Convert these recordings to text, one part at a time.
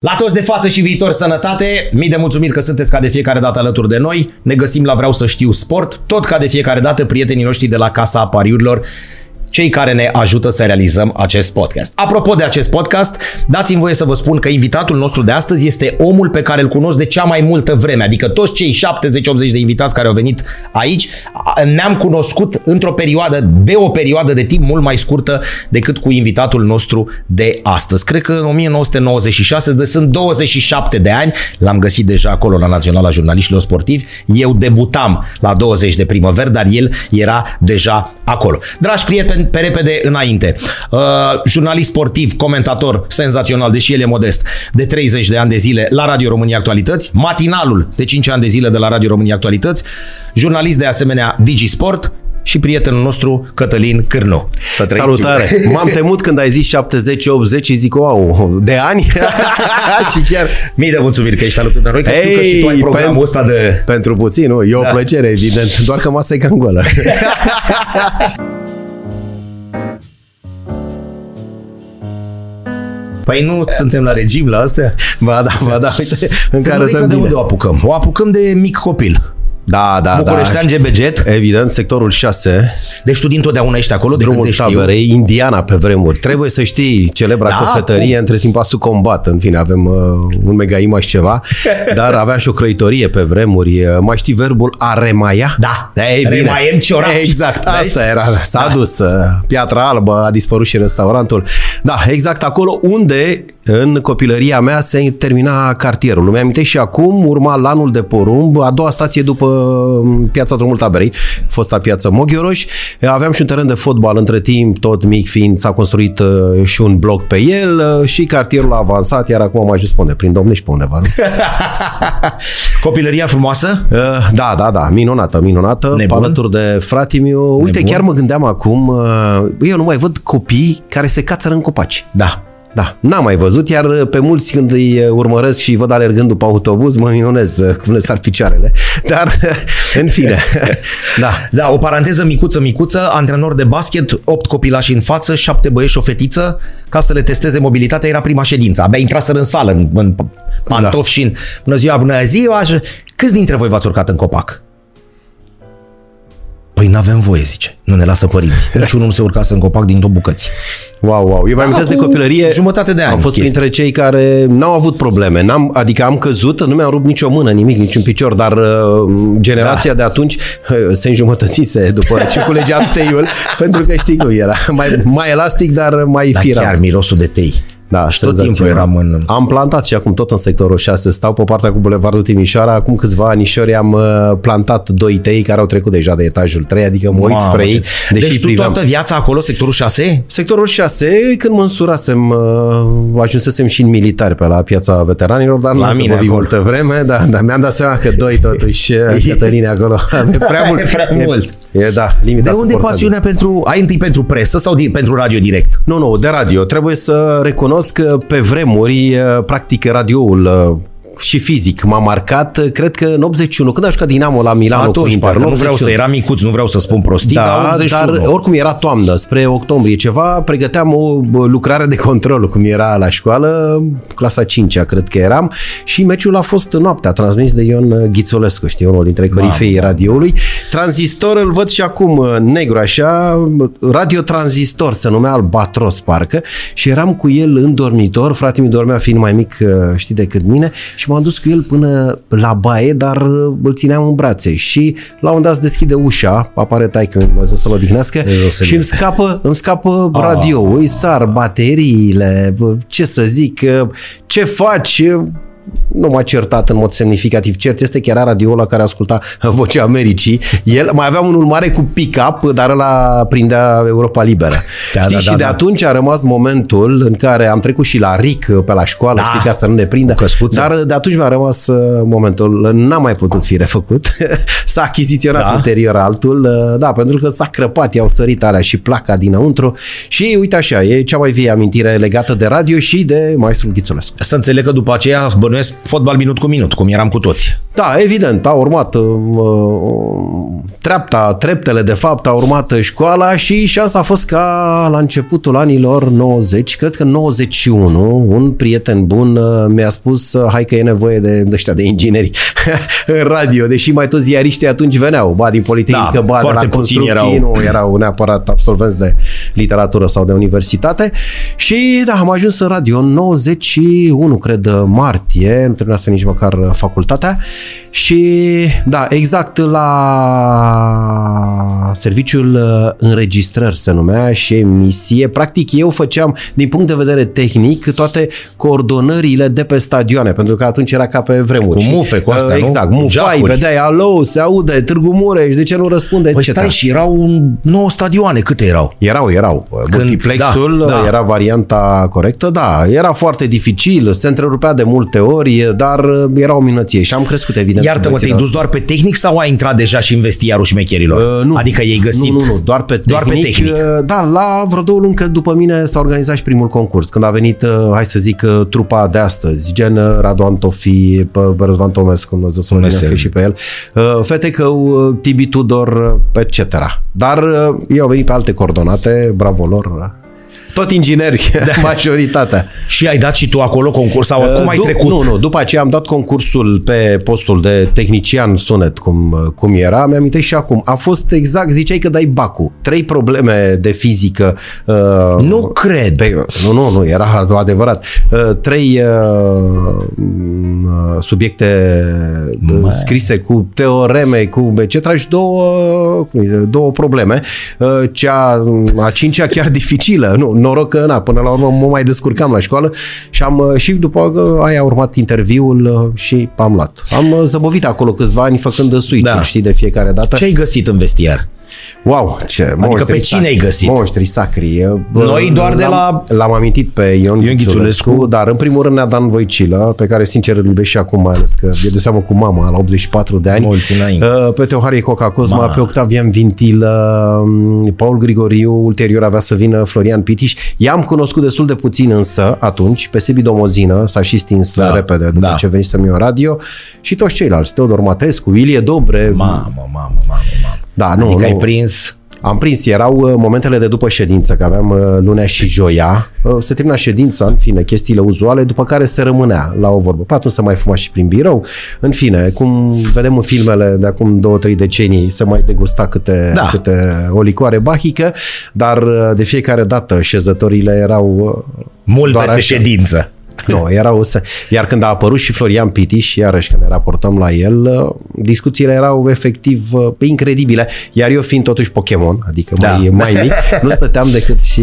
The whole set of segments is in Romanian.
La toți de față și viitor sănătate, mii de mulțumiri că sunteți ca de fiecare dată alături de noi. Ne găsim la Vreau să știu sport, tot ca de fiecare dată prietenii noștri de la Casa Pariurilor cei care ne ajută să realizăm acest podcast. Apropo de acest podcast, dați-mi voie să vă spun că invitatul nostru de astăzi este omul pe care îl cunosc de cea mai multă vreme, adică toți cei 70-80 de invitați care au venit aici ne-am cunoscut într-o perioadă, de o perioadă de timp mult mai scurtă decât cu invitatul nostru de astăzi. Cred că în 1996, de sunt 27 de ani, l-am găsit deja acolo la Naționala Jurnaliștilor Sportivi, eu debutam la 20 de primăveri, dar el era deja acolo. Dragi prieteni, pe repede înainte. Uh, jurnalist sportiv, comentator senzațional, deși el e modest, de 30 de ani de zile la Radio România Actualități, matinalul de 5 ani de zile de la Radio România Actualități, jurnalist de asemenea Digisport, și prietenul nostru Cătălin Cârnu. Să Salutare! M-am temut când ai zis 70-80 și zic, wow, de ani? și chiar mii de mulțumiri că ești alături de noi, că Ei, știu că și tu ai programul pen, ăsta de... Pentru puțin, nu? E o da. plăcere, evident, doar că masa e cam goală. Păi nu da. suntem la regim la astea? Ba da, ba da, uite, încă arătăm bine. De unde o apucăm? O apucăm de mic copil. Da, da, Bucureștean da. GBG. Evident, sectorul 6. Deci tu dintotdeauna ești acolo? De Drumul taberei, Indiana pe vremuri. Trebuie să știi celebra da, cofetărie, cum? între timp a combat. În fine, avem uh, un mega image ceva, dar avea și o crăitorie pe vremuri. Uh, mai știi verbul a remaia? Da, da e bine. Remaiem ciorapi. Exact, asta era. S-a da. dus. Uh, piatra albă a dispărut și restaurantul. Da, exact acolo unde în copilăria mea se termina cartierul. Îmi amintesc și acum, urma lanul de porumb, a doua stație după mm, piața Drumul Taberei, fosta piață Moghioroș. Aveam și un teren de fotbal între timp, tot mic fiind, s-a construit uh, și un bloc pe el uh, și cartierul a avansat, iar acum am ajuns pe unde? Prin Domnești pe undeva, nu? Copilăria frumoasă? Uh, da, da, da, minunată, minunată. Nebun? Alături de fratimiu. Uite, Nebun? chiar mă gândeam acum, uh, eu nu mai văd copii care se cațără în copaci. Da. Da, n-am mai văzut, iar pe mulți când îi urmăresc și îi văd alergând după autobuz, mă minunez cum le sar picioarele. Dar, în fine, da. Da, o paranteză micuță, micuță, antrenor de basket, 8 copilași în față, 7 băieți și o fetiță, ca să le testeze mobilitatea, era prima ședință. Abia intraseră în sală, în, în pantofi da. și în bună ziua, bună ziua. Câți dintre voi v-ați urcat în copac? Păi n-avem voie, zice. Nu ne lasă părinți. Niciunul nu se urcase în copac din două bucăți. Wow, wow. Eu mai amintesc de copilărie. Jumătate de ani. Am fost chestii. printre cei care n-au avut probleme. N-am, adică am căzut, nu mi-am rupt nicio mână, nimic, niciun picior, dar uh, generația da. de atunci uh, se înjumătățise după ce culegeam teiul, pentru că știi cum era. Mai, mai elastic, dar mai da, firav. chiar mirosul de tei. Da, și tot timpul eram în... Am plantat și acum tot în sectorul 6, stau pe partea cu Bulevardul Timișoara, acum câțiva anișori am uh, plantat doi tei care au trecut deja de etajul 3, adică mă uit spre ei. Deși deci tu priveam... toată viața acolo, sectorul 6? Sectorul 6, când mă însurasem, uh, ajunsesem și în militari pe la piața veteranilor, dar la mine multă vreme, da, dar mi-am dat seama că doi totuși, uh, Cătăline acolo, prea mult. prea mult. E, da, De unde pasiunea pentru... Ai întâi pentru presă sau pentru radio direct? Nu, nu, de radio. Trebuie să recunosc că pe vremuri, practic, radioul și fizic m-a marcat, cred că în 81, când a jucat Dinamo la Milano Atunci, cu Inter. Nu vreau să era micuț, nu vreau să spun prostii, da, dar 81. dar oricum era toamnă, spre octombrie ceva, pregăteam o lucrare de control, cum era la școală, clasa 5 cred că eram, și meciul a fost noaptea, transmis de Ion Ghițolescu, știi, unul dintre corifei radioului. Tranzistor îl văd și acum negru, așa, radio tranzistor, se numea Albatros, parcă, și eram cu el în dormitor, fratele mi dormea fiind mai mic, știi, decât mine, și m-am dus cu el până la baie, dar uh, îl țineam în brațe și la un dat se deschide ușa, apare taică Dumnezeu să-l odihnească și îmi scapă, îmi scapă ah. radio, îi sar bateriile, ce să zic, uh, ce faci, nu m-a certat în mod semnificativ. Cert este că era radioul care asculta Vocea Americii. El mai avea unul mare cu pick-up, dar ăla prindea Europa Liberă. Da, știi? Da, și da, de da. atunci a rămas momentul în care am trecut și la RIC pe la școală, da. știi, ca să nu ne prindă. Dar de atunci mi-a rămas uh, momentul, n-a mai putut fi refăcut. S-a achiziționat da. ulterior altul, uh, da, pentru că s-a crăpat, i-au sărit alea și placa dinăuntru și uite așa, e cea mai vie amintire legată de radio și de maestrul Ghițulescu. Să înțeleg că după aceea bănuiesc fotbal minut cu minut, cum eram cu toți. Da, evident, a urmat uh, treapta, treptele de fapt, a urmat școala și șansa a fost ca la începutul anilor 90, cred că 91, un prieten bun uh, mi-a spus uh, hai că e nevoie de ăștia de ingineri în radio, deși mai toți ziariștii atunci veneau, ba din politică, Da, ba de foarte la puțini construcții, erau. nu erau neapărat absolvenți de literatură sau de universitate și da, am ajuns în radio în 91, cred, martie, nu terminase nici măcar facultatea și da, exact la serviciul uh, înregistrări se numea și emisie. Practic eu făceam, din punct de vedere tehnic, toate coordonările de pe stadioane, pentru că atunci era ca pe vremuri. Cu Și, mufe, cu astea, uh, nu? Exact, Cu mufai, geacuri. vedeai, alo, se aude, Târgu Mureș, de ce nu răspunde, Păi etc. stai, și erau 9 stadioane, câte erau? Erau, erau. Când- Multiplexul da, da. era varianta corectă, da. Era foarte dificil, se întrerupea de multe ori, dar era o minăție și am crescut, evident. Iartă-mă, cu te-ai dus doar pe tehnic sau ai intrat deja și în vestiarul șmecherilor? Uh, nu. Adică ei găsit? Nu, nu, nu, doar pe tehnic. Doar pe tehnic. Uh, Da, la vreo două luni, cred, după mine s-a organizat și primul concurs. Când a venit, uh, hai să zic, uh, trupa de astăzi, gen uh, Radu Antofi, pe Răzvan Tomescu, Dumnezeu să-l Dumnezeu. luminească și pe el, uh, Fetecău, uh, Tibi Tudor, uh, etc. Dar uh, ei au venit pe alte coordonate, bravo lor. Tot ingineri, Da. majoritatea. Și ai dat și tu acolo concurs sau cum ai Uh, Du- trecut? Nu, nu, după aceea am dat concursul pe postul de tehnician sunet, cum, cum era. Mi-am și acum. A fost exact, ziceai că dai bacul. Trei probleme de fizică. Uh, Nu cred. Pe, nu, nu, nu, era adevărat. Uh, trei uh, m, uh, subiecte uh, scrise cu teoreme, cu etc. și două, cum e, două probleme. Uh, Cea a cincea chiar dificilă. Nu, noroc că na, până la urmă mă mai descurcam la școală și am uh, și după uh, aia a urmat interviul uh, și am luat. Am uh, zăbovit acolo câțiva ani făcând switch Da. știi, de fiecare dată. Ce ai găsit în vestiar? Wow, ce monștri pe cine sacri, ai găsit? Monștri sacri. Noi doar de L-am- la- L-am amintit pe Ion, Ion Ion Ghițulescu. Ghițulescu, dar în primul rând Dan Voicilă, pe care sincer îl iubesc și acum, mai ales că e de seamă cu mama la 84 de ani. Mulți înainte. Uh, Pe Teoharie Coca Cosma, Ma. pe Octavian Vintil, uh, Paul Grigoriu, ulterior avea să vină Florian Pitiș. I-am cunoscut destul de puțin însă atunci, pe Sebi Domozină, s-a și stins Da, repede după da. ce venisem eu în radio și toți ceilalți, Teodor Matescu, Ilie Dobre, Mamă, mamă, mamă, mamă. da, nu, Adică nu. ai prins... Am prins, erau uh, momentele de după ședință, că aveam uh, lunea și joia. Uh, Se termina ședința, în fine, chestiile uzuale, după care se rămânea la o vorbă. Pe atunci se mai fuma și prin birou. În fine, cum vedem în filmele de acum două, trei decenii, se mai degusta câte, Da. câte o licoare bahică, dar uh, de fiecare dată șezătorile erau uh, Mult Doar peste așa. ședință. Nu, erau să... Iar când a apărut și Florian Pitiș, iarăși când ne raportăm la el, uh, discuțiile erau efectiv uh, incredibile. Iar eu fiind totuși Pokémon, adică Da. mai, mai mic, nu stăteam decât și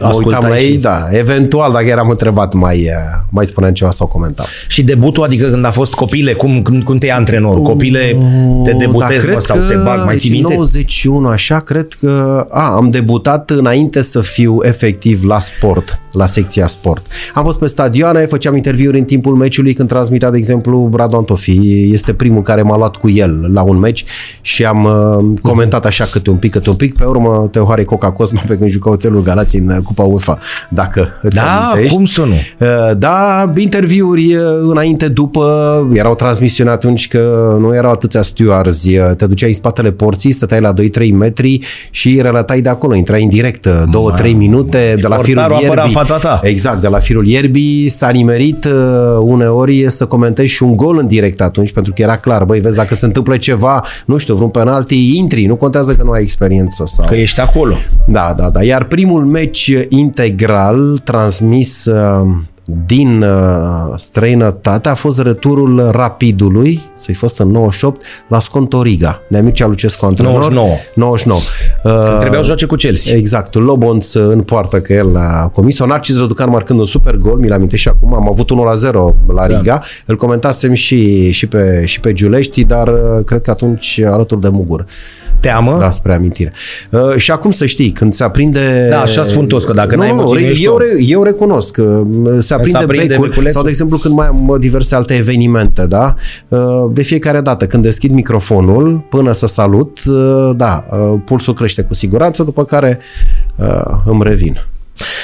mă Ascultai uitam la și- ei, da, eventual dacă eram întrebat mai, uh, mai spuneam ceva sau comentam. Și debutul, adică când a fost copile, cum, cum, cum te ia antrenor? Copile, te debutezi, mă, sau te bag, mai ții în minte? 91, așa, cred că... A, am debutat înainte să fiu efectiv la sport, la secția sport. Am fost pe stadioane, făceam interviuri în timpul meciului când transmitea, de exemplu, Radu Antofi. Este primul care m-a luat cu el la un meci și am uh, comentat așa câte un pic, câte un pic. Pe urmă, Teohare Coca Cosma pe când juca oțelul Galații în uh, Cupa UEFA, dacă îți Da, amintești. cum să nu? Uh, Da, interviuri uh, înainte, după, erau transmisiuni atunci că nu erau atâția stewards, uh, te duceai în spatele porții, stăteai la 2-3 metri și relatai de acolo, intrai în direct, 2-3 minute de la firul Portarul apărea ierbii. în fața ta. Exact, de la firul ierbii s-a nimerit uh, uneori să comentezi și un gol în direct atunci, pentru că era clar, băi, vezi, dacă se întâmplă ceva, nu știu, vreun penalti, intri, nu contează că nu ai experiență sau... Că ești acolo. Da, da, da. Iar primul meci integral transmis uh, din uh, străinătate a fost returul Rapidului, să-i fost în 98, la Scontoriga. Neamicea Lucescu antrenor. 99. 99. Uh, Trebuiau să joace cu Chelsea. Exact, Lobonț în poartă că el a comis-o. Narcis Răducan marcând un super gol, mi-l amintesc și acum, am avut 1 la 0 la Riga. Da. Îl comentasem și, și, pe, și pe Giulești, dar uh, cred că atunci alături de Mugur. Teamă? Da, spre amintire. Uh, și acum să știi, când se aprinde... Da, așa spun toți, că dacă n-ai nu, emoții, nu, nu ești eu, om. re, eu recunosc că uh, se aprinde, aprinde becul, beculețul. sau, de exemplu, când mai am uh, diverse alte evenimente, da? Uh, De fiecare dată, când deschid microfonul, până să salut, uh, da, uh, pulsul crește cu siguranță, după care uh, îmi revin.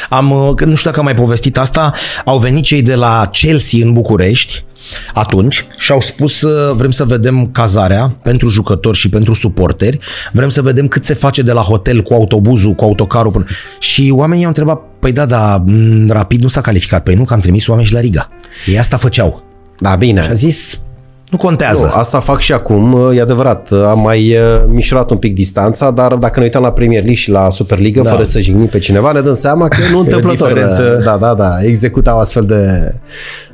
Am, uh, nu știu dacă am mai povestit asta, au venit cei de la Chelsea în București atunci și au spus vrem să vedem cazarea pentru jucători și pentru suporteri, vrem să vedem cât se face de la hotel cu autobuzul, cu autocarul. Până... Și oamenii au întrebat, păi da, da, rapid nu s-a calificat. Păi nu, că am trimis oameni și la Riga. Ei asta făceau. Da, bine. Și a zis, nu contează. Nu, asta fac și acum, e adevărat. Am mai mișurat un pic distanța, dar dacă ne uităm la Premier League și la Superliga, da. fără să jignim pe cineva, ne dăm seama că nu întâmplător. Diferență... Da, da, da. Executau astfel de,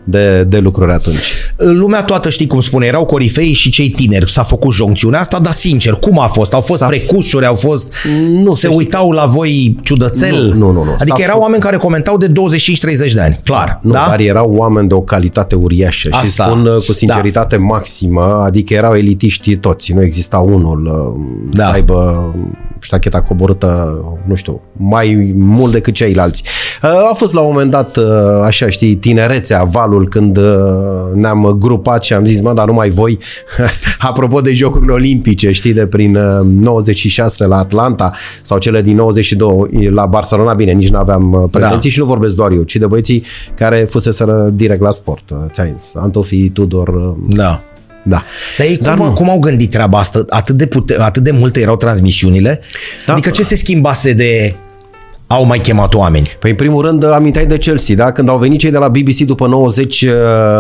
de, de lucruri atunci. Lumea toată știi cum spune, erau corifei și cei tineri. S-a făcut joncțiunea asta, dar sincer, cum a fost? Au fost S-a frecușuri, au fost... Nu, se uitau că... la voi ciudățel? Nu, nu, nu. nu. Adică S-a erau f- oameni care comentau de 25-30 de ani, clar. Nu, da? dar erau oameni de o calitate uriașă asta. și spun uh, cu sinceritate da. maximă, adică erau elitiști toți, nu exista unul uh, da. să aibă ștacheta coborâtă, nu știu, mai mult decât ceilalți. Uh, a fost la un moment dat, așa știi, tinerețea, valul finalul când uh, ne-am grupat și am zis, mă, dar numai voi, apropo de Jocurile Olimpice, știi, de prin 96 uh, la Atlanta sau cele din 92 la Barcelona, bine, nici nu aveam uh, pretenții da. și nu vorbesc doar eu, ci de băieții care fuseseră direct la sport. Ți-ai zis, Antofi, Tudor, da. Da. Dar ei Dar cum, cum au gândit treaba asta? Atât de, pute- atât de multe erau transmisiunile? Da. Adică ce se schimbase de au mai chemat oameni? Păi, în primul rând, amintai de Chelsea, da? Când au venit cei de la BBC după 90 uh,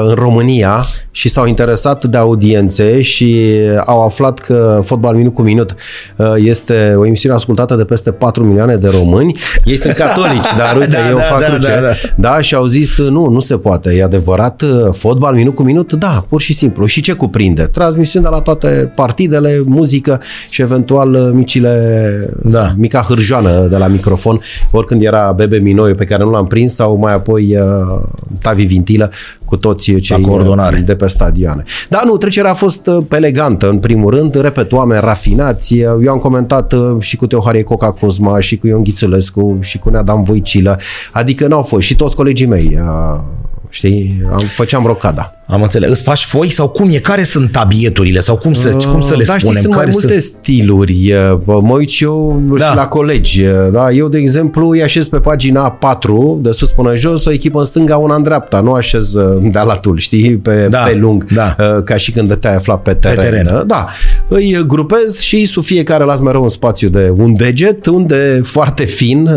în România și s-au interesat de audiențe și au aflat că Fotbal Minut cu Minut uh, este o emisiune ascultată de peste 4 milioane de români. Ei sunt catolici, dar uite, da, eu da, fac da, cruce. Da, da. da, și au zis, nu, nu se poate. E adevărat, uh, Fotbal Minut cu Minut? Da, pur și simplu. Și ce cuprinde? Transmisiune de la toate partidele, muzică și eventual micile, da. mica hârjoană de la microfon oricând era Bebe Minoiu pe care nu l-am prins sau mai apoi uh, Tavi Vintilă cu toți cei coordonare. de pe stadioane. Da, nu, trecerea a fost uh, elegantă în primul rând, repet, oameni rafinați. Eu am comentat uh, și cu Teoharie Coca Cosma și cu Ion Ghițulescu și cu Neadam Voicilă, adică n-au fost și toți colegii mei uh, știi, am, făceam rocada. Am înțeles. Îți faci foi sau cum e? Care sunt tabieturile sau cum să, cum să le da, spunem? Știi, sunt Care mai multe sunt... stiluri. Mă uit și eu da. și la colegi. Da? Eu, de exemplu, îi așez pe pagina 4, de sus până jos, o echipă în stânga, una în dreapta. Nu așez de latul, știi, pe, da. pe lung, da. ca și când te-ai aflat pe teren. Pe teren. Da. Îi grupez și sub fiecare las mereu un spațiu de un deget, unde foarte fin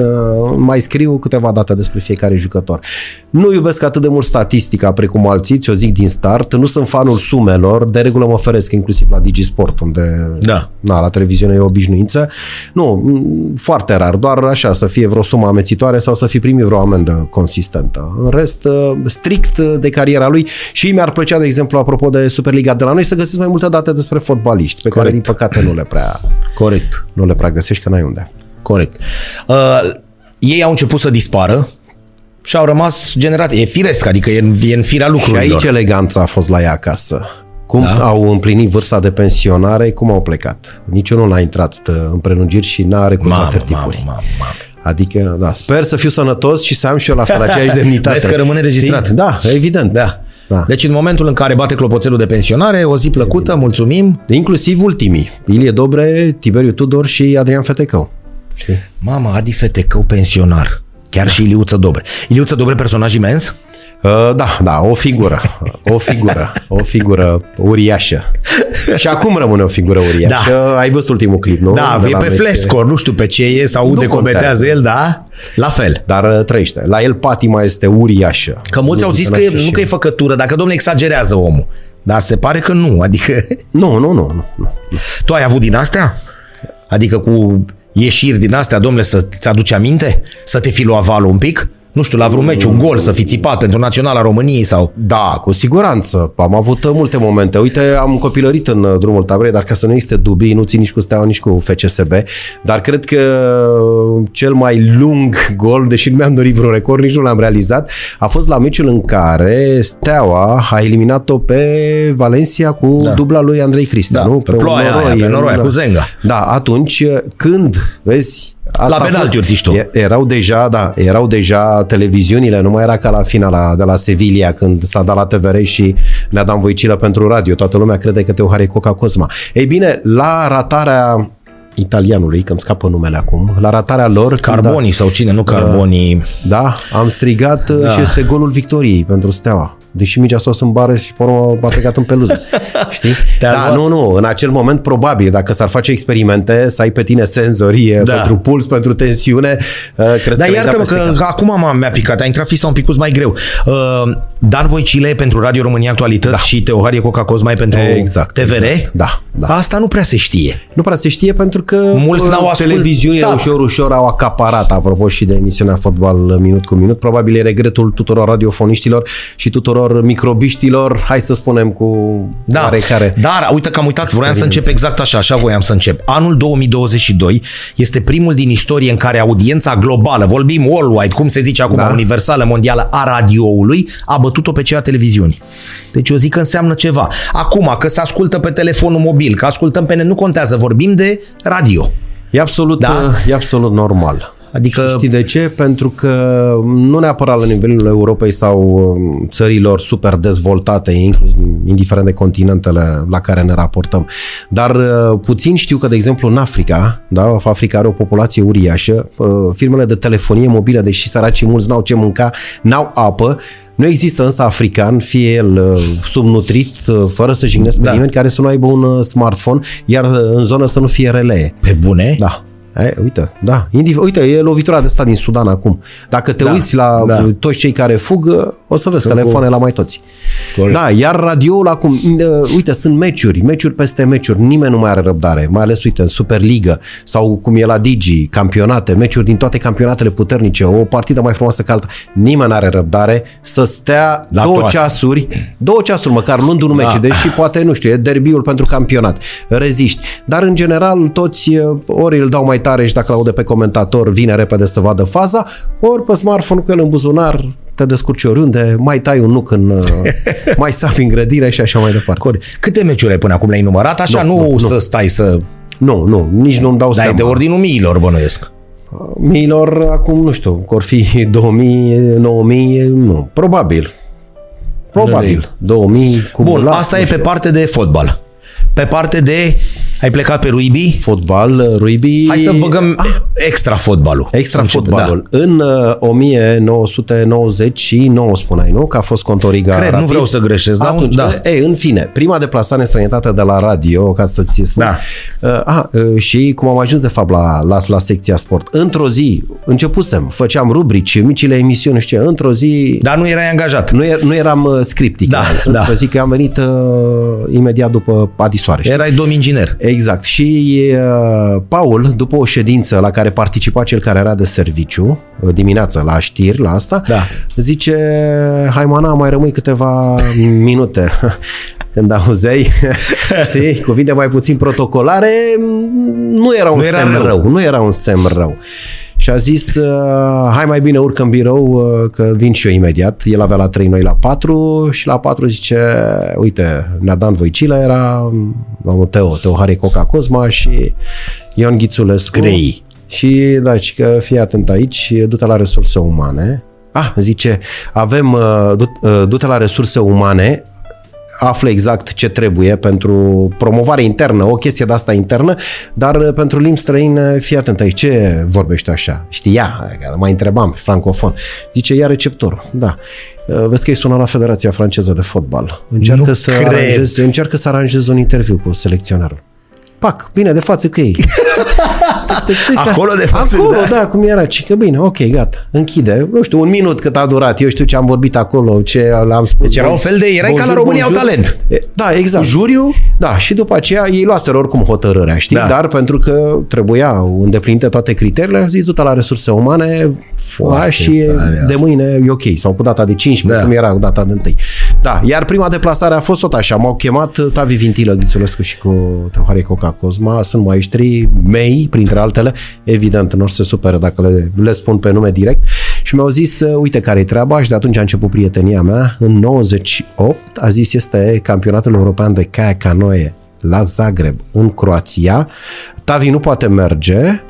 mai scriu câteva date despre fiecare jucător. Nu iubesc atât de mult statistica precum alții, ți-o zic din start. Nu sunt fanul sumelor, de regulă mă oferesc inclusiv la Digisport, unde da. Na, la televiziune e obișnuință. Nu, foarte rar, doar așa, să fie vreo sumă amețitoare sau să fi primit vreo amendă consistentă. În rest, uh, strict de cariera lui și mi-ar plăcea, de exemplu, apropo de Superliga de la noi, să găsesc mai multe date despre fotbaliști, pe Corect. care, din păcate, nu le prea, Corect. Nu le prea găsești, că n-ai unde. Corect. Uh, ei au început să dispară, și au rămas generate. E firesc, adică e în, e în firea lucrurilor. Și aici eleganța a fost la ea acasă. Cum da? au împlinit vârsta de pensionare, cum au plecat. Niciunul n-a intrat în prelungiri și n-a recurs la tertipuri. Mamă, mamă, Adică, da, sper să fiu sănătos și să am și eu la fel aceeași demnitate. Vezi că rămâne registrat. Știi? Da, evident. Da. Da. Deci în momentul în care bate clopoțelul de pensionare, o zi plăcută, Evident. mulțumim. Inclusiv ultimii. Ilie Dobre, Tiberiu Tudor și Adrian Fetecău. Știi? Mama, Adi Fetecău pensionar. Chiar da. și Iliuță Dobre. Iliuță Dobre, personaj imens? Uh, da, da, o figură, o figură, o figură uriașă. Și acum rămâne o figură uriașă. Da. Ai văzut ultimul clip, nu? Da, De e pe flescor, nu știu pe ce e sau unde cometează el, da? La fel. Dar uh, trăiește. La el patima este uriașă. Că mulți au zis că e, nu că e făcătură, dacă domnule exagerează omul. Dar se pare că nu, adică... Nu, nu, nu, nu. nu. Tu ai avut din astea? Adică cu ieșiri din astea, domnule, să-ți aduce aminte? Să te fi luat valul un pic? Nu știu, la vreun meci, un gol să fi țipat pentru Naționala României sau... Da, cu siguranță. Am avut multe momente. Uite, am copilărit în drumul taberei, dar ca să nu existe dubii, nu țin nici cu Steaua, nici cu FCSB, dar cred că cel mai lung gol, deși nu mi-am dorit vreun record, nici nu l-am realizat, a fost la meciul în care Steaua a eliminat-o pe Valencia cu da. dubla lui Andrei Cristian, da, nu? Pe, pe ploaia noroi, aia, pe noroia, cu Zenga. Da, atunci când, vezi, Asta la penaltiuri, zici tu. Erau deja, da, erau deja televiziunile, nu mai era ca la finala de la Sevilla când s-a dat la TVR și ne-a dat voicilă pentru radio. Toată lumea crede că Teohare Coca Cosma. Ei bine, la ratarea italianului, că îmi scapă numele acum, la ratarea lor. Carboni sau cine, nu Carboni. Da, am strigat da. și este golul victoriei pentru Steaua. Deși mingea s-a în bară și pe urmă a plecat în peluză. Știi? Da, nu, nu. În acel moment, probabil, dacă s-ar face experimente, să ai pe tine senzorie da. pentru puls, pentru tensiune, uh, cred Dar că iartă că, că acum m-am mi-a picat. A intrat fisa un pic mai greu. Uh, Dan Voicile pentru Radio România Actualități da. și Teoharie Coca Cosmai pentru exact, TVR? Exact. Da, da. Asta nu prea se știe. Nu prea se știe pentru că mulți n-au ascultat. televiziunile ușor, ușor au acaparat, apropo și de emisiunea Fotbal Minut cu Minut. Probabil e regretul tuturor radiofoniștilor și tuturor microbiștilor, hai să spunem cu da. care. Dar, uite că am uitat, vreau să încep exact așa, așa voiam să încep. Anul 2022 este primul din istorie în care audiența globală, vorbim worldwide, cum se zice acum, da. universală, mondială, a radioului, a bătut-o pe cea televiziunii. Deci eu zic că înseamnă ceva. Acum, că se ascultă pe telefonul mobil, că ascultăm pe ne, nu contează, vorbim de radio. E absolut, da? e absolut normal. Adică... Și știi de ce? Pentru că nu neapărat la nivelul Europei sau um, țărilor super dezvoltate, inclusiv, indiferent de continentele la care ne raportăm. Dar uh, puțin știu că, de exemplu, în Africa, da, Africa are o populație uriașă, uh, firmele de telefonie mobilă, deși săracii mulți n-au ce mânca, n-au apă, nu există însă african, fie el uh, subnutrit, fără să jignesc pe da. nimeni, care să nu aibă un smartphone, iar în zonă să nu fie relee. Pe bune? Da. E, uite, da. Indif- uite, e lovitura de stat din Sudan acum. Dacă te da, uiți la da. toți cei care fug, o să vezi telefoane la mai toți. Corect. Da, iar radioul acum, uite, sunt meciuri, meciuri peste meciuri, nimeni nu mai are răbdare, mai ales, uite, în Superliga sau cum e la Digi, campionate, meciuri din toate campionatele puternice, o partidă mai frumoasă ca alta, nimeni nu are răbdare să stea la două toate. ceasuri, două ceasuri măcar, luând un da. meci, deși poate, nu știu, e derbiul pentru campionat, reziști. Dar, în general, toți ori îl dau mai tare și dacă l-aude pe comentator, vine repede să vadă faza, ori pe smartphone cu el în buzunar, te descurci oriunde, mai tai un nuc în... mai sapi în grădire și așa mai departe. Corect. Câte meciuri ai până acum le-ai numărat? Așa nu, nu, nu să stai să... Nu, nu, nici nu-mi dau Dar seama. de ordinul miilor, bănuiesc. Miilor, acum, nu știu, vor fi 2000, 9000, nu, probabil. Probabil. 2000, Bun, asta e pe parte de fotbal. Pe parte de ai plecat pe rugby? Fotbal, rugby... Hai să băgăm ah. extra fotbalul. Extra fotbalul. Da. În uh, 1999 spuneai, nu? Că a fost contoriga Cred, rapid. nu vreau să greșesc. Atunci, da. E, în fine, prima deplasare în străinătate de la radio, ca să ți spun. Da. Uh, a, uh, și cum am ajuns de fapt la, la, la secția sport. Într-o zi, începusem, făceam rubrici, micile emisiuni, știu ce, într-o zi... Dar nu erai angajat. Nu, er, nu eram uh, scriptic. Da, într-o da. zi că am venit uh, imediat după adisoare. Erai domn inginer. Exact. Și uh, Paul, după o ședință la care participa cel care era de serviciu, uh, dimineața la știri, la asta, da. zice, hai mana, mai rămâi câteva minute. Când auzeai, știi, cuvinte mai puțin protocolare, nu era un nu semn era rău. rău. Nu era un semn rău. Și a zis, uh, hai mai bine urcă în birou uh, că vin și eu imediat. El avea la 3, noi la 4 și la 4 zice, uite, Dan Voicilă era domnul Teo, Teo Harry Coca Cosma și Ion Ghițulescu. Grei. Și da, și că fii atent aici, du-te la resurse umane. Ah, zice, avem, uh, du-te la resurse umane, află exact ce trebuie pentru promovare internă, o chestie de asta internă, dar pentru limbi străine, fii atent aici, ce vorbești așa? Știa, mai întrebam, francofon. Zice, ia receptor. Da. Vezi că e sună la Federația Franceză de Fotbal. Încearcă, să aranjezi, încearcă să aranjezi un interviu cu selecționerul. Pac, bine, de față cu ei. Acolo de față, Acolo, da. da, cum era. Și că bine, ok, gata. Închide. Nu știu, un minut cât a durat. Eu știu ce am vorbit acolo, ce am spus. Deci era un fel de... Erai ca la România au talent. Da, exact. Juriu? Da, și după aceea ei luaseră oricum hotărârea, știi? Da. Dar pentru că trebuia îndeplinite toate criteriile, au zis du la resurse umane Foarte și de mâine e ok. Sau cu data de 15, da. cum era data de 1. Da, iar prima deplasare a fost tot așa. M-au chemat Tavi Vintilă, Ghițulescu și cu Teohare Coca Cosma. Sunt maestri mei, printre altele. Evident, nu o să se supere dacă le, le spun pe nume direct. Și mi-au zis, uite care e treaba și de atunci a început prietenia mea. În 98 a zis este campionatul european de caia canoe la Zagreb, în Croația. Tavi nu poate merge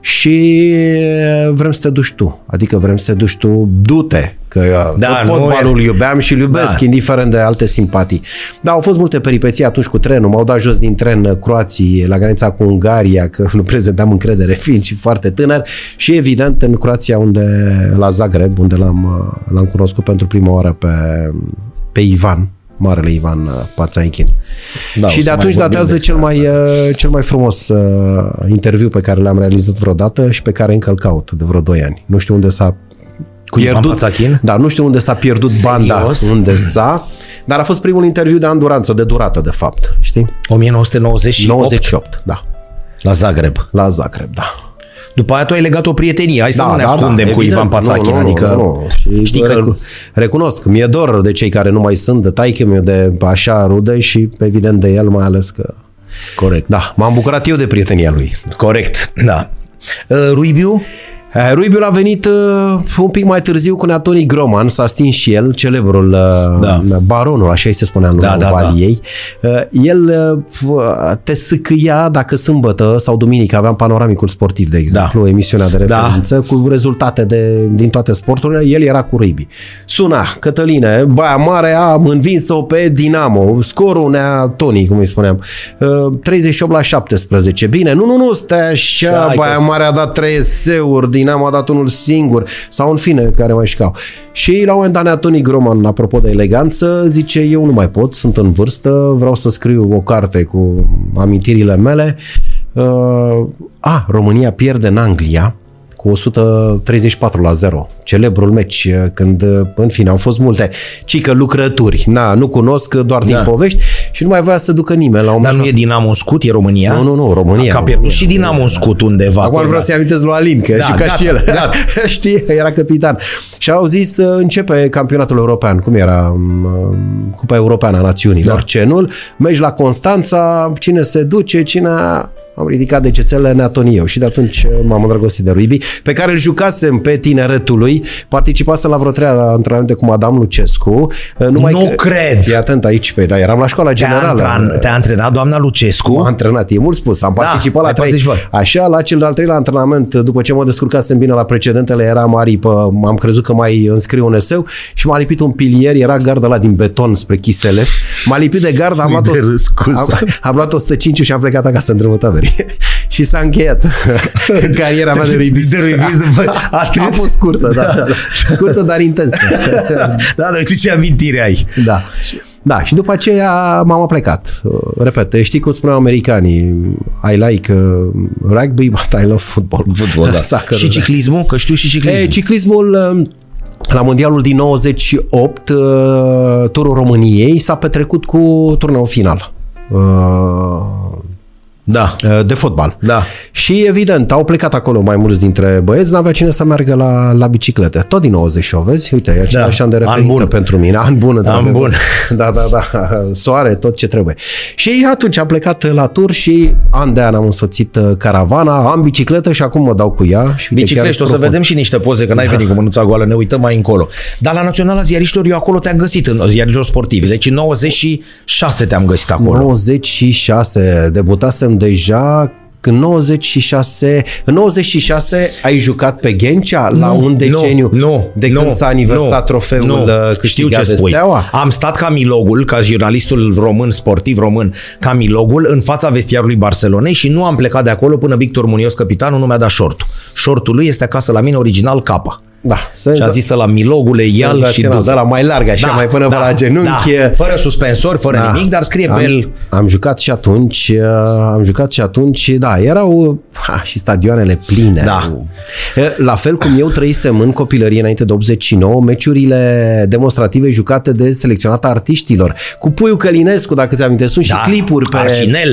și vrem să te duci tu. Adică vrem să te duci tu, du-te Că da, tot fotbalul e... iubeam și îl iubesc, da. indiferent de alte simpatii. Da, au fost multe peripeții atunci cu trenul. M-au dat jos din tren croații la granița cu Ungaria, că nu prezentam încredere fiind și foarte tânăr. Și evident în Croația, unde, la Zagreb, unde l-am, l-am cunoscut pentru prima oară pe, pe Ivan, marele Ivan uh, Pațaichin. Da, și de atunci datează cel mai, uh, cel mai frumos uh, interviu pe care l-am realizat vreodată și pe care încă îl caut de vreo 2 ani. Nu știu unde s-a cu pierdut, Ivan Da, nu știu unde s-a pierdut Serios? banda, unde s-a, dar a fost primul interviu de anduranță, de durată, de fapt, știi? 1998? 98, da. La Zagreb. La Zagreb, da. După aia tu ai legat o prietenie, hai să da, nu ne da, ascundem da, cu evident. Ivan Pațachin, nu, nu, adică nu, nu. știi că... Recunosc, mi-e dor de cei care nu mai sunt, de taică meu de așa rude și evident de el mai ales că... Corect. Da, m-am bucurat eu de prietenia lui. Corect, da. Uh, Ruibiu? Eh, Ruibiul a venit uh, un pic mai târziu cu Neatoni Groman, s-a stins și el, celebrul uh, da. baronul, așa îi se spunea în da, da, Valiei. Da. Uh, el uh, te sâcâia dacă sâmbătă sau duminică aveam panoramicul sportiv, de exemplu, da. emisiunea de da. referință, da. cu rezultate de, din toate sporturile, el era cu Ruibi. Suna, Cătăline, Baia Mare am învins-o pe Dinamo, scorul Neatoni, cum îi spuneam, uh, 38 la 17. Bine, nu, nu, nu, stai așa, Baia Mare a dat 3 seuri Dinamo a dat unul singur sau în fine care mai șcau. Și la un moment dat Neatoni Groman, apropo de eleganță, zice eu nu mai pot, sunt în vârstă, vreau să scriu o carte cu amintirile mele. Uh, a, România pierde în Anglia cu 134 la 0. Celebrul meci, când, în fine, au fost multe cică lucrături. Na, nu cunosc, doar din da. povești și nu mai voia să ducă nimeni la un Dar nu e Dinamo Scut, e România? Nu, nu, nu, România. Că a pierdut și Dinamo Scut undeva. Acum vreau să-i amintesc lui Alin, că da, și ca gata, și el. Gata. Știi, era capitan. Și au zis, începe campionatul european. Cum era? Cupa Europeană a Națiunilor. Da. Cenul. Mergi la Constanța, cine se duce, cine am ridicat degețele neatonieu și de atunci uh, m-am îndrăgostit de Ruibi, pe care îl jucasem pe tineretul lui, participase la vreo treia antrenamente cu Madame Lucescu. Uh, numai nu că, cred! Fii atent aici, pe, da, eram la școala generală. Te-a, te antrenat doamna Lucescu? M-a antrenat, e mult spus, am da, participat la trei. Participat. Așa, la cel de-al treilea antrenament, după ce mă descurcasem bine la precedentele, era aripă, am crezut că mai înscriu un eseu și m-a lipit un pilier, era garda la din beton spre Chiselef. M-a lipit de gard, am luat, o, am, am luat 105 și am plecat acasă în drumul și s-a încheiat cariera mea de ruibist. De ruibist Atât? A fost scurtă, da, da, da. Scurtă, dar intensă. da, dar uite ce amintire ai. Da. Da, și după aceea m-am plecat. Repet, știi cum spuneau americanii, I like uh, rugby, but I love football. Football, da. Soccer, și ciclismul? Că știu și ciclismul. E, ciclismul uh, la mondialul din 98, uh, turul României s-a petrecut cu turneul final. Da. Uh, de fotbal. Da. Și evident, au plecat acolo mai mulți dintre băieți, n-avea cine să meargă la, la biciclete. Tot din 98, vezi? Uite, e același da. an de referință an bun. pentru mine. An bun. An bun. Da, da, da. Soare, tot ce trebuie. Și atunci am plecat la tur și an de an am însoțit uh, caravana, am bicicletă și acum mă dau cu ea. Și Biciclești, o să vedem și niște poze, că n-ai da. venit cu mânuța goală, ne uităm mai încolo. Dar la Naționala Ziariștilor eu acolo te-am găsit, în ziariștilor sportivi. Deci în 96 te-am găsit acolo. 96, debutasem deja în 96, în 96 ai jucat pe Ghencea nu, la un deceniu nu, nu, de când nu, s-a aniversat nu, trofeul nu, uh, știu ce de spui. Steaua? Am stat ca Milogul, ca jurnalistul român, sportiv român, ca Milogul, în fața vestiarului Barcelonei și nu am plecat de acolo până Victor Munios, capitanul, nu mi-a dat shortul. Shortul lui este acasă la mine, original capa. Da, senza- și a zis la milogule, ial și du. Da, la mai larg, așa, da, mai până da, la genunchi. Da, fără suspensori, fără da. nimic, dar scrie am, pe el. Am jucat și atunci, uh, am jucat și atunci, da, erau ha, și stadioanele pline. Da. La fel cum eu trăisem în copilărie înainte de 89, meciurile demonstrative jucate de selecționata artiștilor. Cu Puiu Călinescu, dacă ți aminte, sunt da, și clipuri pe,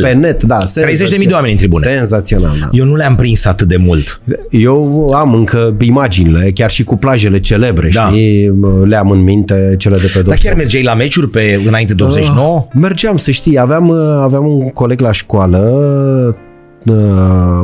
pe net. Da, 30.000 de oameni în tribune. Senzațional, da. Eu nu le-am prins atât de mult. Eu am încă imaginile, chiar și cu plajele celebre, da. știi? Le-am în minte cele de pe Dar chiar mergeai la meciuri pe, înainte de 89? Uh, mergeam, să știi. Aveam, uh, aveam un coleg la școală, uh,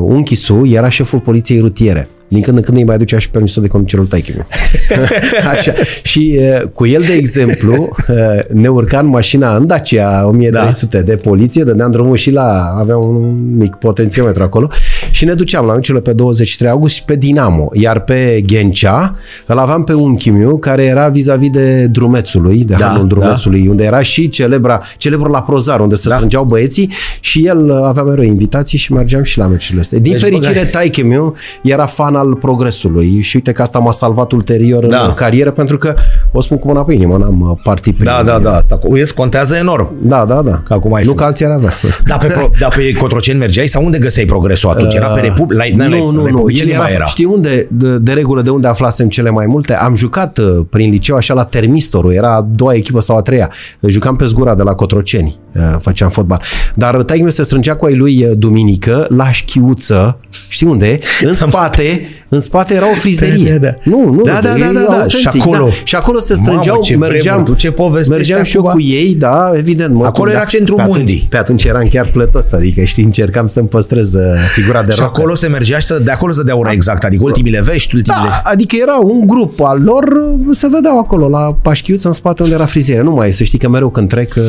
Unchisu, era șeful poliției rutiere. Din când în când îi mai aducea și permisul de conducere lui taică Așa. Și uh, cu el, de exemplu, uh, ne urca în mașina în Dacia 1300 da. de poliție, dădeam drumul și la, avea un mic potențiometru acolo și ne duceam la meciurile pe 23 august și pe Dinamo. Iar pe Ghencea îl aveam pe unchi meu care era vis-a-vis de Drumețului, de da, hanul Drumețului, da. unde era și celebra, celebrul la Prozar, unde se da. strângeau băieții și el avea mereu invitații și mergeam și la meciurile astea. Din deci, fericire, taică meu era fan al progresului și uite că asta m-a salvat ulterior da. în carieră pentru că o spun cu mâna pe inimă, n-am partid Da, da, da, asta cu contează enorm. Da, da, da. Că acum ai nu că alții ar avea. Da, pe, pro, da, pe Cotroceni mergeai sau unde găseai progresul atunci? Era pe uh, Repub... La, nu, nu, nu, nu. El era, era, știi unde, de, de regulă, de unde aflasem cele mai multe? Am jucat uh, prin liceu așa la Termistorul, era a doua echipă sau a treia. Jucam pe zgura de la Cotroceni, uh, făceam fotbal. Dar taică se strângea cu ai lui duminică la șchiuță, știi unde? În spate, în spate era o frizerie. Da, da. Nu, nu, da, da, da, da, da. Și acolo, da. și acolo se strângeau, Mamă, ce mergeam, tu ce mergeam și eu cu ei, da, evident. Mă, acolo era centrul pe mundii. Atunci, pe atunci eram chiar plătos, adică știi, încercam să-mi păstrez uh, figura de Și rocker. acolo se mergea și de acolo se dea ora exact, adică ultimile vești, ultimile... Da, adică era un grup al lor, se vedeau acolo, la Pașchiuț, în spate unde era frizerie. Nu mai să știi că mereu când trec... Uh,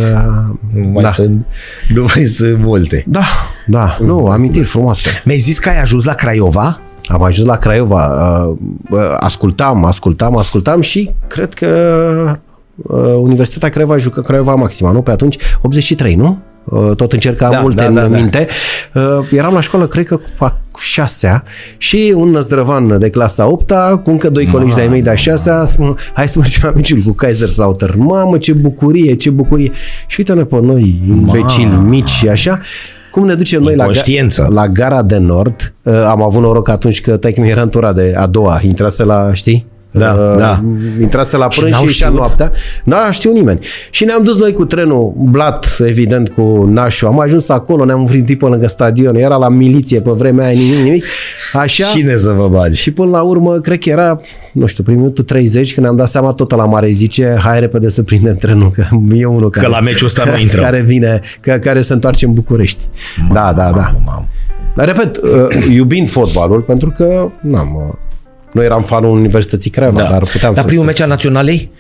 nu mai, da. sunt, nu mai sunt multe. Da, da, nu, amintiri frumoase. Mi-ai zis că ai ajuns la Craiova? Am ajuns la Craiova, uh, ascultam, ascultam, ascultam și cred că uh, Universitatea Craiova jucă Craiova Maxima, nu? Pe atunci, 83, nu? Uh, tot încercam da, multe da, în da, da. minte. Da. Eram la școală, cred că cu șasea și un năzdrăvan de clasa 8 cu încă doi colegi de-ai mei de-a șasea spun, hai să mergem la meciul cu Kaiserslautern. Mamă, ce bucurie, ce bucurie. Și uite-ne pe noi, imbecili mici și așa. Cum ne ducem noi la, la gara de nord? Uh, am avut noroc atunci că taică mi era în tura de a doua, intrase la, știi? Da, uh, da. Intrase la prânz și, și ieșea noaptea. N-a știu nimeni. Și ne-am dus noi cu trenul blat, evident, cu nașul. Am ajuns acolo, ne-am oprit pe lângă stadion. Era la miliție pe vremea aia, nimic, nimic. Așa. Cine să vă bagi? Și până la urmă, cred că era, nu știu, prin minutul 30, când am dat seama tot la mare, zice, hai repede să prindem trenul, că e unul care... Că la meciul ăsta nu intră. Care vine, că, care se întoarce în București. Mamă, da, da, da. Mamă. Dar repet, uh, iubind fotbalul, pentru că n-am noi eram fanul Universității Craiova, da. dar puteam Dar primul meci al naționalei?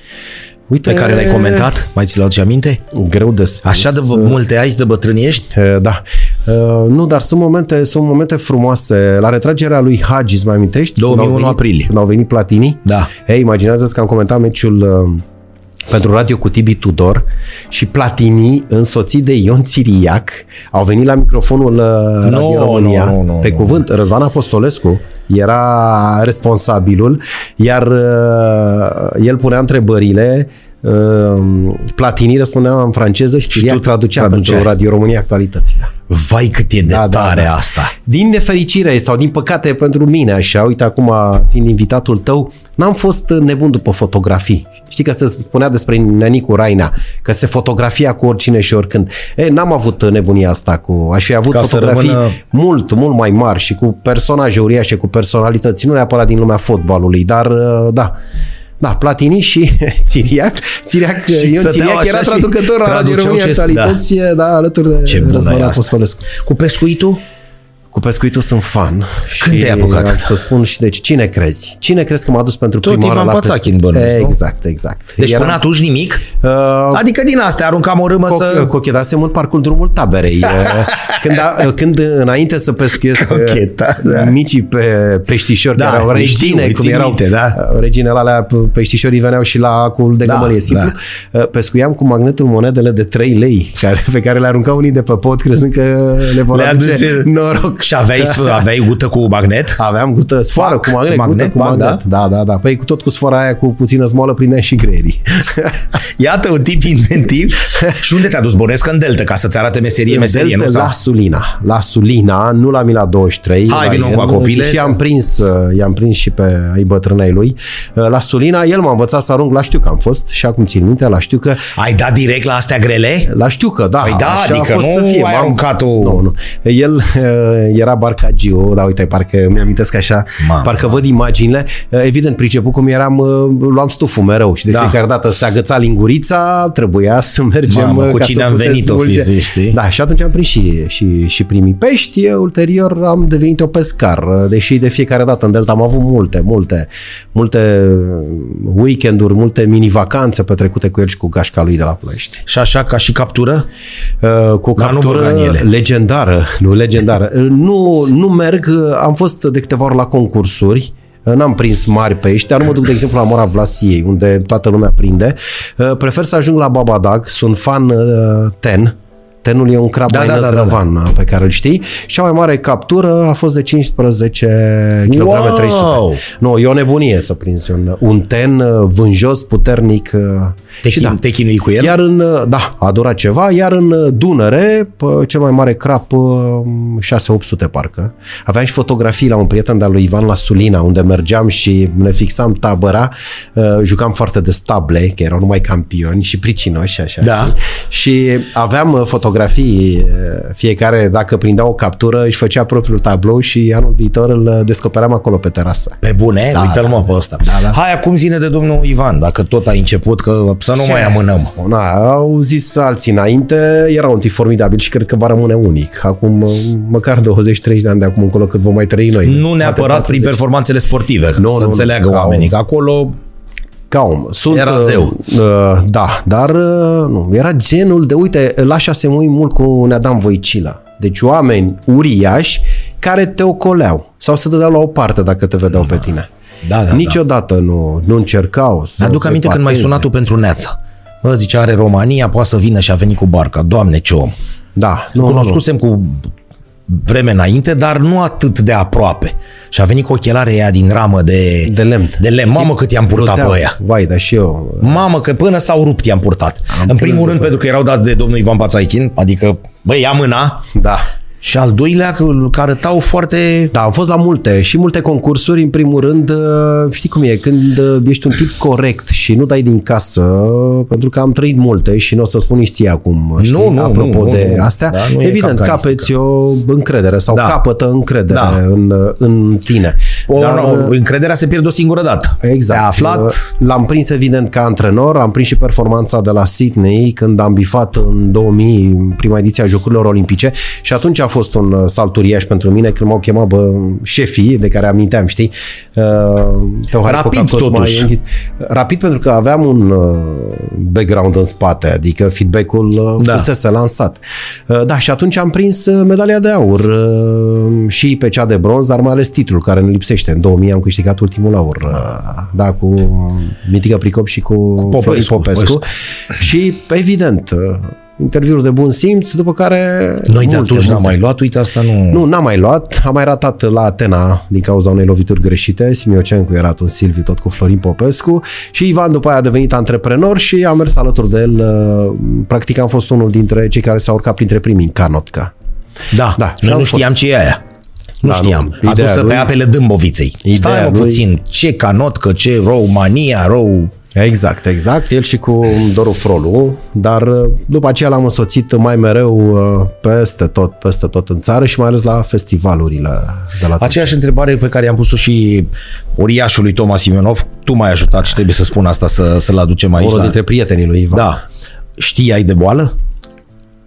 Uite, pe care l-ai comentat, mai ți-l aduce aminte? Greu de spus. Așa de multe ai, de bătrâni ești? Da. Nu, dar sunt momente, sunt momente frumoase. La retragerea lui Hagi, îți mai amintești? 2001 venit, aprilie. Când au venit Platini? Da. Ei, imaginează că am comentat meciul pentru radio cu Tibi Tudor și Platini, însoțit de Ion Țiriac, au venit la microfonul no, Radio România, no, no, no, pe no. cuvânt, Răzvan Apostolescu, era responsabilul, iar uh, el punea întrebările uh, Platini răspundea în franceză și Țiriac traducea, traducea pentru Radio România Actualități. Da. Vai cât e de da, da tare da, da. asta! Din nefericire sau din păcate pentru mine așa, uite acum fiind invitatul tău, n-am fost nebun după fotografii. Știi că se spunea despre Nenicu Raina, că se fotografia cu oricine și oricând. E, n-am avut nebunia asta cu... Aș fi avut Ca fotografii rămână... mult, mult mai mari și cu personaje uriașe, cu personalități, nu neapărat din lumea fotbalului, dar da, da, Platini și Țiriac. Țiriac, și Ion Țiriac era traducător la Radio România Actualități, da. da, alături de Răzvan Apostolescu. Cu pescuitul? Cu pescuitul sunt fan. Când te-ai apucat? Să spun și deci cine crezi? Cine crezi că m-a dus pentru Tot prima oară la pescuit? Exact, exact. Deci Era... până atunci nimic? Uh, adică din astea aruncam o râmă co- să... Cochedasem în parcul drumul taberei. Uh, când, a, când înainte să pescuiesc uh, Cocheta, da. micii pe peștișori da, care erau regine, știu, cum erau minte, da. reginele alea, peștișorii veneau și la acul de da, gămălie. Simplu. Da. Pescuiam cu magnetul monedele de 3 lei care, pe care le aruncau unii de pe pod crezând că le vor le aduce noroc. Și aveai, aveai gută cu magnet? Aveam gută, sfoară cu magnet, magnet, gută cu magnet. Da? da, da, da. Păi cu tot cu sfoara aia cu puțină smolă prindeam și greierii. Iată un tip inventiv. și unde te-a dus Bănuiesc în Delta ca să-ți arate meserie, în meserie, Delta, nu? La Sulina. La Sulina, nu la Mila 23. Hai, vină cu copile. Și i-am prins, uh, i-am prins și pe ai bătrânei lui. Uh, la Sulina, el m-a învățat să arunc la știu că am fost și acum țin minte, la știu că... Ai dat direct la astea grele? La știu că, da. Păi da, adică nu să fie. ai aruncat-o... Nu, nu. El, era Barcagiu, dar uite, parcă mi-amintesc așa, Mamă, parcă văd imaginile. Evident, priceput cum eram, luam stuful mereu și de Da. fiecare dată se agăța lingurița, trebuia să mergem Mamă, cu ca cine să am putem venit o fi smulge. zis, știi? Da, și atunci am prins și, și, și primii pești. Ulterior am devenit o pescar, deși de fiecare dată în Delta am avut multe, multe, multe weekenduri, multe mini-vacanțe petrecute cu el și cu gașca lui de la Ploiești. Și așa ca și captură? Uh, cu o Dar nu captură băga în ele. legendară, nu legendară. Uh, nu, nu merg, uh, am fost de câteva ori la concursuri, uh, N-am prins mari pești, dar nu mă duc, de exemplu, la Mora Vlasiei, unde toată lumea prinde. Uh, Prefer să ajung la Babadag, sunt fan uh, ten. Tenul e un crab Da, mai da, da, da, năzdrăvan uh, pe care îl știi. Și cea mai mare captură a fost de 15 kg Wow! 300. Nu, e o nebunie să prinzi un, un ten uh, vânjos, puternic. uh, Te, și chin, da. te chinui cu el? Iar în, da, a durat ceva, iar în Dunăre, pă, cel mai mare crap, 6-800 parcă. Aveam și fotografii la un prieten de-al lui Ivan la Sulina, unde mergeam și ne fixam tabăra, uh, jucam foarte de stable, că erau numai campioni și pricinoși, așa. Da. Și aveam uh, fotografii, uh, fiecare, dacă prindea o captură, își făcea propriul tablou și anul viitor îl uh, descopeream acolo pe terasă. Pe bune, Da, uite-l da, mă da. pe ăsta. Da, da. Hai, acum zine de domnul Ivan, dacă tot ai început, că să nu Ce mai să amânăm. spun? Na, au zis alții înainte, era un tip formidabil și cred că va rămâne unic. Acum, măcar 20-30 de ani de acum încolo, cât vom mai trăi noi. Nu Poate neapărat 40. prin performanțele sportive, Nu, să nu, înțeleagă ca oamenii om. că acolo Ca om. Sunt, Era zeu. Uh, da, dar uh, nu. Era genul de, uite, la așa se mui mult cu Neadam Voicila. Deci oameni uriași care te ocoleau sau se dădeau la o parte dacă te vedeau pe tine. Da, da, da. Niciodată nu, nu încercau să Mi-aduc aminte când m-ai epateze. sunat tu pentru Neața. Bă, zice, are România, poate să vină și a venit cu barca. Doamne, ce om. Da, nu, nu, nu. Cunoscusem cu vreme înainte, dar nu atât de aproape. Și a venit cu ochelare ea din ramă de, De lemn. De lemn. Mamă cât i-am purtat Pluteau. pe ăia. Vai, dar și eu. Mamă, că până s-au rupt i-am purtat. Am în primul plâns rând de pentru că erau dat de domnul Ivan Pațaichin, adică, băi, ia mâna. Da. Și al doilea, că, că arătau foarte... Da, am fost la multe și multe concursuri. În primul rând, uh, știi cum e, când uh, ești un tip corect și nu dai din casă, pentru că am trăit multe și nu o să spun nici ție acum, știi, Nu, nu, apropo nu, de nu. astea, Da, nu e evident, capcanistică. capeți o încredere sau Da. capătă încredere Da. în, în tine. O, Dar, o, încrederea se pierde o singură dată. Exact. Te-a aflat... Uh, L-am prins evident ca antrenor, am prins și performanța de la Sydney când am bifat în 2000 în prima ediție a Jocurilor Olimpice și atunci a fost un uh, salt uriaș pentru mine când m-au chemat bă, șefii de care aminteam, știi? Uh, Teohari Rapid, Coca, Cosma, totuși. Ienghi. Rapid pentru că aveam un uh, background în spate, adică feedback-ul uh, Da. fusese lansat. Uh, Da, și atunci am prins uh, medalia de aur uh, și pe cea de bronz, dar mai ales titlul care ne lipsește. În 2000 am câștigat ultimul aur. uh, Da, cu Mitică Pricop și cu Popescu, Florin Popescu. Și, evident, uh, interviuri de bun simț, după care... Noi de multe, atunci n-am multe. mai luat, uite asta nu... Nu, n-am mai luat. Am mai ratat la Atena din cauza unei lovituri greșite. Simiocencu era un Silviu tot cu Florin Popescu și Ivan după aia a devenit antreprenor și am mers alături de el. uh, Practic am fost unul dintre cei care s-au urcat printre primii în canotca. Da, Da, și noi am nu fost. știam ce e aia. Nu Da, știam. nu. Ideea Adusă pe lui- apele Dâmboviței. Ideea Stai mă lui- puțin, ce canotcă, ce România, row... Exact, exact. El și cu Doru Frolu, dar uh, după aceea l-am însoțit mai mereu uh, peste tot, peste tot în țară și mai ales la festivalurile de la Turcia. Aceeași întrebare pe care i-am pus-o și uriașului Toma Simenov, tu m-ai ajutat și trebuie să spun asta, să, să-l aducem aici. Unul la... dintre prietenii lui Ivan. Da. Știai de boală?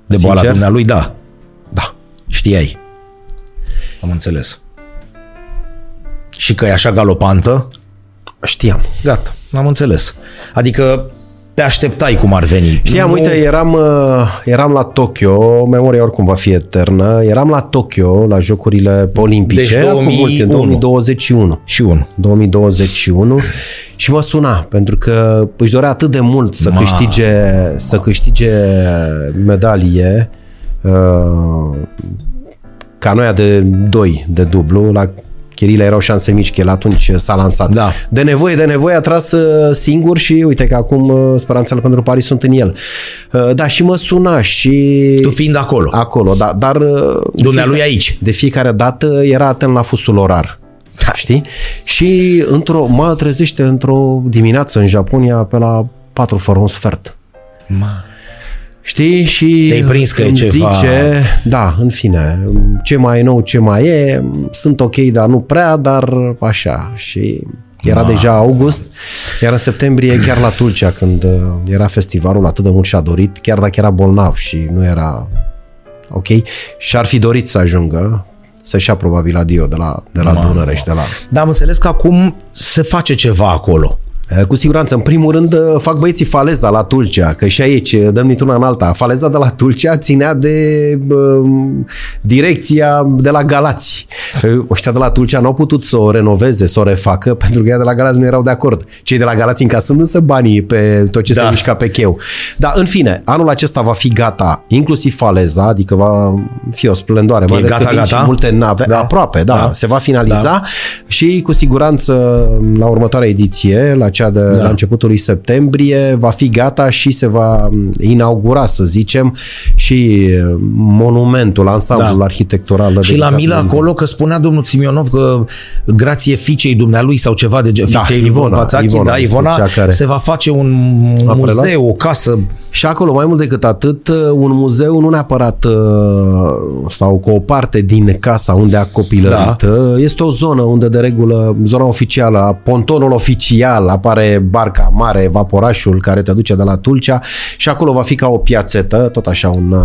De boala Sincer? dumnealui? Da. Da. Știai. Am înțeles. Și că e așa galopantă? Știam. Gata, am înțeles. Adică te așteptai cum ar veni. Știam, Nu- uite, eram, uh, eram la Tokyo, memoria oricum va fi eternă, eram la Tokyo, la Jocurile Olimpice, Deci acum mult, 2001. în 2021. Și un. 2021 și mă suna pentru că își dorea atât de mult să Ma. câștige să câștige medalie uh, canoia de 2 de dublu la Chirila erau șanse mici, că el atunci s-a lansat. Da. De nevoie, de nevoie a tras uh, singur și uite că acum uh, speranțele pentru Paris sunt în el. Uh, Da, și mă suna și... Tu fiind acolo. Acolo, da, dar... uh, de Dumnealui fiecare- aici. de fiecare dată era atent la fusul orar. Da. Știi? Și într-o, mă trezește într-o dimineață în Japonia pe la 4 fără un sfert. Ma. Știi? Și Te-ai prins că e îmi ceva- zice, da, în fine, ce mai e nou, ce mai e, sunt ok, dar nu prea, dar așa. Și era deja august, iar în septembrie chiar la Tulcea, când uh, era festivalul, atât de mult și-a dorit, chiar dacă era bolnav și nu era ok, și-ar fi dorit să ajungă, să-și ia probabil adio de la, de la Dunăre și de la... Dar am înțeles că acum se face ceva acolo. Uh, Cu siguranță, în primul rând, uh, fac băieții faleza la Tulcea, că și aici uh, dăm nituna în alta. Faleza de la Tulcea ținea de uh, direcția de la Galați. Uh, Ăștia de la Tulcea nu au putut să o renoveze, să o refacă, pentru că ea de la Galați nu erau de acord. Cei de la Galați încasând însă banii pe tot ce Da. se mișca pe cheu. Dar, în fine, anul acesta va fi gata, inclusiv faleza, adică va fi o splendoare. mai ales că gata, vin gata? Și multe nave, Da. aproape, da, Da. se va finaliza da. și cu siguranță la următoarea ediție, la cea de da. la începutul lui septembrie, va fi gata și se va inaugura, să zicem, și monumentul, ansamblul da. arhitectural. Și la dedicat Mila lui- acolo, că spunea domnul Simionov că grație fiicei dumnealui sau ceva de gen, Da, fiicei lui Ivona, Pațachi, Ivona da, este Ivona, cea care- se va face un A preluat? muzeu, o casă. Și acolo, mai mult decât atât, un muzeu nu neapărat uh, sau cu o parte din casa unde a copilărit. Da. Este o zonă unde de regulă, zona oficială, pontonul oficial, apare barca mare, vaporașul care te duce de la Tulcea și acolo va fi ca o piațetă, tot așa un, uh,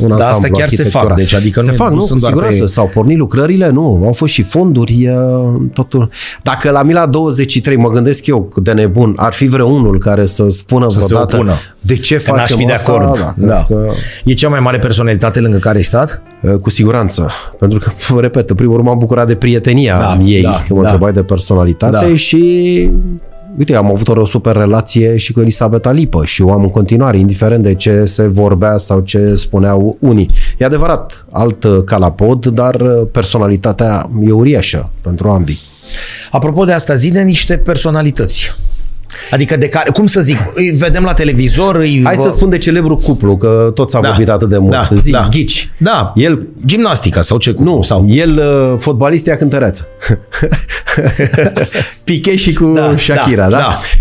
un ansamblu astea chiar se arhitectural. fac, deci adică se nu- fac, nu nu, sunt cu doar siguranță. pe- S-au pornit lucrările, nu, au fost și fonduri, uh, totul. Dacă la Mila 23, mă gândesc eu de nebun, ar fi vreunul care să spună Să se vreodată opună. de ce Că n-aș facem fi de asta? acord. Da, Da. cred Că, E cea mai mare personalitate lângă care ai stat? uh, cu siguranță. Pentru că, repet, în primul rând m-am bucurat de prietenia Da, ei, da, că mă da. întrebai de personalitate Da. și Uite, am avut o super relație și cu Elisabeta Lipă și o am în continuare, indiferent de ce se vorbea sau ce spuneau unii. E adevărat, alt uh, calapod, dar uh, personalitatea e uriașă pentru ambii. Apropo de asta, zi de niște personalități. Adică de care, cum să zic, îi vedem la televizor, îi... Hai să spun de celebru cuplu, că toți am Da. vorbit atât de mult. Da, Zi, da. Ghici. Da, El gimnastica sau ce? Nu, sau... el uh, fotbalist ea cântăreață. Piche și cu Da, Shakira, da,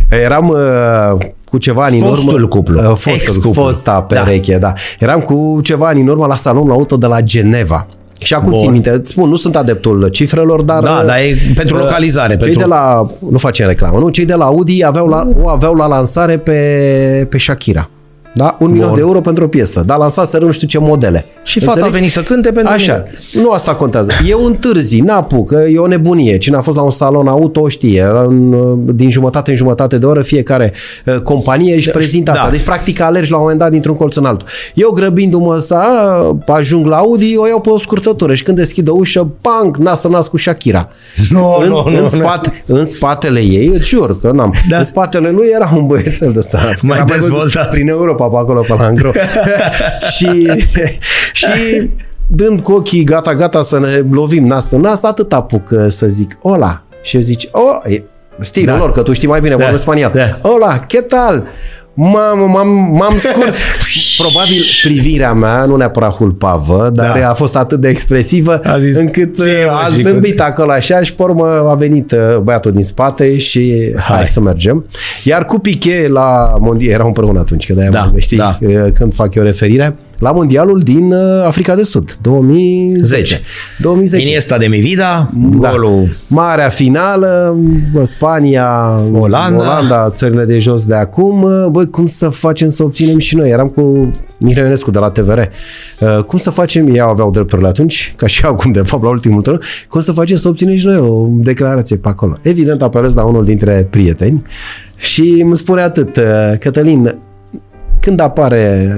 da? Eram uh, cu ceva ani în Fostul urmă. cuplu. Uh, fostul, Ex-cuplu. fosta pereche, da. da. Eram cu ceva ani în urmă la salonul auto de la Geneva. Și acum Bun. țin minte, îți spun, nu sunt adeptul cifrelor, dar... Da, dar e pentru uh, localizare, Cei pentru- de la... Nu facem reclamă, nu? Cei de la Audi aveau la, o aveau la lansare pe, pe Shakira. Da? Un milion de euro pentru o piesă. Dar lansaseră nu știu ce modele. Și fata a Înțelegi? venit să cânte pentru Așa. mine. Nu asta contează. E un târzi, n-apuc, e o nebunie. Cine a fost la un salon auto o știe. În, din jumătate în jumătate de oră fiecare uh, companie își prezintă da. asta. Deci practic alergi la un moment dat dintr-un colț în altul. Eu grăbindu-mă să a, ajung la Audi, o iau pe o scurtătură și când deschid o ușă, bang, nas în nas cu Shakira. Nu, în, nu, nu, în, nu. spate, în spatele ei, îți jur că n-am. Da. În spatele lui era un băiețel de ăsta. Mai L-am văzut dezvoltat. Prin Europa, pe acolo, pe la Angro. și, și dând cu ochii gata, gata să ne lovim nas în nas, atât apuc uh, să zic, ola. Și eu zici, o, e stilul Da. lor, că tu știi mai bine, Da, vorbesc spaniol. da. Ola, ce tal? Mamă, m-am, m-am scurs. Probabil privirea mea, nu neapărat hulpavă, dar Da. a fost atât de expresivă A zis, încât "Ce e, uh, mă, a și cu- zâmbit acolo așa și pe urmă a venit uh, băiatul din spate și hai, Hai. să mergem. Iar cu Piqué la mondial, erau împreună atunci, că de-aia Da, mă- știi da. uh, când fac eu referire, la mondialul din uh, Africa de Sud, 2010. 10. 2010. Iniesta de mi vida, Da. golul Marea finală, bă, Spania, Olanda. Olanda, țările de jos de acum. Băi, cum să facem să obținem și noi? Eram cu Mihai Ionescu de la TVR. Uh, Cum să facem, ei aveau drepturile atunci, ca și acum, de fapt, la ultimul turn, cum să facem să obținem și noi o declarație pe acolo? Evident, apelez la unul dintre prieteni și îmi spune atât, uh, Cătălin, când apare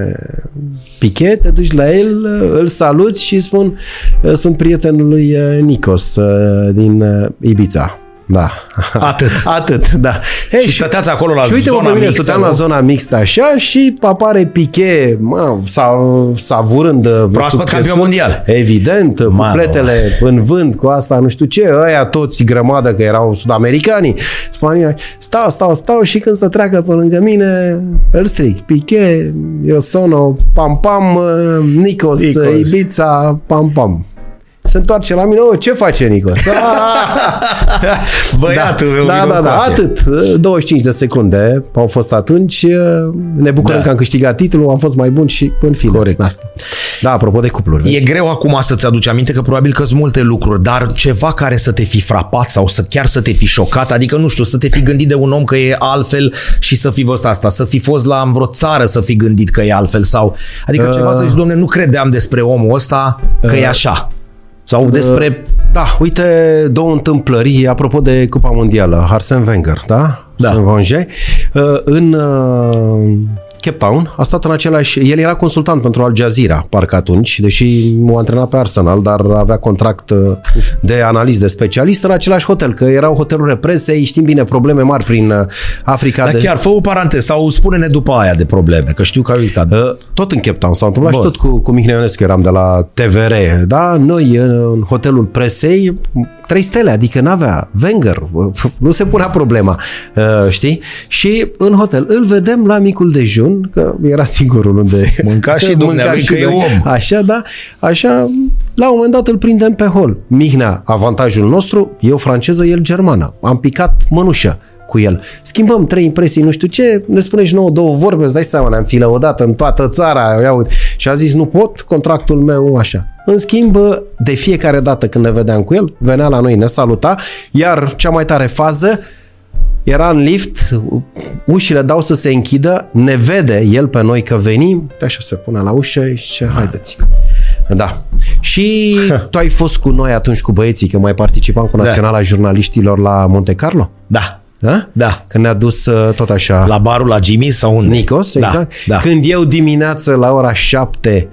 Pichet, te duci la el, îl saluți și îi spun sunt prietenul lui uh, Nicos uh, din uh, Ibiza. Da. Atât. Atât, da. Hey, și stăteați acolo la și uite, mă, zona pe mine, mixtă, stăteam la nu? zona mixtă așa și apare Piqué, mă, sa, savurând uh, Proaspăt succesul. campion mondial. Evident, Mamă. cupletele în vânt cu asta, nu știu ce, ăia toți grămadă că erau sud-americanii, spanioli, stau, stau, stau și când să treacă pe lângă mine, îl stric, Piqué, eu sono, pam, pam, uh, Nicos, Nicos. Ibiza, pam, pam. Se întoarce la mine, oh, ce face Nicos? Băiatul meu, da, vină da, da, încoace. atât. 25 de secunde au fost atunci. Ne bucurăm Da. că am câștigat titlul, am fost mai bun și în fine. Corect. Asta. Da, apropo de cupluri. E vezi? greu acum să-ți aduci aminte că probabil că sunt multe lucruri, dar ceva care să te fi frapat sau să chiar să te fi șocat, adică nu știu, să te fi gândit de un om că e altfel și să fi văzut asta, să fi fost la în vreo țară să fi gândit că e altfel sau, adică uh, ceva să zici, domne, nu credeam despre omul ăsta că uh, e așa. Sau despre... Da, uite două întâmplări apropo de Cupa Mondială. Arsene Wenger, da? Da. Arsene Wenger. Uh, În uh, Cape Town a stat în același... El era consultant pentru Al Jazeera, parcă atunci, deși m-a antrenat pe Arsenal, dar avea contract uh, de analist, de specialist în același hotel, că erau hotelurile presei, știm bine, probleme mari prin uh, Africa. Dar de... chiar, fă o paranteză sau spune-ne după aia de probleme, că știu că ai uitat. Uh, Tot în Cape Town s-a întâmplat Bun. și tot cu, cu Mihnea Ionescu, eram de la TVR, da? Noi în hotelul presei, trei stele, adică n-avea Wenger, uh, nu se punea problema, uh, știi? Și în hotel îl vedem la micul dejun, că era singurul unde Mânca și dumnealui, că e noi. om. Așa, da, așa, la un moment dat îl prindem pe hol. Mihnea, avantajul nostru, eu franceză, el germană. Am picat mănușă cu el. Schimbăm trei impresii, nu știu ce, ne spune și nouă două vorbe, îți dai seama, ne-am fi lăudat în toată țara, ia uite. Și a zis, nu pot, contractul meu așa. În schimb, de fiecare dată când ne vedeam cu el, venea la noi, ne saluta, iar cea mai tare fază, era în lift, ușile dau să se închidă, ne vede el pe noi că venim, așa se pune la ușă și zice, haideți. Da. Și tu ai fost cu noi atunci cu băieții, că mai participam cu Naționala Jurnaliștilor la Monte Carlo? Da, Da? da. Când ne-a dus uh, tot așa La barul la Jimmy sau unde? Nicos, Da, exact. Da, Când eu dimineață la ora 7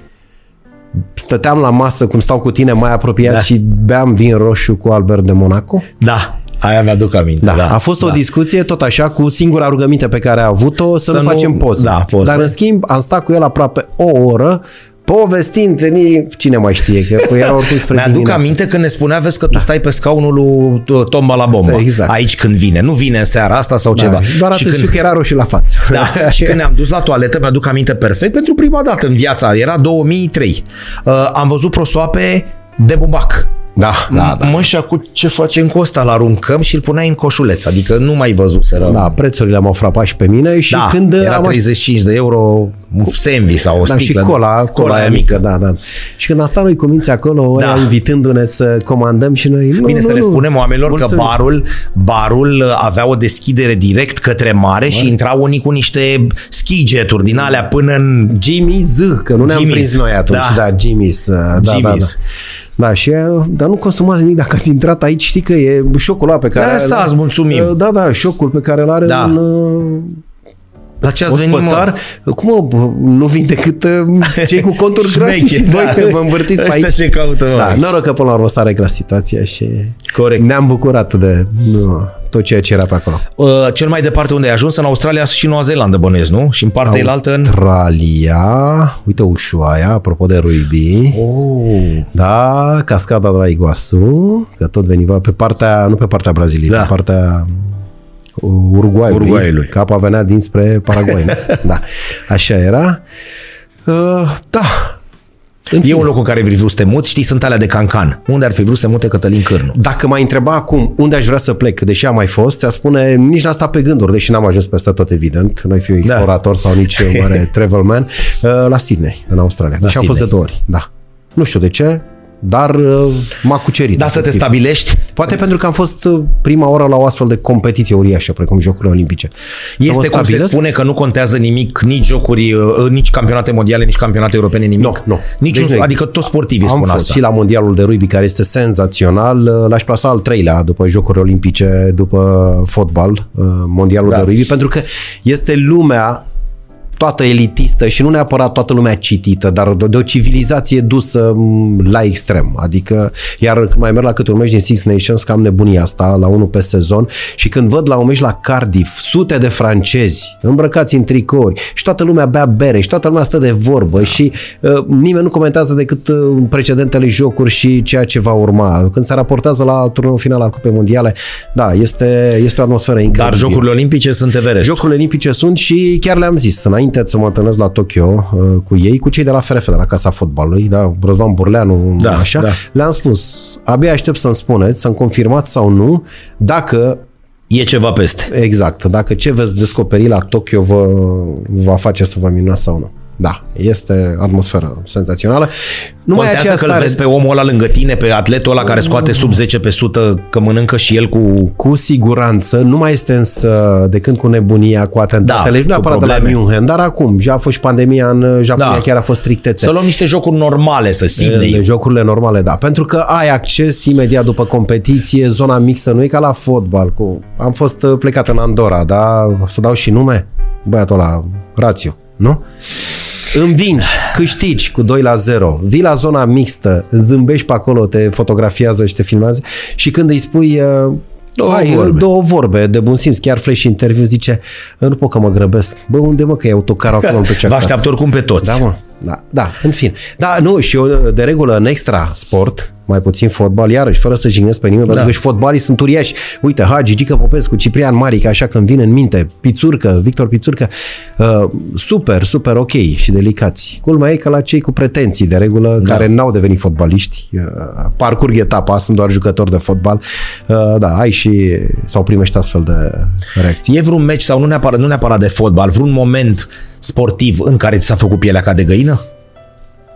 stăteam la masă, cum stau cu tine mai apropiat Da. și beam vin roșu cu Albert de Monaco. da. Aia mi-aduc aminte. Da, Da, a fost o da. discuție tot așa cu singura rugăminte pe care a avut-o să, Să nu nu- facem poză. da, poză. Dar în schimb am stat cu el aproape o oră povestind, ni- cine mai știe, că era oricum spre Mi-aduc dimineață. aminte când ne spunea, vezi că tu stai pe scaunul lui Tomba la bombă. Exact. Aici când vine. Nu vine în seara asta sau Da, ceva. doar și atât, când, știu că era roșu la față. Da, și când ne-am dus la toaletă, mi-aduc aminte perfect, pentru prima dată în viața, era 2003. Uh, am văzut prosoape de bubac. Da, da, da. Mă, și acum ce facem cu ăsta? L-aruncăm și îl puneai în coșuleț. Adică nu mai văzuseră. Da, prețurile m-au frapat și pe mine și Da, când era am 35 de euro un sandwich sau o Da, și sticlă. cola, cola, cola aia mică, da, da. Și când am stat noi cu minți acolo, Da. da. invitându-ne să comandăm și noi... Nu, Bine nu, să le nu. spunem oamenilor Mulțumim. că barul, barul avea o deschidere direct către mare și intrau unii cu niște ski jeturi din alea până în... Jimmy Z, că nu ne-am Jimmy's. prins noi atunci, Da. da, da Jimmy's, uh, da, da, da. Jimmy's. Da, și, uh, dar nu consumați nimic dacă ați intrat aici, știi că e șocul ăla pe care... Da, are- să-ți mulțumim. Uh, Da, da, șocul pe care îl are Da. un uh, La ce ați venit, ospătar. mă? Cum mă, bă, nu vin decât uh, cei cu conturi grase și Șmecher, voi da. că vă învârtiți pe Ăștia aici. ce caută, mă? Da, noroc că până la urmă s-a reglat situația și Corect. ne-am bucurat de nu, tot ceea ce era pe acolo. Uh, cel mai departe unde ai ajuns, în Australia și Noua Zeelandă, bănuiesc, nu? Și în partea elaltă în... Australia, uite Ushuaia, apropo de rugby. Oh. Da, cascada de la Iguasu, că tot veni pe partea, nu pe partea Braziliei, Da. pe partea uh, Uruguayului. Uruguayului. Că apa venea dinspre Paraguay. nu? da, așa era. Uh, da. În E fine. un loc în care vrei vrut să te muți, știi, sunt alea de cancan. Unde ar fi vrut să se mute Cătălin Cârnu? Dacă m-ai întreba acum unde aș vrea să plec, deși am mai fost, ți-a spune nici n-a stat pe gânduri, deși n-am ajuns peste tot evident, nu fiu explorator da. sau nici mare travel man, uh, la Sydney, în Australia. Deci am fost de Sydney. două ori, da. Nu știu de ce, dar uh, m-a cucerit. Dar să te efectiv. stabilești, Poate pentru că am fost uh, prima oră la o astfel de competiție uriașă, precum Jocurile Olimpice. Să mă este cum se stabilesc? spune că nu contează nimic, nici jocuri, uh, nici campionate mondiale, nici campionate europene, nimic. Nu, nu. Niciun, Deci nu adică toți sportivii Am spun fost asta. și la mondialul de rugby, care este senzațional. Uh, L-aș plasa al treilea după Jocurile Olimpice, după fotbal, uh, mondialul Da. de rugby, pentru că este lumea toată elitistă și nu neapărat toată lumea citită, dar de, de o civilizație dusă m, la extrem. Adică, iar când mai merg la câte un meci din Six Nations, cam nebunia asta, la unul pe sezon, și când văd la un meci la Cardiff sute de francezi îmbrăcați în tricouri și toată lumea bea bere și toată lumea stă de vorbă și uh, nimeni nu comentează decât uh, precedentele jocuri și ceea ce va urma. Când se raportează la turneul final al Cupei Mondiale, da, este, este o atmosferă incredibilă. Dar jocurile olimpice sunt Everest. Jocurile olimpice sunt și chiar le-am zis înainte înainte să mă întâlnesc la Tokyo uh, cu ei, cu cei de la FRF, de la Casa Fotbalului, da, Răzvan Burleanu, Da, așa, da. le-am spus, abia aștept să-mi spuneți, să-mi confirmați sau nu, dacă E ceva peste. Exact. Dacă ce veți descoperi la Tokyo vă va face să vă minunați sau nu. Da, este atmosferă senzațională. Numai Contează aceea că îl stare, vezi pe omul ăla lângă tine, pe atletul ăla care scoate sub 10 pe 100, că mănâncă și el cu... cu siguranță, nu mai este însă de când cu nebunia, cu atentatele, Da, nu neapărat cu de la probleme. München, dar acum, și a fost și pandemia în Japonia, Da. chiar a fost strictețe. Să luăm niște jocuri normale, să De Sydney. jocurile normale, da. Pentru că ai acces imediat după competiție, zona mixtă, nu e ca la fotbal. Cu... Am fost uh, plecat în Andorra, da? Să dau și nume? Băiatul ăla, Rațiu, nu? Învingi, câștigi cu 2 la 0, vii la zona mixtă, zâmbești pe acolo, te fotografiază și te filmează și când îi spui uh, Două hai, vorbe. două vorbe de bun simț, chiar flash interviu, zice, nu pot că mă grăbesc. Bă, unde mă că e autocarul acolo, îmi duce Vă acasă. așteaptă oricum pe toți. Da, mă. Da, da, în fine. Da, nu, și eu de regulă în extra sport, mai puțin fotbal, iarăși, fără să jignesc pe nimeni, da. pentru că și fotbalii sunt uriași. Uite, Hagi, Gică Popescu, Ciprian Maric, așa că îmi vine în minte, Pițurcă, Victor Pițurcă, uh, super, super ok și delicați. Culmea e că la cei cu pretenții, de regulă, da. care n-au devenit fotbaliști, uh, parcurg etapa, sunt doar jucători de fotbal, uh, da, ai și, sau primești astfel de reacții. E vreun meci sau nu neapărat, nu neapărat de fotbal, vreun moment sportiv în care ți s-a făcut pielea ca de găină?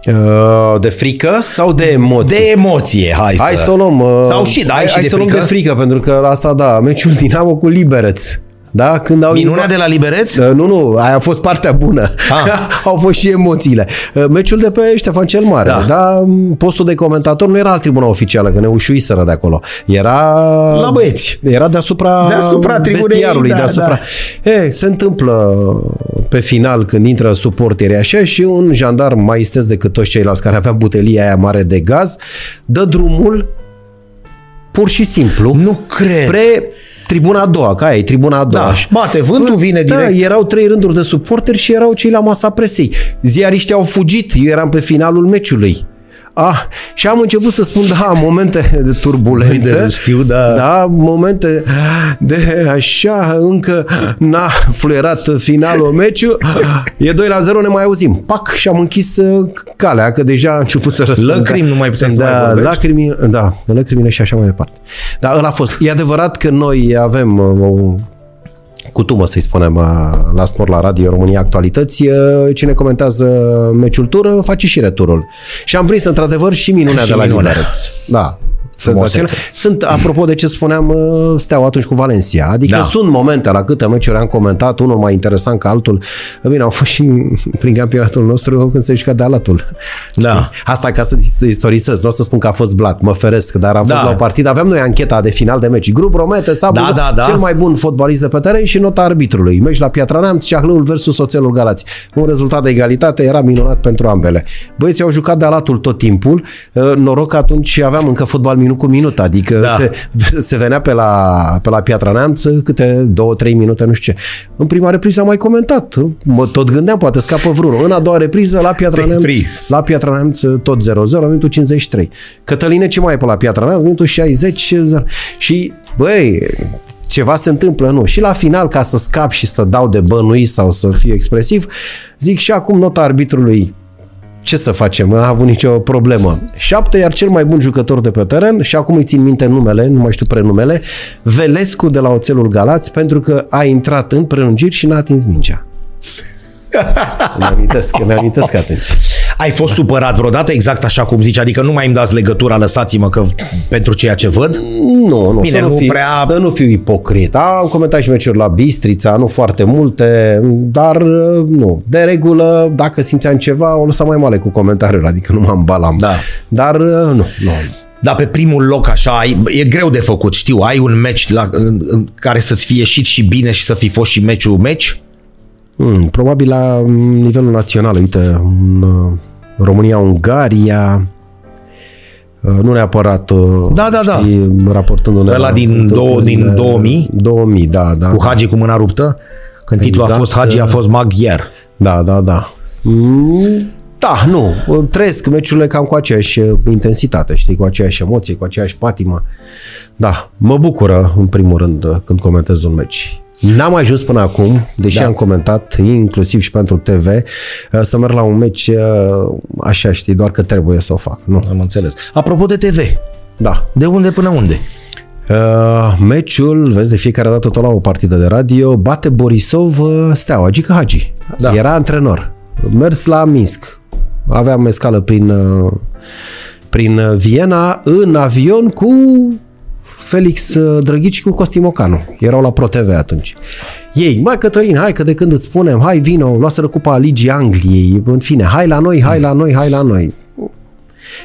Uh, de frică sau de emoții? De emoție, hai, Hai să... să o luăm. uh, Sau și, da, hai, și hai de să luăm frică. de frică, pentru că la asta, da, meciul Dinamo cu Libereț. Da? Când au Minunea de la Libereț? Uh, Nu, nu, aia a fost partea bună. Ah. Au fost și emoțiile. Uh, Meciul de pe Ștefan cel Mare. Da. Da. Postul de comentator nu era la tribuna oficială, că ne ușuiseră de acolo. Era... La băieți. Era deasupra, Deasupra tribunei, vestiarului. da, deasupra. E, se întâmplă pe final când intră suporterii așa și un jandarm mai isteț decât toți ceilalți care avea butelia aia mare de gaz, dă drumul pur și simplu Nu cred. spre tribuna a doua, ca aia e tribuna a doua. Da, bate vântul, vine da, direct. erau trei rânduri de suporteri și erau cei la masa presei. Ziariștii au fugit, eu eram pe finalul meciului. Ah, și am început să spun, da, momente de turbulență. De- știu, da. Da, momente de așa, încă n-a fluierat finalul meciul. E 2 la 0, ne mai auzim. Pac, și am închis uh, calea, că deja a început să răsundă. Lacrimi nu mai puteai să da, mai vorbești. lacrimi, da, lacrimile și așa mai departe. Dar ăla a fost. E adevărat că noi avem uh, o cutumă, să-i spunem, uh, la Sport la Radio România Actualități, uh, cine comentează meciul tur face și returul. Și am prins într-adevăr și minunea Și de la minunea. Libereț. Da. Senzațional. Sunt, apropo de ce spuneam, uh, steaua atunci cu Valencia. Adică Da. sunt momente la câte meciuri am comentat, unul mai interesant ca altul. Bine, au fost și prin campionatul nostru când se juca de alatul. Da. Asta ca să istorisesc, nu o să spun că a fost blat, mă feresc, dar a fost Da. la o partidă. Aveam noi ancheta de final de meci. Grup Romete, Sabu, Da, da, da. cel mai bun fotbalist de pe teren și nota arbitrului. Meci la Piatra Neamț, Ceahlăul versus Oțelul Galați. Un rezultat de egalitate era minunat pentru ambele. Băieții au jucat de alatul tot timpul. Uh, Noroc că atunci aveam încă fotbal minut cu minut, adică Da. se, se venea pe la, pe la Piatra Neamț câte două, trei minute, nu știu ce. În prima repriză am mai comentat. Mă tot gândeam, poate scapă vreunul. În a doua repriză, la Piatra Te Neamț, prins. la Piatra Neamț tot 0-0, minutul 53. Cătăline, ce mai e pe la Piatra Neamț? Minutul 60. 0. Și, băi, ceva se întâmplă, nu. Și la final, ca să scap și să dau de bănui sau să fiu expresiv, zic și acum nota arbitrului ce să facem? Nu a avut nicio problemă. Șapte, iar cel mai bun jucător de pe teren, și acum îi țin minte numele, nu mai știu prenumele, Velescu de la Oțelul Galați, pentru că a intrat în prelungiri și n-a atins mingea. Îmi amintesc, îmi amintesc atunci. Ai fost supărat vreodată exact așa cum zici? Adică nu mai îmi dați legătura, lăsați-mă că pentru ceea ce văd? Nu, nu, Bine, să, nu nu fiu, prea- să nu fiu ipocrit. Am comentat și meciuri la Bistrița, nu foarte multe, dar uh, nu. De regulă, dacă simțeam ceva, o lăsam mai male cu comentariul, adică nu mă ambalam. Da. Dar uh, nu, nu. Dar pe primul loc așa, ai, e greu de făcut, știu, ai un meci la, în, în care să-ți fie ieșit și bine și să fi fost și meciul meci? Hmm, probabil la mm, nivelul național, uite, în uh, România-Ungaria, uh, nu neapărat uh, Da, da, da. știi, raportându-ne Ăla la din întâmplările- două- din 2000? 2000, da, da. Cu Hagi cu mâna ruptă? Când titlul a Exact. fost Hagi, a fost maghiar. Da, da, da. Mm, Da, nu. Trăiesc meciurile cam cu aceeași uh, intensitate, știi, cu aceeași emoție, cu aceeași patimă. Da, mă bucură, în primul rând, uh, când comentez un meci. N-am ajuns până acum, deși Da. am comentat, inclusiv și pentru TV, uh, să merg la un meci uh, așa, știi, doar că trebuie să o fac. Nu. Am înțeles. Apropo de TV, Da. de unde până unde? Uh, meciul, vezi, de fiecare dată tot la o partidă de radio, bate Borisov uh, Steaua, Gică Hagi. Da. Era antrenor. Mers la Minsk. Aveam escală prin, uh, prin uh, Viena în avion cu Felix uh, Drăghici și cu Costi Mocanu. Erau la ProTV atunci. Ei, mai Cătălin, hai că de când îți spunem, hai vino, luaseră cupa Ligii Angliei, în fine, hai la noi, hai la noi, hai la noi.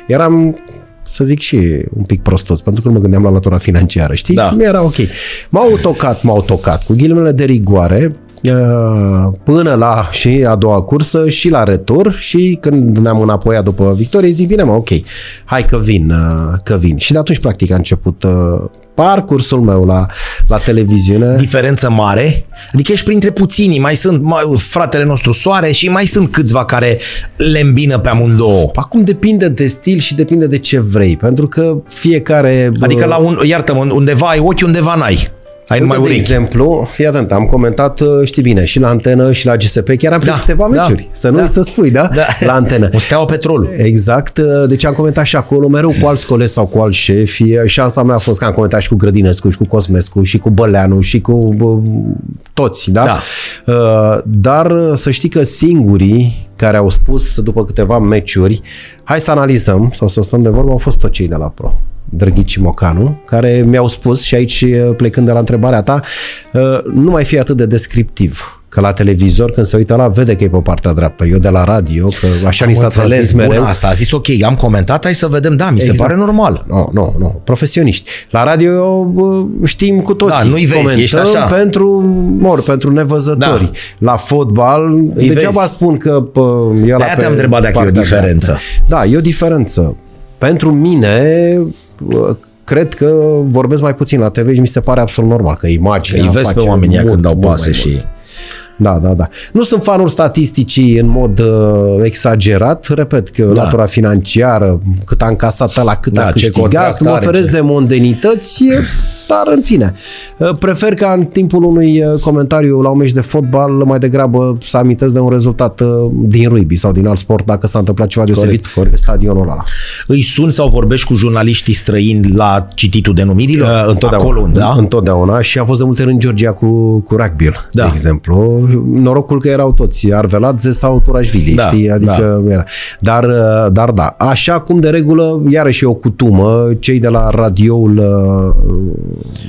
Eram să zic și un pic prostos, pentru că nu mă gândeam la latura financiară, știi? Da. Mi-era ok. M-au tocat, m-au tocat, cu ghilimele de rigoare, uh, până la și a doua cursă și la retur și când ne-am înapoiat după victorie zic bine mă, ok, hai că vin, uh, că vin. Și de atunci practic a început uh, parcursul meu la, la televiziune. Diferență mare? Adică ești printre puținii, mai sunt mai, fratele nostru Soare și mai sunt câțiva care le îmbină pe amândouă. Acum depinde de stil și depinde de ce vrei, pentru că fiecare... Adică uh, la un, iartă-mă, undeva ai ochi, undeva n-ai. Ai numai Uite, de urechi. exemplu, fii atent, am comentat, uh, știi bine, și la antenă și la GSP, chiar am prins Da, câteva da, meciuri, să nu da. da, să spui, da? Da. La antenă. Un steaua petrolul. Exact, uh, deci am comentat și acolo, mereu cu alți colegi sau cu alți șefi. Șansa mea a fost că am comentat și cu Grădinescu, și cu Cosmescu, și cu Băleanu, și cu uh, toți, da? Da. Uh, Dar uh, să știi că singurii care au spus după câteva meciuri, hai să analizăm sau să stăm de vorbă, au fost tot cei de la Pro. Drăghici Mocanu, care mi-au spus și aici uh, plecând de la întrebarea ta, uh, nu mai fi atât de descriptiv. Că la televizor, când se uită la, vede că e pe partea dreaptă. Eu de la radio, că așa ni s-a transmis bun mereu. asta. A zis ok, am comentat, hai să vedem. Da, mi se Exact. pare normal. Nu, nu, nu. Profesioniști. La radio bă, știm cu toții. Da, nu-i vezi, Comentăm ești așa. pentru mor, pentru nevăzători. Da. La fotbal, Îi degeaba vezi. spă că pă, e ăla De-aia pe te-am întrebat dacă e o partea diferență. dreaptă. Da, e o diferență. Pentru mine, bă, cred că vorbesc mai puțin la TV și mi se pare absolut normal că imaginea Îi vezi pe face oamenii ăia mult, când dau mult pase mai și... mult. Da, da, da. Nu sunt fanul statisticii în mod uh, exagerat. Repet că da. latura financiară, cât a încasat la cât Da, a ce câștigat, contract mă are, oferesc ce- de mondenități, e- dar în fine. Uh, Prefer ca în timpul unui uh, comentariu la un meci de fotbal mai degrabă să amintesc de un rezultat uh, din rugby sau din alt sport dacă s-a întâmplat ceva deosebit corect. pe stadionul ăla. Îi sun sau vorbești cu jurnaliștii străini la cititul denumirilor? Uh, întotdeauna. Acolo, da? Întotdeauna și a fost de multe ori în Georgia cu, cu rugby Da. de exemplu. Norocul că erau toți Arveladze sau Turașvili, Da, știi? Adică era. Dar, uh, dar da, așa cum de regulă, iarăși e o cutumă, cei de la radioul uh,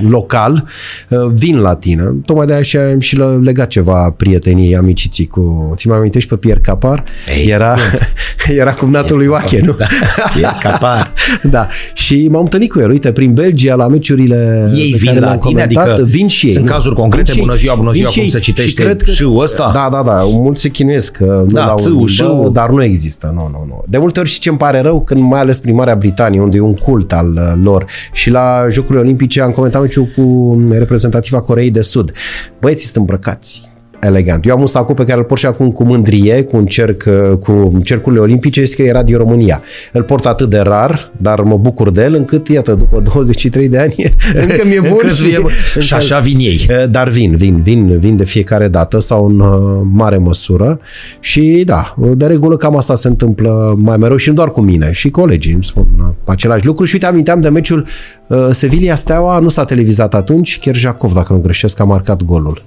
local uh, vin la tine. Tocmai de așa am și le- legat ceva prietenii, amiciții cu... Ți mai amintești pe Pierre Capar? Ei, era, era cumnatul lui Oache, nu? Da, Pierre Capar. da. Și m-am întâlnit cu el, uite, prin Belgia, la meciurile Ei pe vin care la le-am tine? comentat, Adică vin și ei. sunt nu. cazuri concrete? Vin și ei. Bună ziua, bună Vin ziua, și cum ei. se citește Și cred că, șâul ăsta? Da, da, da. Mulți se chinuiesc că nu Da, la țâul, limbă, șâul. dar nu există. Nu, nu, nu. De multe ori și ce îmi pare rău, când mai ales prin Marea Britanie, unde e un cult al uh, lor, și la Jocurile Olimpice am comentat meciul cu reprezentativa Coreei de Sud. Băieții sunt îmbrăcați elegant. Eu am un sacou pe care îl port și acum cu mândrie, cu un cerc, uh, cu cercurile olimpice și scrie Radio România. Îl port atât de rar, dar mă bucur de el, încât, iată, după 23 de ani, încă mi-e bun Încă și, ți-e bun. Și așa vin ei. Eh, Dar vin, vin, vin, vin de fiecare dată sau în uh, mare măsură și da, de regulă cam asta se întâmplă mai mereu și nu doar cu mine, și colegii îmi spun uh, același lucru și uite, aminteam de meciul uh, Sevilla-Steaua, nu s-a televizat atunci, chiar Jacov, dacă nu greșesc, a marcat golul.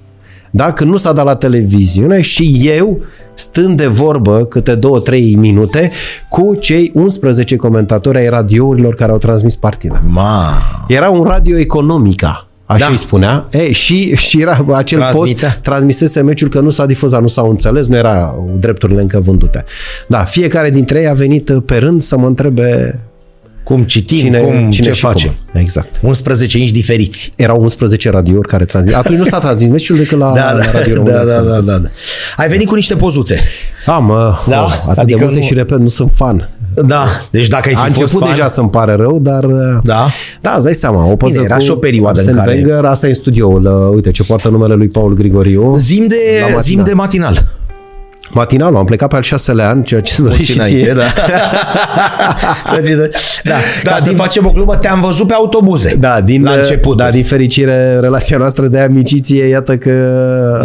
Da, când nu s-a dat la televiziune și eu stând de vorbă câte două, trei minute cu cei 11 comentatori ai radiourilor care au transmis partida. Ma, Era un radio economica, așa Da. îi spunea. E, și, și era acel Transmitea. post, transmisese meciul că nu s-a difuzat, nu s-au înțeles, nu era drepturile încă vândute. Da, fiecare dintre ei a venit pe rând să mă întrebe cum citim, cine, cum, cine ce și facem. Cum. Exact. 11 inși diferiți. Erau 11 radiouri care transmit. Atunci nu s-a transmis meciul decât la, Da, la Radio da, România. da, da, da, da. Ai venit cu niște pozuțe. Am, uh, Da? oh, atât Adică de multe nu- și repet, nu sunt fan. Da. Deci dacă ai fi A fost început fan, deja să-mi pare rău, dar... uh, Da? Da, îți dai seama, o poză Bine, era cu și o perioadă în Arsene care- Wenger, asta e în studioul, uh, uite, ce poartă numele lui Paul Grigoriu. Zim de, La matinal. zim de matinal. Matinalul, am plecat pe al șaselea an, ceea ce îți și ție. da. să ți se... da. Ca din... să facem o clubă, te-am văzut pe autobuze. Da, din, la început. Da, din fericire, relația noastră de amiciție, iată că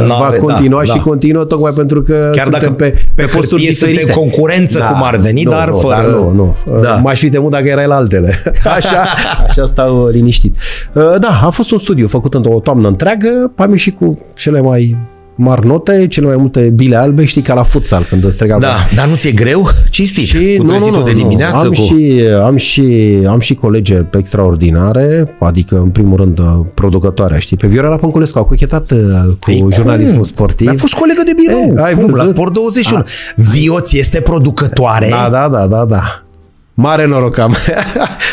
no, va continua da, și da. continuă, tocmai pentru că Chiar suntem dacă pe, pe, pe posturi diferite. Suntem concurență da, cum ar veni, nu, dar nu, fără... Dar nu, nu. Da. M-aș fi temut dacă erai la altele. Așa, așa stau liniștit. Da, a fost un studiu făcut într-o toamnă întreagă, am ieșit cu cele mai mari note, cele mai multe bile albe, știi, ca la futsal, când îți strigau. Da, dar nu ți-e greu? Cinstit, și, cu nu, nu, nu, de dimineață. Am, cu... și, am, și, am și colege extraordinare, adică, în primul rând, producătoarea, știi, pe Viorela Pânculescu, a cochetat uh, cu Ei, jurnalismul cum? sportiv. A fost colegă de birou, Ei, ai cum, la Sport 21. A. Vioț este producătoare. Da, da, da, da, da. Mare noroc am.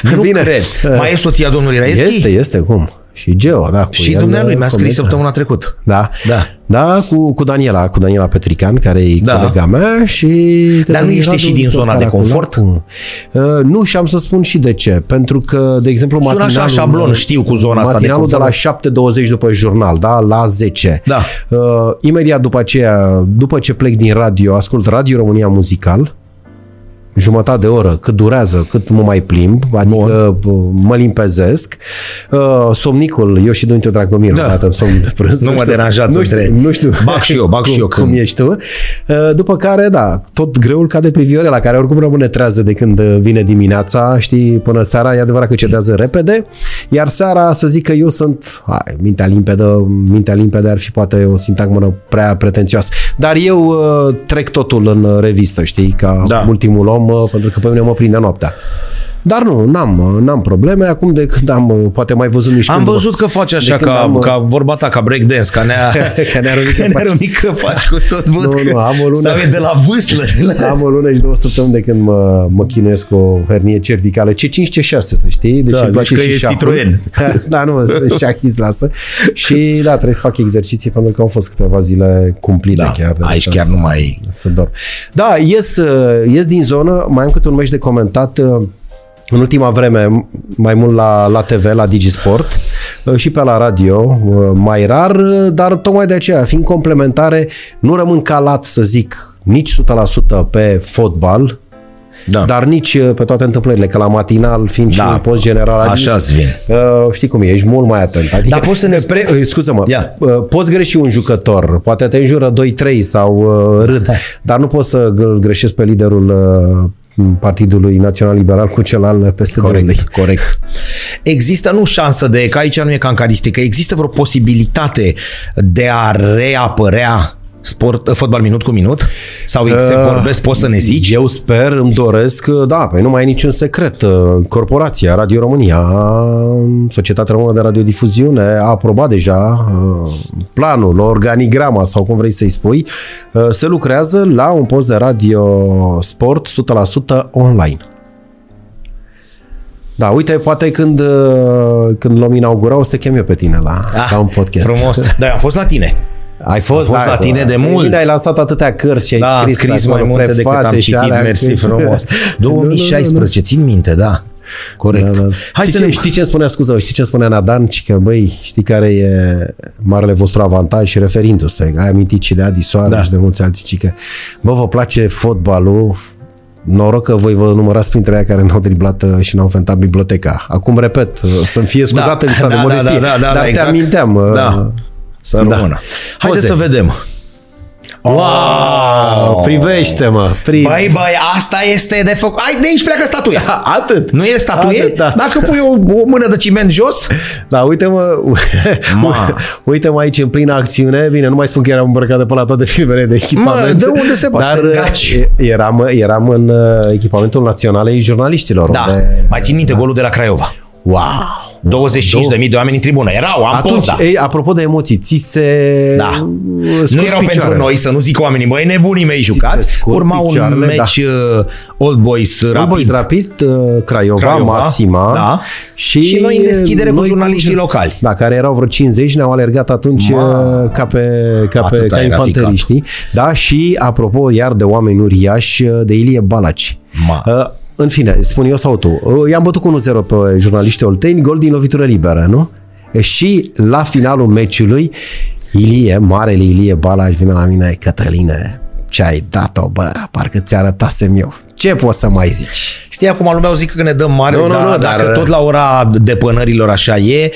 Nu Bine. cred. Mai e soția domnului Raeschi? Este, este, cum? Și Geo, da. Cu și dumnealui mi-a scris săptămâna trecută. Da. Da. Da, cu, cu Daniela, cu Daniela Petrican, care e da. colega mea și... Dar nu ești și din zona de confort? Uh, nu, și am să spun și de ce. Pentru că, de exemplu, Sună matinalul... așa șablon, știu cu zona asta de confort. de la 7.20 după jurnal, da, la 10. Da. Uh, imediat după aceea, după ce plec din radio, ascult Radio România Muzical, jumătate de oră, cât durează, cât mă mai plimb, adică Bun. mă limpezesc. Uh, somnicul, eu și Dunte Dragomir, da. dată somn de prânz. Nu, nu mă deranjați nu știu, între... Nu știu. Bac și eu, bac cum, și eu. Cum când... ești tu. Uh, după care, da, tot greul cade pe Viorela, care oricum rămâne trează de când vine dimineața, știi, până seara, e adevărat că cedează repede, iar seara să zic că eu sunt, hai, mintea limpede, mintea limpede ar fi poate o sintagmă prea pretențioasă, dar eu uh, trec totul în revistă, știi, ca da. ultimul om om, pentru că pe mine mă prinde noaptea. Dar nu, n-am, n-am probleme. Acum de când am, poate mai văzut mișcând. Am văzut că faci așa, ca, am, ca vorba ta, ca breakdance, ca nea, ca nea rumică, faci. faci cu tot. Văd nu, nu, am o lună, sau e de la vâslă. De la... Am o lună și două săptămâni de când mă, mă chinuiesc cu o hernie cervicală. C5, C6, să știi. Deci da, place că și e Citroen. da, nu, și achis lasă. Și da, trebuie să fac exerciții pentru că au fost câteva zile cumplite da, chiar. Aici chiar nu mai... Să dorm. Da, ies, ies din zonă, mai am câte un meci de comentat în ultima vreme mai mult la, la TV, la Digisport uh, și pe la radio, uh, mai rar, uh, dar tocmai de aceea, fiind complementare, nu rămân calat, să zic, nici 100% pe fotbal, da. dar nici pe toate întâmplările, că la matinal, fiind da. și post general, așa vin. Uh, știi cum e, ești mult mai atent. Adică, dar poți să ne... Spre, uh, scuză-mă, yeah. uh, poți greși un jucător, poate te înjură 2-3 sau uh, râd, dar nu poți să greșești pe liderul uh, Partidului Național Liberal cu cel al PSD-ului. Corect, corect. Există nu șansă de, că aici nu e cancaristică, există vreo posibilitate de a reapărea sport, fotbal minut cu minut? Sau uh, se vorbesc, poți să ne zici? Eu sper, îmi doresc, da, păi nu mai e niciun secret. Uh, corporația Radio România, Societatea Română de Radiodifuziune, a aprobat deja uh, planul, organigrama sau cum vrei să-i spui, uh, se lucrează la un post de radio sport 100% online. Da, uite, poate când, când l-om inaugura o să te chem eu pe tine la, ah, la un podcast. Frumos. Da, am fost la tine. Ai fost, fost da, la tine de mult. Bine, ai lansat atâtea cărți și ai da, scris, scris mai multe decât am citit, alea. mersi frumos. 2016, țin minte, da. Corect. Da, da. Hai știi să ne... Știi ce spunea, scuză, știi ce spunea Nadan? Și că, băi, știi care e marele vostru avantaj și referindu-se, ai amintit și de Adi Soares da. și de mulți alții, ci că, bă, vă place fotbalul, noroc că voi vă numărați printre aia care n-au driblat uh, și n-au fentat biblioteca. Acum, repet, uh, să-mi fie scuzată da, lipsa da, de modestie, da, da, da, dar da, exact. te aminteam. Uh, da. Să rămână. Da. Haideți să vedem. Wow! Privește-mă! Prive. Băi, băi, asta este de făcut. Ai, de aici pleacă statuia. Atât. Nu e statuie? Atât, da. Dacă pui o, o mână de ciment jos... Da, uite-mă, uite-mă aici în plină acțiune. Bine, nu mai spun că eram îmbrăcat de pe la toate filmele de echipament. Mă, de unde se poate? Dar eram, eram în uh, echipamentul național al jurnaliștilor. Da, unde... mai țin minte da. golul de la Craiova. Wow! 25.000 de oameni în tribună. Erau, am Atunci, poza. ei, apropo de emoții, ți se... Da. Nu erau picioarele. pentru noi, să nu zic oamenii, băi, nebunii mei jucați. Urma un meci da. Uh, Old Boys Rapid. Old Boys Rapid, uh, Craiova, Craiova Maxima. Da. Și, și noi în deschidere noi cu jurnaliștii locali. Da, care erau vreo 50, ne-au alergat atunci Ma. Uh, ca pe, ca pe ca infanteriștii. Da, și apropo iar de oameni uriași, de Ilie Balaci. Ma. Uh, în fine, spun eu sau tu, i-am bătut cu 1-0 pe jurnaliștii olteni, gol din lovitură liberă, nu? Și la finalul meciului, Ilie, marele Ilie Balaj vine la mine, Cătăline, Ce ai dat-o, bă, parcă ți arătasem eu. Ce poți să mai zici? Știi, acum lumea o zic că ne dăm mare, Nu, nu, dar nu, dacă dar- tot la ora depănărilor așa e,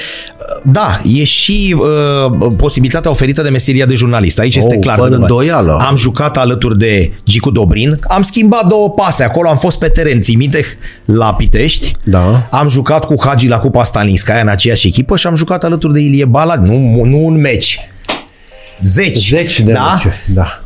da, e și uh, posibilitatea oferită de meseria de jurnalist. Aici este Oh, clar. fără bă, îndoială. Am jucat alături de Gicu Dobrin, am schimbat două pase acolo, am fost pe teren, ții minte, la Pitești. Da. Am jucat cu Hagi la Cupa Stalinskaya în aceeași echipă și am jucat alături de Ilie Balag, nu, nu un meci. Zeci. Zeci de da? meciuri, da.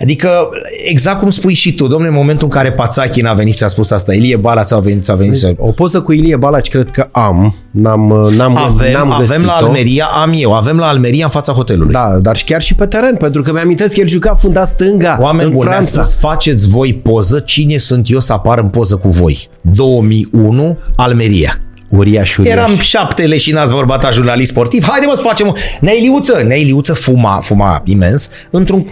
Adică, exact cum spui și tu, domnule, în momentul în care Pațachin a venit și a spus asta, Ilie Balaț a venit, a venit să... O poză cu Ilie Balaci cred că am. N-am, n-am, Avem, n-am avem la găsit-o. Almeria, am eu, avem la Almeria în fața hotelului. Da, dar și chiar și pe teren, pentru că mi-amintesc că el juca funda stânga Oameni în buni, mi-a Franța. spus, faceți voi poză, cine sunt eu să apar în poză cu voi? 2001, Almeria. Uriaș, uriaș. Eram șapte leșinați vorba ta jurnalist sportiv. Haide mă să facem... o- Neiliuță, Neiliuță fuma, fuma imens, într-un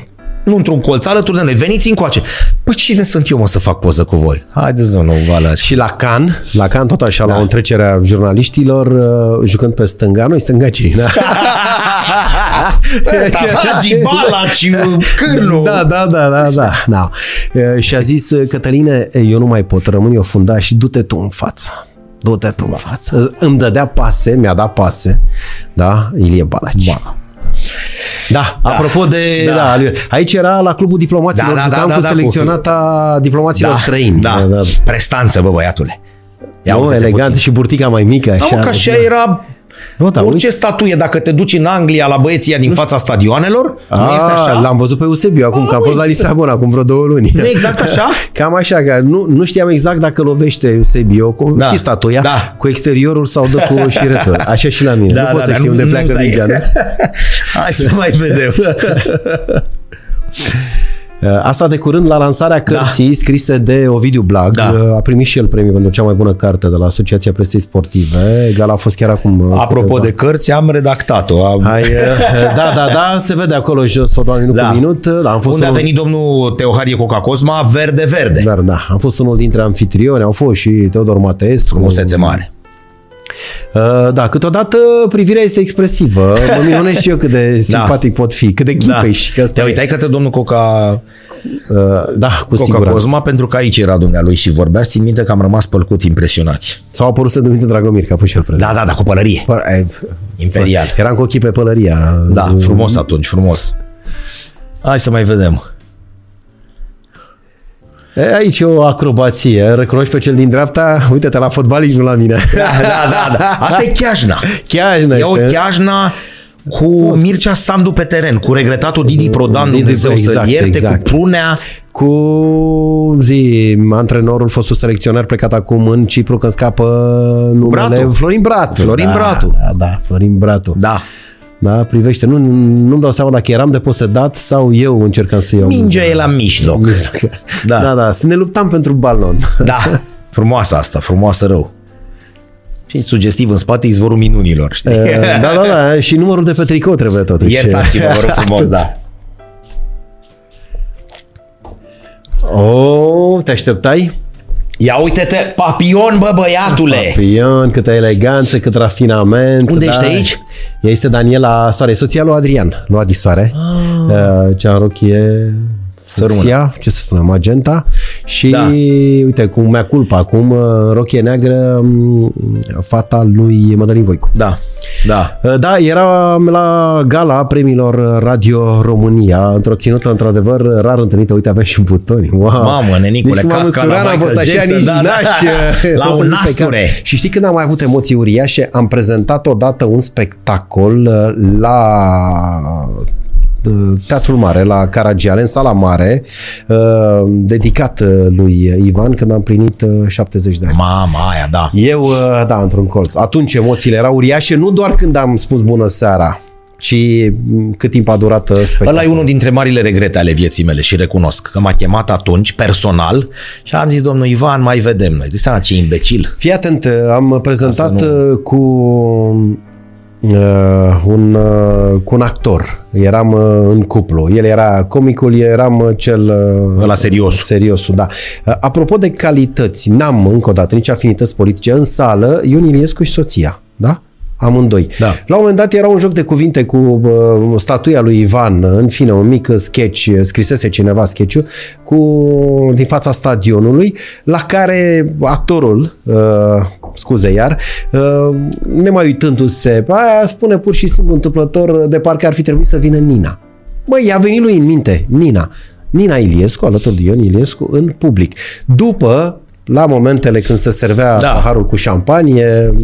nu într-un colț alături de noi. Veniți încoace. Păi cine sunt eu, mă, să fac poză cu voi? Haideți, domnul Valaci. Și la Can, la Can tot așa, Da. la o întrecere a jurnaliștilor, uh, jucând pe stânga, noi stângacii, da? Ăsta, Hagi Balaci, Cârlu. Da, da, da, da, da. da. Uh, Și a zis, uh, Cătăline, eu nu mai pot, rămân eu fundaș și du-te tu în față. Du-te tu în față. Îmi dădea pase, mi-a dat pase, da, Ilie Balaci. Ba. Da, apropo de... Da. Da. aici era la Clubul Diplomaților, Da, da, jucam da, cu da, da, selecționata diplomaților străini. Da, da. Prestanță, bă, băiatule. Ia Nu, uite-te elegant puțin. și burtica mai mică, Da, așa. mă, că așa era Nu, da, orice statuie, dacă te duci în Anglia la băieții ăia din fața stadioanelor, nu A, este așa? L-am văzut pe Eusebiu acum, A, că am fost la uite. Lisabona acum vreo două luni. Nu e exact așa? Cam așa, că nu, nu știam exact dacă lovește Eusebiu, cu, Da. știi statuia, Da. cu exteriorul sau dă cu șiretul. Așa și la mine. nu poți să știi unde pleacă dai. mingea, nu? Hai să mai vedem. Uh, Asta de curând la lansarea cărții da. scrise de Ovidiu Blag. Da. Uh, A primit și el premiul pentru cea mai bună carte de la Asociația Presei Sportive. Gala a fost chiar acum. uh, Apropo câteva- de cărți, am redactat-o. Am... Hai, uh, da, da, da, se vede acolo jos, fotoal minut Da. cu minut. Da, am fost Unde a unul- venit domnul Teoharie Coca Cosma, verde, verde. Dar da, am fost unul dintre anfitrioni, au fost și Teodor Mateescu. Frumusețe mare. Uh, Da, câteodată privirea este expresivă. Mă minunez și eu cât de simpatic pot fi, cât de ghipeș. Da. Te uitai către domnul Coca, Da, cu Coca siguranță. Cosma pentru că aici era dumnealui și vorbea. Țin minte că am rămas pălcut impresionați. Sau a apărut să Dumitru Dragomir, că a fost și el prezent. Da, da, da, cu pălărie. Păi, ai- Imperial. Eram cu ochii pe pălăria. Da, frumos atunci, frumos. Hai să mai vedem. E, Aici e o acrobație. Recunoști pe cel din dreapta? Uite-te la fotbalici, nu la mine. Da, da, da, da. Asta e cheajna. Chiajna E o este. cheajna cu Mircea Sandu pe teren, cu regretatul Didi Prodan, Didi, Dumnezeu exact, să ierte, exact. cu Prunea. Cu zi, antrenorul, fostul selecționer plecat acum în Cipru când scapă numele Bratu. Florin Bratu. Florin da, Bratu. Da, da, Florin Bratu. Da. Da, privește. Nu, nu-mi dau seama dacă eram deposedat sau eu încercam să iau. Mingea e la mijloc. Da, Da. da, da. Să ne luptam pentru balon. Da. Frumoasă asta, frumoasă rău. Și sugestiv în spate izvorul minunilor, știi? da, da, da. Și numărul de pe tricou trebuie totuși. Iertați-mă, vă rog frumos, da. Oh, te așteptai? Ia uite-te, papion, bă, băiatule! Pion, câtă eleganță, cât rafinament. Unde ești aici? Ea este Daniela Soare, soția lui Adrian, lui Adi Soare. Ah. Cea în rochie fucsia, ce să spunem, magenta. Și Da. uite, cu mea culpa acum, în rochie neagră, m, fata lui Mădălin Voicu. Da, da. Da, era la gala premiilor Radio România, într-o ținută într-adevăr rar întâlnită. Uite, avea și butoni. Wow. Mamă, nenicule, nici cum am casca la însurat, n-am fost Michael așa, Jackson, nici da, da. naș. La un Pe nasture. cap. Și știi când am mai avut emoții uriașe? Am prezentat odată un spectacol uh, la uh, Teatrul Mare, la Caragiale, în sala mare, uh, dedicat uh, lui Ivan când am plinit uh, 70 de ani. Mama aia, da. Eu, uh, da, într-un colț. Atunci emoțiile erau uriașe, nu doar când am spus bună seara, ci m, cât timp a durat uh, spectacolul. Ăla e unul dintre marile regrete ale vieții mele și recunosc că m-a chemat atunci, personal, și am zis, domnul Ivan, mai vedem noi. De seama ce imbecil. Fii atent, uh, am prezentat Ca să uh, cu uh, un, uh, cu un actor. Eram uh, în cuplu. El era comicul, eu eram uh, cel... Uh, Ăla serios. Seriosul, da. Uh, apropo de calități, n-am încă o dată nici afinități politice. În sală, Ion Iliescu și soția, da? Amândoi. Da. La un moment dat era un joc de cuvinte cu uh, statuia lui Ivan, în fine, un mic sketch, scrisese cineva sketch cu din fața stadionului, la care actorul, uh, scuze iar, uh, nemai uitându-se, aia spune pur și simplu întâmplător, de parcă ar fi trebuit să vină Nina. Băi, i-a venit lui în minte, Nina. Nina Iliescu, alături de Ion Iliescu, în public. După, la momentele când se servea Da. da. paharul cu șampanie,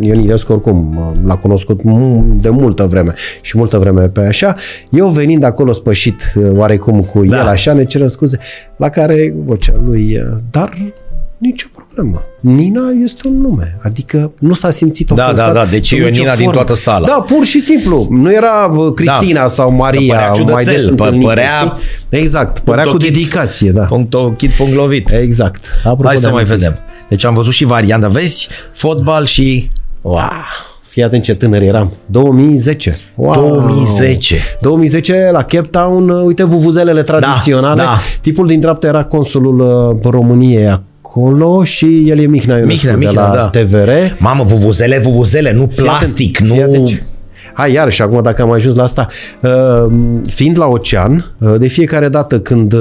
Ion Iliescu oricum l-a cunoscut mu- de multă vreme și multă vreme pe așa. Eu venind acolo spășit oarecum cu Da. el așa, ne cerem scuze, la care vocea lui, dar nicio problemă. Nina este un nume, adică nu s-a simțit Da, ofensat da, da, de ce în e o nicio Nina din formă. toată sala? Da, pur și simplu. Nu era uh, Cristina Da. sau Că Maria părea ciudățel, mai des pă- întâlnite, părea- știi? Exact, părea cu Punct ochit. dedicație, da. Punct ochit, punct lovit. Exact. Apropo Hai de să mai amintiri. vedem. Deci am văzut și varianta. Vezi? Fotbal și... Wow. Fii atent ce tânăr eram. 2010. Wow. 2010. 2010 la Cape Town, uh, uite vuvuzelele tradiționale. da. Tipul din dreapta era consulul uh, României acolo și el e Mihnea Ionescu Mihnea, de Mihnea, la da. TVR. Mamă, vuvuzele, vuvuzele, nu Fii atent, plastic, fii atent nu... ce- Hai, iarăși, acum dacă am ajuns la asta, uh, fiind la ocean, uh, de fiecare dată când uh,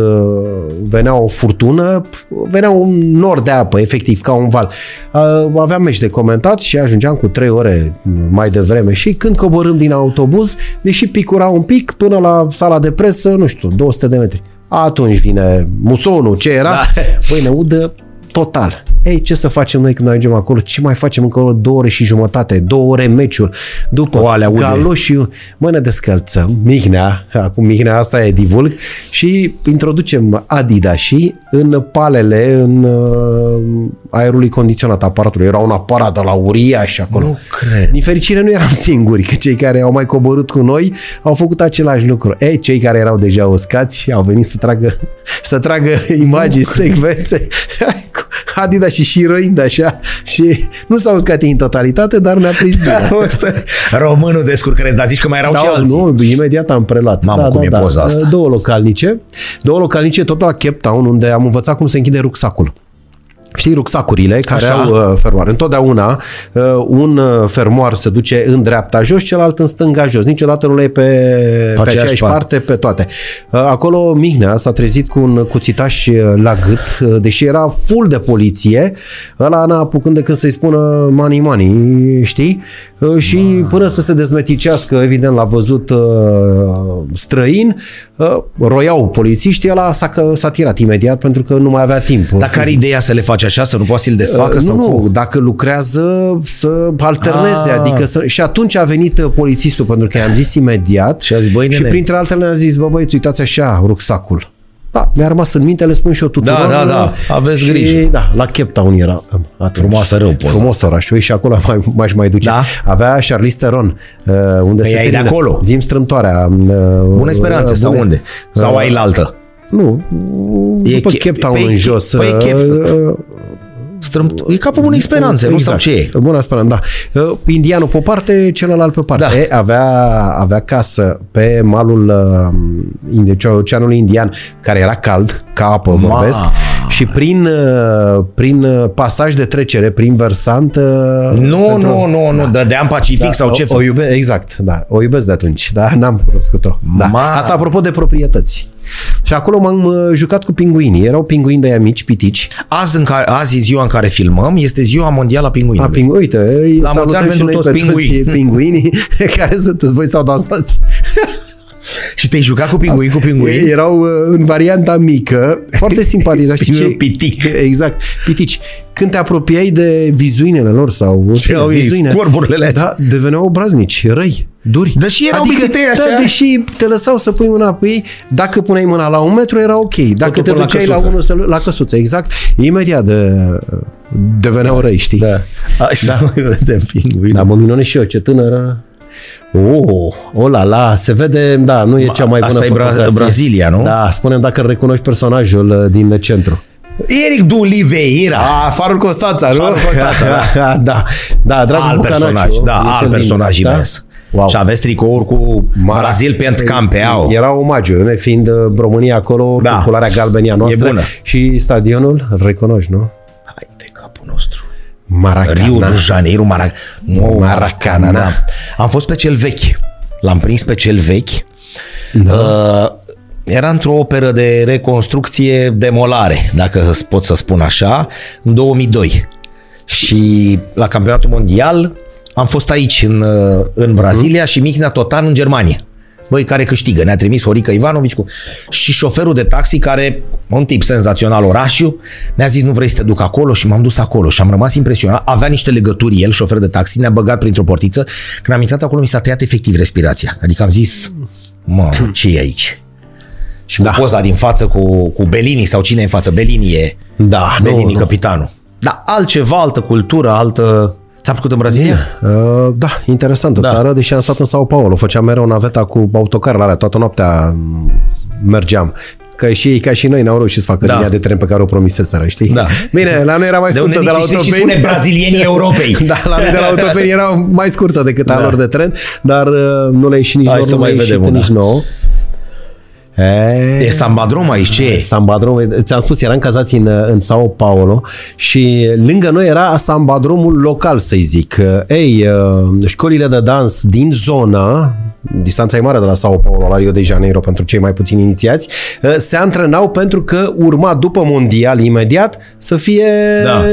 venea o furtună, venea un nor de apă, efectiv, ca un val. Uh, Aveam meci de comentat și ajungeam cu trei ore mai devreme și când coborâm din autobuz, deși picura un pic până la sala de presă, nu știu, 200 de metri. Atunci vine musonul, ce era? Da. Păi ne udă total. Ei, ce să facem noi când ajungem acolo? Ce mai facem încă două ore și jumătate? Două ore meciul. După O, alea ude. galoșiul, mă ne descălțăm, Mihnea, acum Mihnea asta e divulg, și introducem Adidas și în palele, în uh, aerului condiționat aparatului. Era un aparat de la uriaș acolo. Nu cred. Din fericire nu eram singuri, că cei care au mai coborât cu noi au făcut același lucru. Ei, cei care erau deja uscați au venit să tragă, să tragă imagini, secvențe cu Adidas și șiroind așa și nu s-au uscat ei în totalitate, dar ne-a prins bine. Românul descurcăre, dar zici că mai erau și Da, alții. nu, imediat am preluat. Mamă, da, cum da, e da. poza asta. Două localnice, două localnice tot la Cape Town, unde am învățat cum se închide rucsacul. Știi, rucsacurile care Așa. au uh, fermoar. Întotdeauna uh, un uh, fermoar se duce în dreapta jos, celălalt în stânga jos. Niciodată nu le e pe, pe aceeași aceeași parte. parte, pe toate. Uh, acolo Mihnea s-a trezit cu un cuțitaș uh, la gât, uh, deși era full de poliție, ăla n-a apucând de când să-i spună money money, știi? Uh, Și până să se dezmeticească, evident l-a văzut uh, străin, uh, roiau polițiștii, ăla s-a, că- s-a tirat imediat pentru că nu mai avea timp. Dar care ideea să le faci așa, să nu poți să-l desfacă? Uh, sau nu, cum? nu, dacă lucrează să alterneze, Ah. adică să, și atunci a venit uh, polițistul pentru că i-am zis imediat Și a zis, băi, și nene. printre altele ne-a zis, bă băieți, uitați așa, rucsacul. Da, mi-a rămas în minte, le spun și eu tuturor. Da, da, da, aveți și, grijă. Da, la Cape Town era um, atunci. Frumoasă rău poza. Frumos orașul și acolo mai, m-aș mai duce. Da? Avea Charlize Theron, uh, unde Păi se ea e de termină. acolo. Zim strâmtoarea. Uh, Bună speranță, sau bune- unde? Sau Uh, ai la altă? Nu, E după Che- Cape Town păi în Che- jos. păi Cape- uh, Strâm... E capul bunei speranțe, nu sau ce e? Bună speranță, da. Uh, Indianul pe o parte, celălalt pe parte. Da. E, avea, avea casă pe malul uh, Indi- Oceanului Indian, care era cald, ca apă Ma. vorbesc, și prin, uh, prin uh, pasaj de trecere, prin versant... uh, Nu, pentru- nu, nu, nu, dădeam Pacific sau ce? o, o iube, exact, da. O iubesc de atunci, da, n-am cunoscut-o. Da. Ma. Asta apropo de proprietăți. Și acolo m-am uh, jucat cu pinguinii. Erau pinguini de aia mici, pitici. Azi, în care, azi e ziua în care filmăm, este ziua mondială a A, pinguinului. ping, uite, îi La mulți salutăm ani și pentru noi toți pe pinguini. toți pinguinii care sunteți voi sau dansați. Și te-ai jucat cu pinguini, cu Ei pinguini? erau uh, în varianta mică, foarte simpatici, dar știi ce? Pitic. Exact, pitici. Când te apropiai de vizuinele lor sau în Ce fine, au ei, vizuine, scorburile alea. da, deveneau obraznici, răi, duri. Dar și erau adică, mititei așa. Da, deși te lăsau să pui mâna pe ei, dacă puneai mâna la un metru era ok. Dacă Totul te până la duceai la, căsuță. unul să, la căsuță, exact, imediat de, deveneau răi, știi? Da. Hai să mai vedem pinguini. Da, mă minune și eu, ce tânără. Oh, o la la, se vede, da, nu e Ma, cea mai bună asta e Bra- fotografie. Brazilia, nu? Da, spunem dacă îl recunoști personajul uh, din centru. Eric Duliveira. A, Farul Constanța, nu? Farul Constanța, da. da, da, dragul alt Bucanaciu, personaj, da, e alt cel din- personaj da? imens. Wow. Și aveți tricouri cu Mara. Brazil pe campeau. Era omagiu, ne fiind uh, România acolo, Da. cu culoarea galbenia noastră. bună. Și stadionul, îl recunoști, nu? Hai de capul nostru. Maracana. Rio de Janeiro, Marac- nu, Maracana. da. Am fost pe cel vechi. L-am prins pe cel vechi. Da. Uh, era într-o operă de reconstrucție, demolare, dacă pot să spun așa, în 2002. Și la campionatul mondial am fost aici, în, uh, în Brazilia, și Mihnea Totan în Germania. Băi, care câștigă? Ne-a trimis Horica Ivanovici cu... Și șoferul de taxi, care, un tip senzațional orașiu, mi-a zis, nu vrei să te duc acolo? Și m-am dus acolo și am rămas impresionat. Avea niște legături el, șofer de taxi, ne-a băgat printr-o portiță. Când am intrat acolo, mi s-a tăiat efectiv respirația. Adică am zis, mă, ce e aici? Și da. cu poza din față cu, cu Belini sau cine e în față? Belini e. Da, nu, Belini, nu. capitanul. Da, altceva, altă cultură, altă... Ți-a plăcut în Brazilia? Uh, da, interesantă Da. da. țară, deși am stat în Sao Paulo. Făceam mereu naveta cu autocarele alea, toată noaptea m, mergeam. Că și ei, ca și noi, n-au reușit să facă Da. da. linia de tren pe care o promiseseră, știi? Da. Bine, la noi era mai De unde scurtă de, la nici- nici autopeni. spune brazilienii Europei. da, la noi de la autopeni era mai scurtă decât a Da. lor de tren, dar uh, nu le-a ieșit nici Hai lor, să nu mai le-a ieșit vedem una. nici nouă. E, E Sambadrom aici, ce e? Sambadrom, ți-am spus, eram cazați în, în Sao Paulo și lângă noi era Sambadromul local, să-i zic. Ei, uh, școlile de dans din zonă, distanța e mare de la Sao Paulo la Rio de Janeiro pentru cei mai puțini inițiați, uh, se antrenau pentru că urma după mondial imediat să fie Da.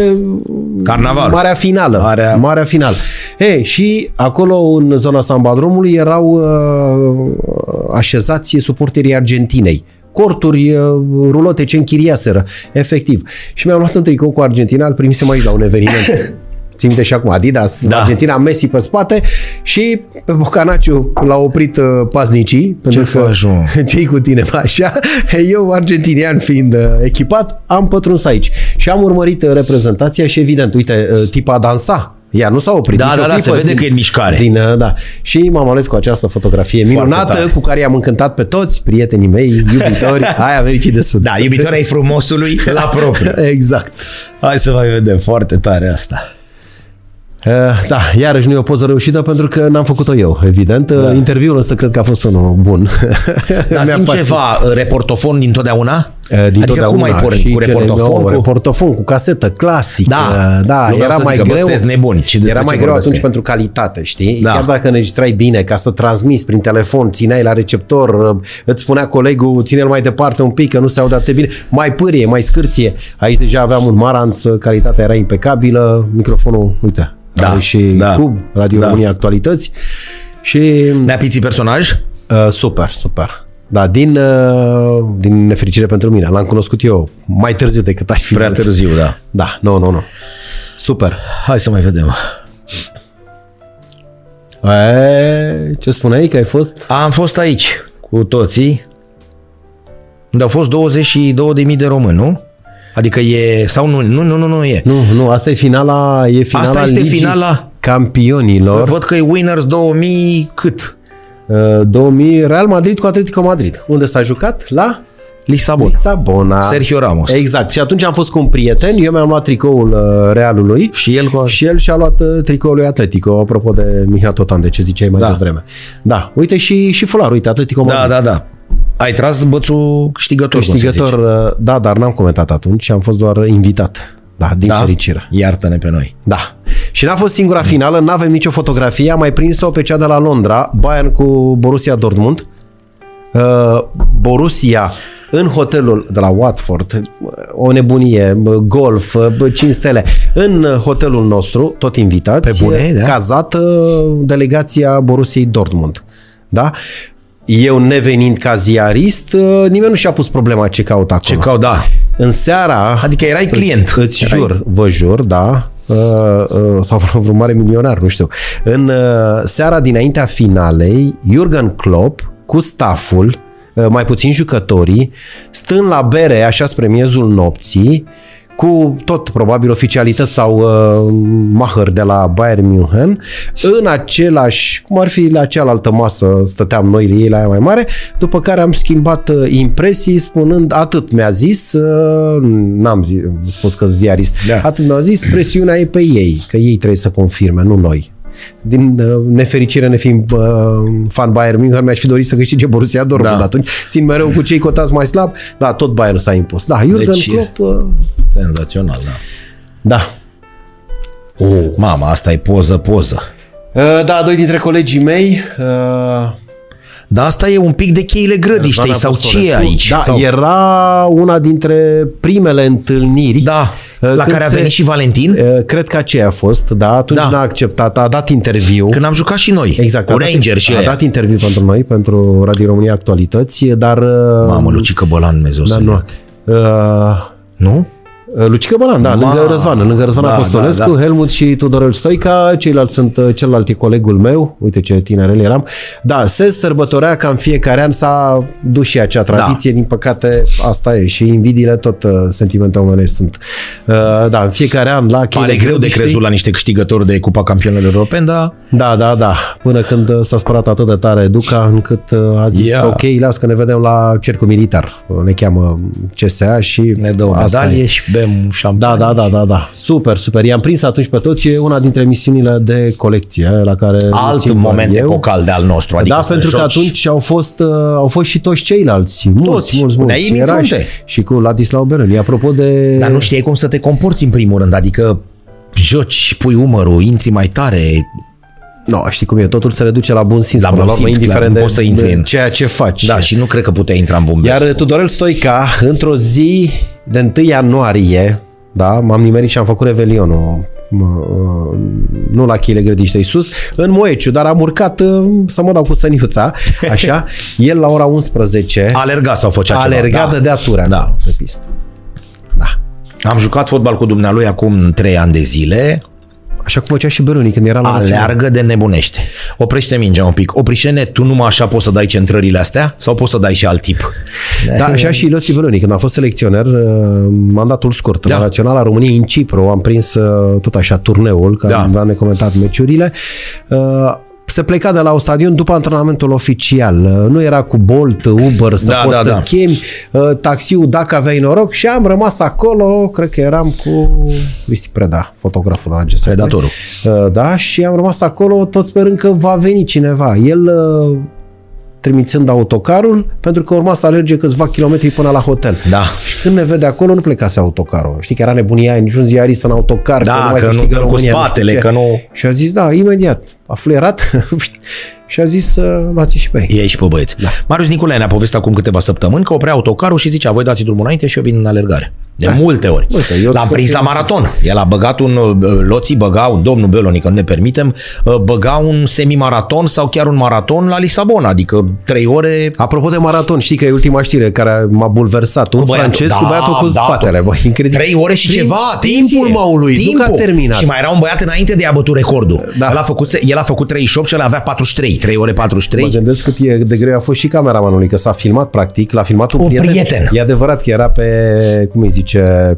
Carnaval. marea finală. Marea- Marea finală. Ei, și acolo în zona Sambadromului erau uh, așezați suporterii Argentinei corturi, uh, rulote ce închiriaseră, efectiv. Și mi-am luat un tricou cu Argentina, îl primisem aici la un eveniment. Țin minte și acum, Adidas, Da. da. Argentina, Messi pe spate și pe Bocanaciu l-a oprit uh, paznicii. Ce pentru că faci, mă? ce cu tine, mă, așa? Eu, argentinian fiind uh, echipat, am pătruns aici și am urmărit uh, reprezentația și evident, uite, uh, tipa dansa. Ea nu s-a oprit. Da, nicio da, da, clipă se vede din- că e în mișcare. Din, uh, da. Și m-am ales cu această fotografie Foarte minunată tare. cu care i-am încântat pe toți prietenii mei, iubitori, ai Americii de Sud. Da, iubitoarea ai frumosului la propriu. exact. Hai să mai vedem, foarte tare asta. Uh, Da, iarăși nu e o poză reușită pentru că n-am făcut-o eu, evident. Da. Interviul însă cred că a fost unul bun. Dar Mi-a sim pățit. ceva, reportofon din totdeauna? Uh, Din adică cum ai pornit? și Cu cele reportofon? nouă, Cu... reportofon cu casetă clasică. Da. da Eu vreau era să mai zic că, bă, greu. sunteți nebuni. Și despre era ce mai greu vorbesc atunci eu? pentru calitate, știi? Da. Chiar dacă înregistrai bine, ca să transmiți prin telefon, țineai la receptor, îți spunea colegul, ține-l mai departe un pic, că nu se aude atât de bine, mai pârie, mai scârție. Aici deja aveam un maranț, calitatea era impecabilă, microfonul, uite, Da, are și da, Cub, Radio da. România Actualități și Ne-a pițit personaj? Uh, super, super. Da, din, uh, din nefericire pentru mine. L-am cunoscut eu mai târziu decât aș fi Prea vrut. târziu, da. Da, nu, nu, nu. Super. Hai să mai vedem. E, ce spuneai că ai fost? Am fost aici cu toții, unde au fost 22.000 de români, nu? Adică e... Sau nu, nu, nu, nu, nu e. Nu, nu, asta e finala, e finala Asta este Ligii finala? campionilor. Văd că e Winners 2000 cât? Uh, 2000, Real Madrid cu Atletico Madrid. Unde s-a jucat? La Lisabon. Lisabona. Sergio Ramos. Exact. Și atunci am fost cu un prieten, eu mi-am luat tricoul uh, Realului Și el cu... Și el și-a luat uh, tricoul lui Atletico, apropo de Mihnea Totan, de ce ziceai mai Da. da. devreme. Da, uite și, și fularul, uite, Atletico Da, Madrid. da, da. Ai tras bățul câștigător, cum se Câștigător, zice. uh, da, dar n-am comentat atunci, am fost doar invitat. Da, din Da? fericire. Iartă-ne pe noi. Da. Și n-a fost singura finală, n-avem nicio fotografie, am mai prins-o pe cea de la Londra, Bayern cu Borussia Dortmund. Uh, Borussia în hotelul de la Watford, o nebunie, golf, 5 stele, în hotelul nostru, tot invitați, Pe bune, da? cazată delegația Borussiei Dortmund. Da? Eu nevenind ca ziarist, uh, nimeni nu și-a pus problema ce caut acolo. Ce cau, da. În seara... Adică erai client. Îți, îți Erai- jur, vă jur, da. Uh, uh, sau vreun mare milionar, nu știu. În uh, seara dinaintea finalei, Jurgen Klopp cu stafful, uh, mai puțin jucătorii, stând la bere așa spre miezul nopții, cu tot probabil oficialități sau uh, maher de la Bayern München, în același, cum ar fi la cealaltă masă, stăteam noi, ei la aia mai mare, după care am schimbat uh, impresii spunând, atât mi-a zis, uh, n-am zi, spus că ziarist, Da. atât mi-a zis, presiunea e pe ei, că ei trebuie să confirme, nu noi. Din uh, nefericire, ne fiind uh, fan Bayern München, mi-aș fi dorit să câștige Borussia Dortmund Da. atunci. Țin mereu cu cei cotați mai slab, da, tot Bayern s-a impus. Da, Jurgen Deci- Klopp, uh, Senzațional, da. da. Oh. Mama, asta e poză, poză. Uh, Da, doi dintre colegii mei. uh, Dar asta e un pic de cheile grădiștei Răzvan sau ce e Apostolescu. aici? Da, sau... era una dintre primele întâlniri. da. uh, la când care a se- venit și Valentin? uh, Cred că aceea a fost, da, atunci Da. n-a acceptat, a dat interviu. Când am jucat și noi. Exact, Cu a dat, Ranger și a aia. dat interviu pentru noi, pentru Radio România Actualități, dar... uh, Mamă, Lucică Bălan, Dumnezeu da, să nu. ierte. Uh, Nu? Lucică Bălan, da, Ma. lângă Răzvan, lângă Răzvan Da, Apostolescu, da, da. Helmut și Tudorel Stoica, ceilalți sunt, uh, celălalt e colegul meu, uite ce tinerel eram. Da, se sărbătorea ca în fiecare an s-a dus și acea tradiție, din păcate asta e și invidiile tot uh, sentimente omenești sunt. Uh, da, în fiecare an la Pare cheile greu de grădiștii- crezut la niște câștigători de Cupa Campionilor Europeni, dar Da, da, da. Până când uh, s-a spărat atât de tare Duca, încât uh, a zis, Ia. ok, las că ne vedem la cercul militar. Ne cheamă CSA și ne dă o asta medalie e. și bem un Da, șampanie. da, da, da, da. Super, super. I-am prins atunci pe toți. E una dintre misiunile de colecție la care Alt țin moment eu. epocal de al nostru. Adică da, să pentru că joci- atunci au fost, uh, au fost și toți ceilalți. Mulți, Toți. mulți, Puneai mulți. în Era și, frunte. și cu Ladislau Berăni. Apropo de... Dar nu știai cum să te comporți în primul rând, adică joci, pui umărul, intri mai tare. No, știi cum e, totul se reduce la bun simț. La până bun urmă, simț, clar, indiferent nu de, poți să intri de în- ceea ce faci. Da, și nu cred că puteai intra în Bumbescu. Iar Tudorel Stoica, într-o zi de 1 ianuarie, da, m-am nimerit și am făcut revelionul mă, uh, nu la Chile Grădiștei sus, în Moeciu, dar am urcat uh, să mă dau cu săniuța, așa, el la ora 11 Alerga sau făcea a ceva. alergat da. de dea ture Da. pe pistă. Da. Am jucat fotbal cu dumnealui acum 3 ani de zile. Așa cum făcea și Beruni când era la național. Aleargă de nebunește. Oprește mingea un pic. Oprișene, tu numai așa poți să dai centrările astea? Sau poți să dai și alt tip? Da, așa și Loții Beruni, când a fost selecționer, uh, mandatul scurt, Da. la Naționala României în Cipru, am prins uh, tot așa turneul, că Da. da. am necomentat meciurile. Uh, se pleca de la un stadion după antrenamentul oficial. Uh, Nu era cu Bolt, Uber să Da, poți da, să da. chemi, uh, taxiul dacă aveai noroc și am rămas acolo, cred că eram cu Cristi Preda, fotograful de la GSP. Predatorul. Uh, Da, și am rămas acolo tot sperând că va veni cineva. El uh, trimițând autocarul, pentru că urma să alerge câțiva kilometri până la hotel. Da. Și când ne vede acolo, nu plecase autocarul. Știi că era nebunia aia, niciun ziarist în autocar. Da, mai că nu câștigă dă cu România, spatele, știu ce. că nu- Și a zis, da, imediat. A fluierat și a zis, uh, luați și pe ei. E aici pe băieți. Da. Marius Nicolae ne-a povestit acum câteva săptămâni că oprea autocarul și zicea, voi dați drumul înainte și eu vin în alergare. De da. multe ori. Uite, eu L-am îți prins la confirm. maraton. El a băgat un, uh, loții băgau, domnul Beloni, că nu ne permitem, uh, băga un semimaraton sau chiar un maraton la Lisabona, adică trei ore Apropo de maraton, știi că e ultima știre care m-a bulversat. Un băiatul. francez cu Da, băiatul cu da, spatele. Bă, incredibil. Trei ore și Timp- ceva, Timpul atenție. maului, nu că a terminat. Și mai era un băiat înainte de a bătut recordul. Da. El, a făcut, el a făcut 38 și el avea 43. 3 ore 43. Mă gândesc cât e de greu a fost și cameramanului, că s-a filmat practic, l-a filmat un, Un prieten. prieten. E adevărat că era pe, cum îi zice,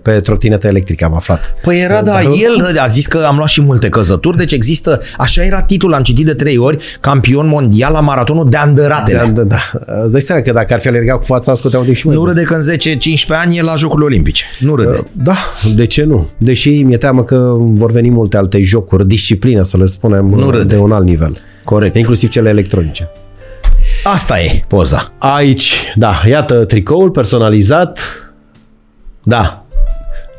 pe trotinetă electrică, am aflat. Păi era, da, el a zis că am luat și multe căzături, deci există, așa era titlul, am citit de trei ori, campion mondial la maratonul de Andăratele. Da, da, da. Îți dai seama că dacă ar fi alergat cu fața, asculteau de și mai Nu bun. râde că în 10-15 ani e la Jocurile Olimpice. Nu râde. Da, de ce nu? Deși mi-e teamă că vor veni multe alte jocuri, discipline, să le spunem, Nu râde. de un alt nivel. Corect. Inclusiv cele electronice. Asta e poza. Aici, da, iată tricoul personalizat, Da.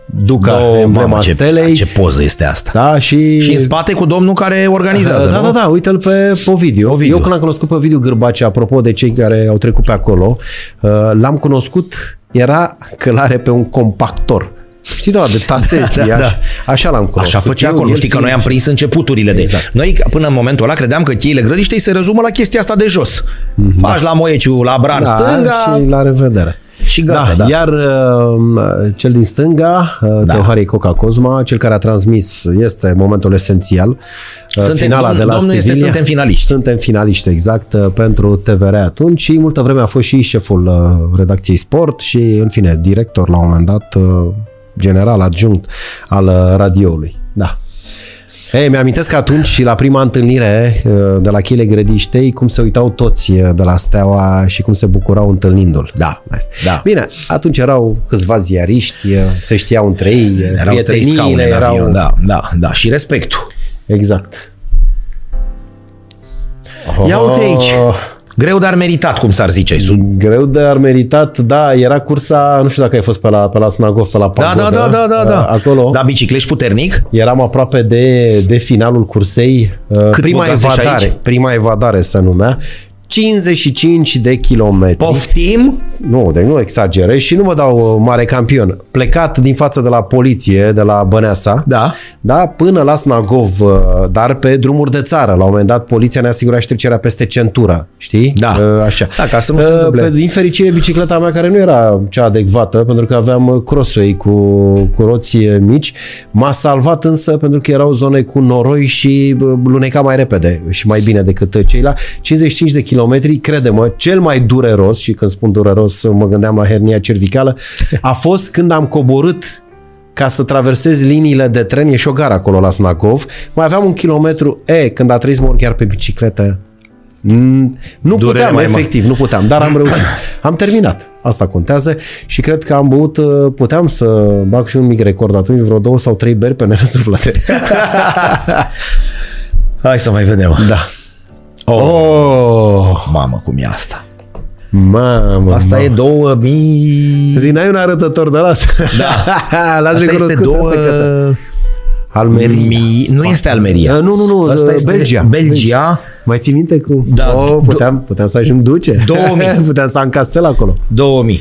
Duca, Bă, emblema mamă, ce, stelei. ce poză este asta. Da, și... Și în spate cu domnul care organizează, da, nu? da, da, uite-l pe Ovidiu. Ovidiu. Eu când am cunoscut pe Ovidiu Gârbace, apropo de cei care au trecut pe acolo, uh, l-am cunoscut, era călare pe un compactor. Știi, da, de tasezi, Da, da, da. așa, așa l-am cunoscut. Așa făcea Eu, acolo, el știi că fiind- noi am prins începuturile de... Exact. Noi până în momentul ăla credeam că cheile grădiștei se rezumă la chestia asta de jos. Faci la Moeciu, la Bran da, stânga și la revedere. Și gata. da, Da, Iar uh, cel din stânga, uh, Da. Teoharei Coca Cosma, cel care a transmis, este momentul esențial. Uh, Suntem- finala domn- de la domnul este Sevilla. suntem finaliști. Suntem finaliști, exact, uh, pentru TVR atunci și multă vreme a fost și șeful uh, redacției sport și, în fine, director la un moment dat, uh, general adjunct al uh, radioului. Da. Ei, mi-amintesc că atunci și la prima întâlnire uh, de la Chile Grădiștei, cum se uitau toți uh, de la Steaua și cum se bucurau întâlnindu-l. Da, da. Bine, atunci erau câțiva ziariști, uh, se știau între ei, uh, Erau trei prieteniile scaune în erau... avion, da, da, da. Și respectul. Exact. Ia uite aici. Greu, dar meritat, cum s-ar zice. Sub... Greu de ar meritat, da, era cursa, nu știu dacă ai fost pe la, pe la Snagov, pe la Da, Pagoda. da, da, da, da, da. Acolo. Da, biciclești puternic? Eram aproape de, de finalul cursei. Uh, Cât prima băgase și evadare, aici? prima evadare se numea. 55 de kilometri. Poftim? Nu, deci nu exagerez și nu mă dau uh, mare campion. Plecat din față de la poliție, de la Băneasa, Da. da, până la Snagov, uh, dar pe drumuri de țară. La un moment dat, poliția ne asigura și trecerea peste centură, știi? Da. Uh, Așa. Da, ca să nu se Uh, întâmple. Pe, din fericire, bicicleta mea, care nu era cea adecvată, pentru că aveam uh, crossway cu, cu roți uh, mici, m-a salvat însă pentru că erau zone cu noroi și uh, luneca mai repede și mai bine decât uh, ceilalți. 55 de kilometri, crede-mă, cel mai dureros, și când spun dureros mă gândeam la hernia cervicală, a fost când am coborât ca să traversez liniile de tren, e și o gară acolo la Snagov, mai aveam un kilometru, e, când a trebuit să mă urc chiar pe bicicletă, mm, nu Durere puteam, mai mare. efectiv, nu puteam, dar am reușit. Am terminat, asta contează și cred că am băut, uh, puteam să bag și un mic record atunci, vreo două sau trei beri pe nerăsuflate. Hai să mai vedem. da. Oh, Oh, mamă, cum e asta? mamă, Asta mamă. e 2000... Zi, n-ai un arătător de las? Da. L-ați Asta este recunoscut două... pe cătă. Almeria. Mi... Nu este Almeria. Uh, nu, nu, nu, Asta uh, este Belgia. Belgia. Mai ții minte cum? Da. Oh, puteam, puteam să ajung duce. 2000. puteam să am castel acolo. 2000.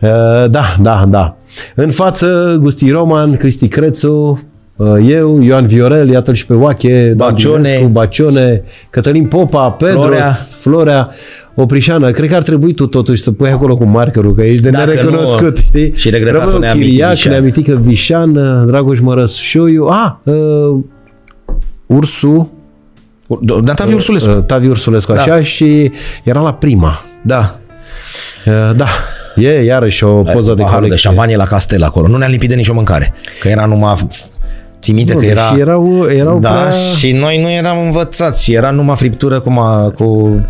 Uh, da, da, da. În față, Gusti Roman, Cristi Crețu, uh, eu, Ioan Viorel, iată și pe Oache, Dan Bacione. Dinescu, Bacione, Cătălin Popa, Pedros, Florea. Florea, Florea Oprișană. Cred că ar trebui tu totuși să pui acolo cu markerul, că ești de Dacă nerecunoscut, nu- știi? și regretatul Romeo Neamitică Chiriac, Vișan. Neamitică Vișan, uh, Dragoș Mărășoiu, a, uh, Ursu, Da, Tavi Ursulescu. uh, Tavi Ursulescu, Da. așa, și era la prima. Da. Uh, da, e iarăși o poză de Paharul de colecție. șampanie la castel acolo. Nu ne-am lipit de nicio mâncare. Că era numai... Ții minte Nu, că era... Și erau, erau da, prea... și noi nu eram învățați și era numai friptură cu, ma, cu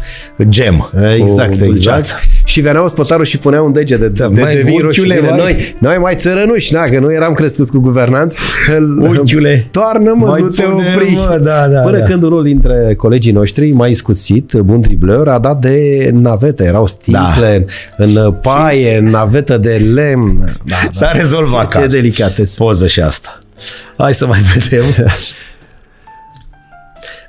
gem. Exact, cu exact. dulceață. Și veneau spătarul și punea un deget de, Da, de, măi, de vin roșu. unchiule, Bine, măi. Noi, noi mai țărănuși, na, că nu eram crescuți cu guvernanți. Unchiule. Toarnă-mă, Mai nu te pune, opri. mă, da, da, Până da. când unul dintre colegii noștri, mai iscusit, bun dribleur, a dat de navete. Erau sticlă da. în paie, în navetă de lemn. Da, S-a rezolvat Ce, ce cazul. delicate Poză și asta. Hai să mai vedem.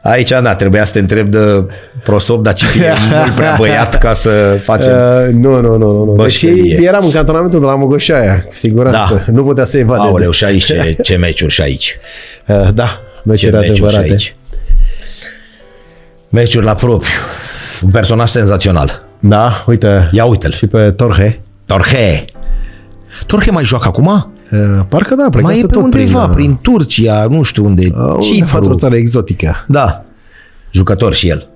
Aici, da, trebuia să te întreb de prosop, dar Cipi e mult prea băiat ca să facem... Uh, nu, nu, nu, nu. nu. Bă, și știe. eram în cantonamentul de la Mogoșaia, cu siguranță. Da. Nu putea să evadeze. Aoleu, și aici ce, ce meciuri și aici. Uh, da, Ce meciuri meciuri și adevărate. aici. Meciuri la propriu. Un personaj senzațional. Da, uite. Ia uite-l. Și pe Torhe. Torhe. Torhe mai joacă acum? Uh, parcă da, plecase mai e pe tot undeva, prin, prin, Turcia, nu știu unde. uh, undeva Cipru. într-o țară exotică. Da. Jucător și el.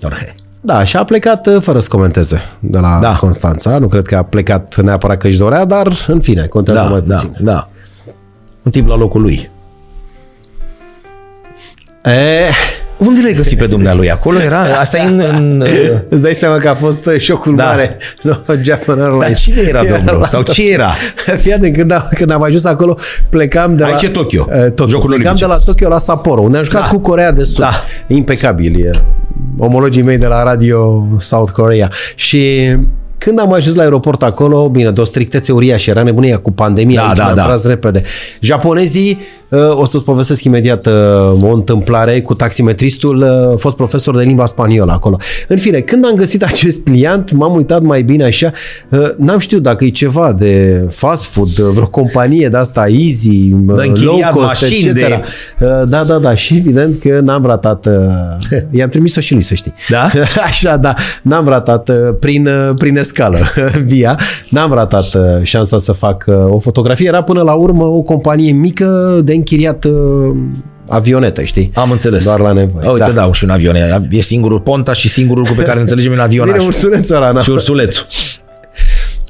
Torhe. Da, și a plecat uh, fără să comenteze de la Da. Constanța. Nu cred că a plecat neapărat că își dorea, dar în fine, contează Da, mai da, puțin. da. Un tip la locul lui. E, Unde l-ai găsit pe dumnealui? Acolo era? Asta e în... în uh, îți dai seama că a fost uh, șocul Da. mare. No, Japan Airlines. Dar cine era domnul? la- Sau ce era? Fii atent, când, am, când am ajuns acolo, plecam de Aici la... e Tokyo. Uh, Tokyo. Jocurile plecam Olimpice. de la Tokyo la Sapporo, unde am jucat Da. cu Corea de Sud. Da. Impecabil. E. Omologii mei de la Radio South Korea. Și când am ajuns la aeroport acolo, bine, de o strictețe uriașă, era nebunia cu pandemia, Da, aici da, mi-am da. tras repede. Japonezii, uh, o să-ți povestesc imediat uh, o întâmplare cu taximetristul, uh, fost profesor de limba spaniolă acolo. În fine, când am găsit acest pliant, m-am uitat mai bine așa, uh, n-am știut dacă e ceva de fast food, uh, vreo companie de asta easy, uh, low închiriat cost, mașini etc. de- Uh, Da, da, da. Și evident că n-am ratat. uh, I-am trimis-o și lui, să știi. Da? Așa, da. N-am ratat uh, prin, uh, prin escală via. N-am ratat uh, șansa să fac uh, o fotografie. Era până la urmă o companie mică de închiriat uh, avionete, știi? Am înțeles. Doar la nevoie. A, Uite, da. da, și un avion. E singurul Ponta și singurul cu pe care înțelegem în avionaș. Bine, ursulețul ăla, na. Și ursulețul.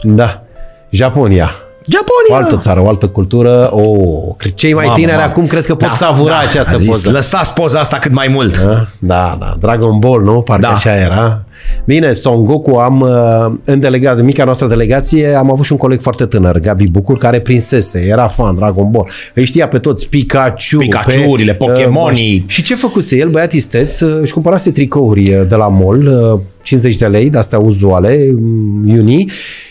Da. Japonia. Japonia! O altă țară, o altă cultură. Oh, cei mai Mamă, tineri mamă. acum cred că pot Da, savura da, această a zis, poză. Lăsați poza asta cât mai mult. Da, da, da. Dragon Ball, nu? Parcă Da. așa era. Bine, Son Goku am uh, în delegat, în mica noastră delegație am avut și un coleg foarte tânăr, Gabi Bucur, care prinsese, era fan Dragon Ball. Îi știa pe toți Pikachu, Pikachu-urile, pe, Pokemonii. Uh, și ce făcuse el, băiat isteț, uh, își cumpărase tricouri uh, de la mall, uh, 50 de lei, de-astea uzuale, mm, iuni,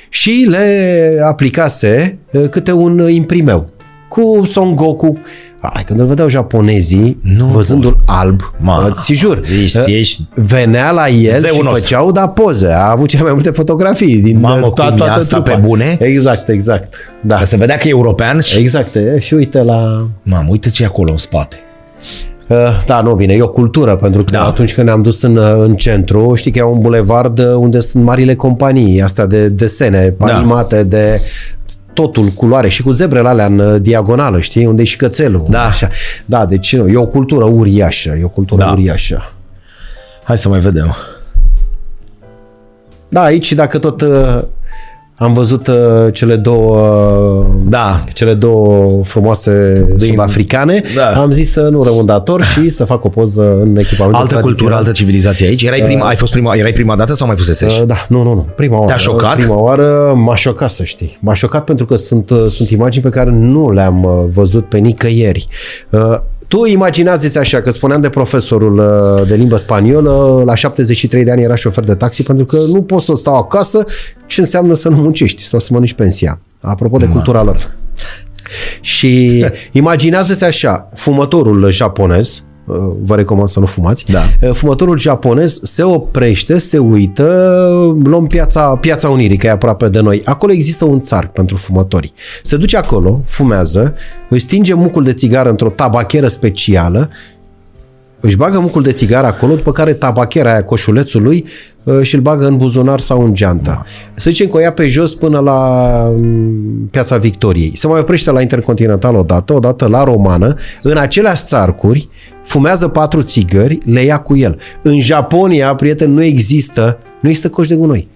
și le aplicase uh, câte un imprimeu cu Son Goku. Ai, când îl vedeau japonezii, Nu, văzându-l alb, Ma, ți jur, ești- uh, ești venea la el zeul și nostru. făceau da poze. A avut cele mai multe fotografii din Mamă, uh, cum e asta trupa. pe bune? Exact, exact. Da. Ca să vedea că e european și... Exact. e, Și uite la... Mamă, uite ce e acolo în spate. Uh, Da, nu, bine, e o cultură, pentru că Da. atunci când ne-am dus în, uh, în centru, știi că e un bulevard uh, unde sunt marile companii, astea de desene Da. animate, de totul culoare și cu zebrele alea în uh, diagonală, știi, unde e și cățelul. Da. Așa. Da, deci nu, e o cultură uriașă, e o cultură Da. uriașă. Hai să mai vedem. Da, aici dacă tot uh, am văzut uh, cele două Da. cele două frumoase sud-africane, Da. am zis să nu rămân dator și să fac o poză în echipamentul Altă cultură, tradițional. altă civilizație aici. Erai prima, ai fost prima, erai prima dată sau mai fusese? Uh, Da, nu, nu, nu. Prima oară. șocat? Prima oară m-a șocat, să știi. M-a șocat pentru că sunt, uh, sunt imagini pe care nu le-am uh, văzut pe nicăieri. Uh, Tu imaginează-ți așa, că spuneam de profesorul uh, de limbă spaniolă, la 73 de ani era șofer de taxi, pentru că nu poți să stau acasă, ce înseamnă să nu muncești sau să mănânci pensia. Apropo de cultura lor. Și imaginează-ți așa, fumătorul japonez, uh, vă recomand să nu fumați, Da. uh, fumătorul japonez se oprește, se uită, luăm piața, piața Unirii, că e aproape de noi. Acolo există un țarc pentru fumători. Se duce acolo, fumează, își stinge mucul de țigară într-o tabacheră specială își bagă mucul de țigară acolo, după care tabachera aia coșulețului uh, și îl bagă în buzunar sau în geantă. Să zicem că o ia pe jos până la mm, Piața Victoriei. Se mai oprește la Intercontinental odată, odată la Romană, în aceleași țarcuri, fumează patru țigări, le ia cu el. În Japonia, prieten, nu există, nu există coș de gunoi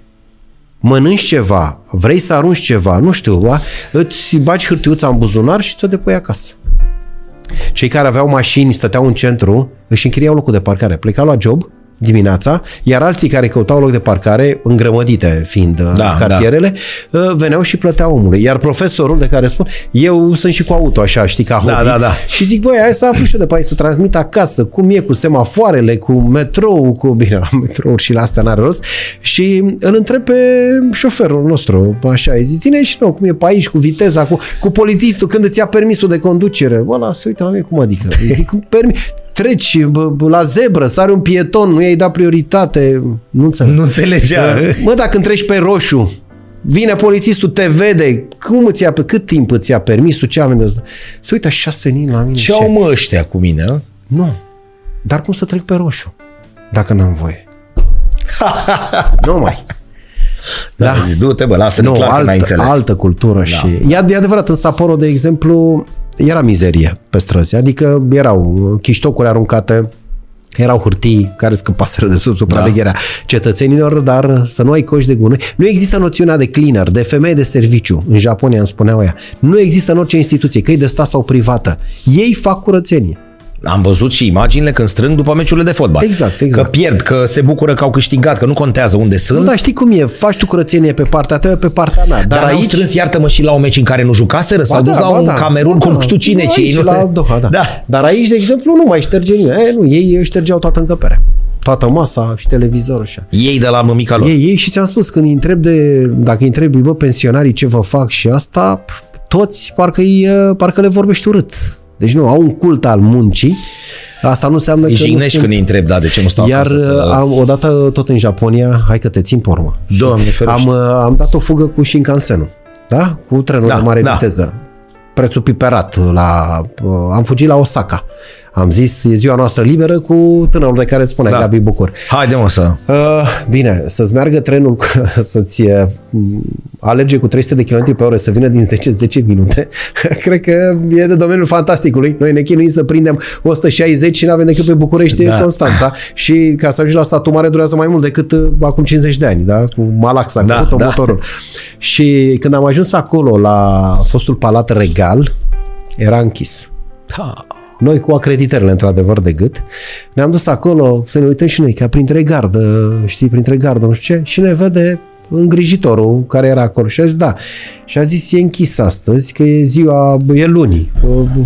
mănânci ceva, vrei să arunci ceva, nu știu, ba, îți bagi hârtiuța în buzunar și ți-o depui acasă. Cei care aveau mașini, stăteau în centru, își închiriau locul de parcare. Plecau la job dimineața, iar alții care căutau loc de parcare, îngrămădite fiind Da, da, cartierele, da. veneau și plăteau omului. Iar profesorul de care spun, eu sunt și cu auto, așa, știi, ca Da, hobby. da, da. Și zic, băi, hai să aflu și eu de pe aici, să transmit acasă, cum e cu semafoarele, cu metrou, cu, bine, la metrou și la astea n-are rost. Și îl întreb pe șoferul nostru, așa, îi zic, ține și nou, cum e pe aici, cu viteza, cu, cu polițistul, când îți ia permisul de conducere. Bă, la, se uită la mine, cum adică? Îi zic, cum permis? Treci bă, bă, la zebră, sare un pieton, nu i-ai dat prioritate. Nu înțeleg. Nu înțelegea. Mă, dacă când treci pe roșu, vine polițistul, te vede, cum îți ia, pe cât timp îți ia permisul, ce amendă? Se uită așa senin la mine. Ce au mă ăștia cu mine? ă? Nu. Dar cum să trec pe roșu? Dacă n-am voie. nu mai. Da. Zici, du-te, bă, lasă Nu, clar că n-ai altă, înțeles. altă cultură da. și... E, ad- e adevărat, în Sapporo, de exemplu, era mizerie pe străzi. Adică erau chiștocuri aruncate, erau hârtii care scăpaseră de sub supravegherea da. cetățenilor, dar să nu ai coș de gunoi. Nu există noțiunea de cleaner, de femeie de serviciu. În Japonia îmi spuneau ea. Nu există în orice instituție, că e de stat sau privată. Ei fac curățenie. Am văzut și imaginile când strâng după meciurile de fotbal. Exact, exact. Că pierd, că se bucură că au câștigat, că nu contează unde sunt. Nu, dar știi cum e? Faci tu curățenie pe partea ta, eu pe partea mea. Dar, Dar aici... aici... strâns, iartă-mă, și la un meci în care nu jucaseră? S-au dus la un Camerun cu nu știu cine. Nu, ce aici, ei nu... la Doha, da. da. Dar aici, de exemplu, nu mai șterge nimeni. E, nu, ei ștergeau toată încăperea. Toată masa și televizorul și așa. Ei de la mămica lor. Ei, ei și ți-am spus, când îi întreb de, dacă îi întrebi, bă, pensionarii ce vă fac și asta, p- toți parcă, îi, parcă le vorbești urât. Deci nu, au un cult al muncii. Asta nu înseamnă Îi că nu jignești sunt... când îi întreb, da, de ce nu stau Iar acasă să... am, odată tot în Japonia, hai că te țin pe urmă. Doamne ferește. Am, uh, am dat o fugă cu Shinkansen, da? Cu trenul Da, de mare da. viteză. Prețul piperat. La, uh, am fugit la Osaka. Am zis, e ziua noastră liberă cu tânărul de care îți spuneai, Da. Gabi Bucur. Haide mă să... Uh, bine, să-ți meargă trenul, cu- să-ți uh, alerge cu 300 de km pe oră, să vină din 10-10 minute, cred că e de domeniul fantasticului. Noi ne chinuim să prindem 160 și nu avem decât pe București Da. da. Constanța și ca să ajungi la satul mare durează mai mult decât uh, acum 50 de ani, da? cu Malaxa, Da, cu tot da. motorul. Și când am ajuns acolo la fostul Palat Regal, era închis. Ha. Noi cu acreditările, într-adevăr, de gât, ne-am dus acolo să ne uităm și noi, ca printre gardă, știi, printre gardă, nu știu ce, și ne vede îngrijitorul care era acolo și a zis da. Și a zis e închis astăzi, că e ziua, e luni,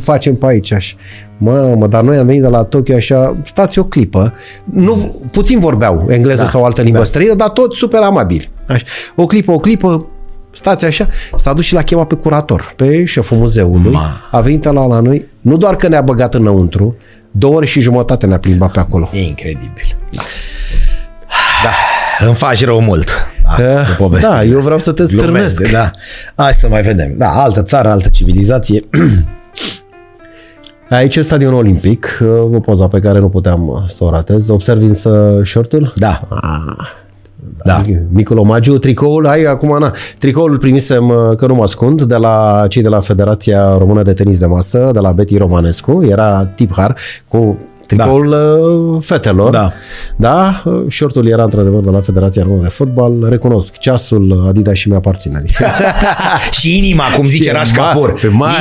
facem pe aici așa. Mamă, dar noi am venit de la Tokyo așa, stați o clipă. Nu, puțin vorbeau engleză da, sau altă limbă da. străină, dar toți super amabili. Așa. O clipă, o clipă, stați așa, s-a dus și l-a chemat pe curator, pe șeful muzeului, Ma. a venit la la noi, nu doar că ne-a băgat înăuntru, două ore și jumătate ne-a plimbat pe acolo. E incredibil. Da. da. Îmi faci rău mult. Da, da eu vreau să te stârnesc. Da. Hai să mai vedem. Da, altă țară, altă civilizație. Aici e stadionul olimpic, o poza pe care nu puteam să o ratez. Observi însă shortul? Da. Ah, da. Micul omagiu, tricoul, hai acum, na, tricoul primisem, că nu mă ascund, de la cei de la Federația Română de Tenis de Masă, de la Betty Romanescu, era tip har, cu tricoul da. Uh, fetelor. Da. Da, shortul era într-adevăr de la Federația Română de Fotbal. Recunosc, ceasul Adidas și mi-aparține. și inima, cum zice Raș Capur.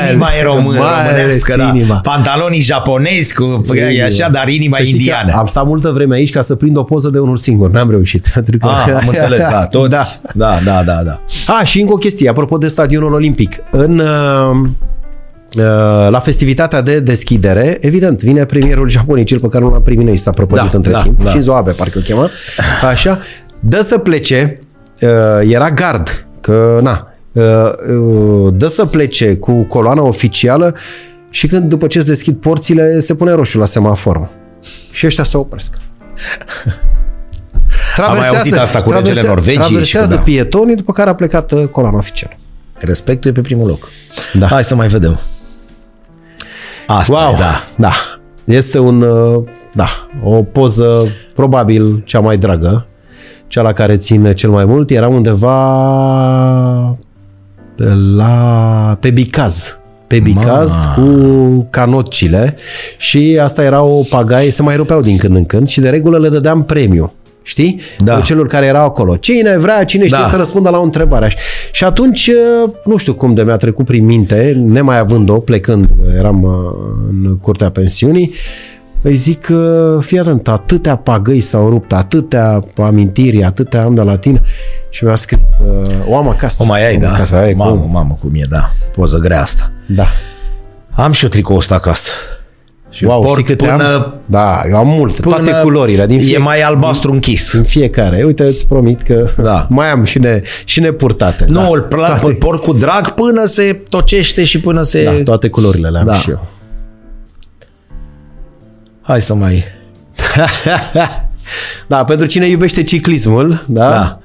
Inima e român, românească, da. Inima. Pantalonii japonezi, cu, e așa, dar inima e indiană. Am stat multă vreme aici ca să prind o poză de unul singur. N-am reușit. Ah, am înțeles, da. Tot, da. da, da, da, da. Ah, și încă o chestie, apropo de stadionul olimpic. În uh, Uh, la festivitatea de deschidere, evident, vine premierul Japoniei, cel pe care nu l-am primit noi, s-a propădit da, între da, timp, da. și Zoabe, parcă îl chema, așa, dă să plece, uh, era gard, că na, uh, dă să plece cu coloana oficială și când după ce se deschid porțile, se pune roșu la semafor. Și ăștia se opresc. Traversează, Am mai auzit asta cu regele Norvegii. Traversează și, da. pietonii, după care a plecat coloana oficială. Respectul e pe primul loc. Da. Hai să mai vedem. Asta wow. e, da. Da. Este un, uh, da, o poză probabil cea mai dragă, cea la care țin cel mai mult. Era undeva la, pe Bicaz pe Bicaz Ma. cu canocile și asta era o pagaie, se mai rupeau din când în când și de regulă le dădeam premiu știi? Da. Celor care erau acolo. Cine vrea, cine știe da. să răspundă la o întrebare. Și atunci, uh, nu știu cum de mi-a trecut prin minte, nemai având-o, plecând, eram uh, în curtea pensiunii, îi zic, uh, fii atent, atâtea pagăi s-au rupt, atâtea amintiri, atâtea am de la tine și mi-a scris, o am acasă. O mai ai, da? Acasă, ai, mamă, cum? mamă, cum e, da. Poză grea asta. Da. Am și o tricou ăsta acasă. Și wow, port până... Am? Da, eu am multe, până toate culorile. Din fie... E mai albastru închis. În fiecare. Uite, îți promit că da. mai am și, ne, și nepurtate. Nu, da. îl, toate... îl port cu drag până se tocește și până se... Da, toate culorile le am da. și eu. Hai să mai... da, pentru cine iubește ciclismul, da? da.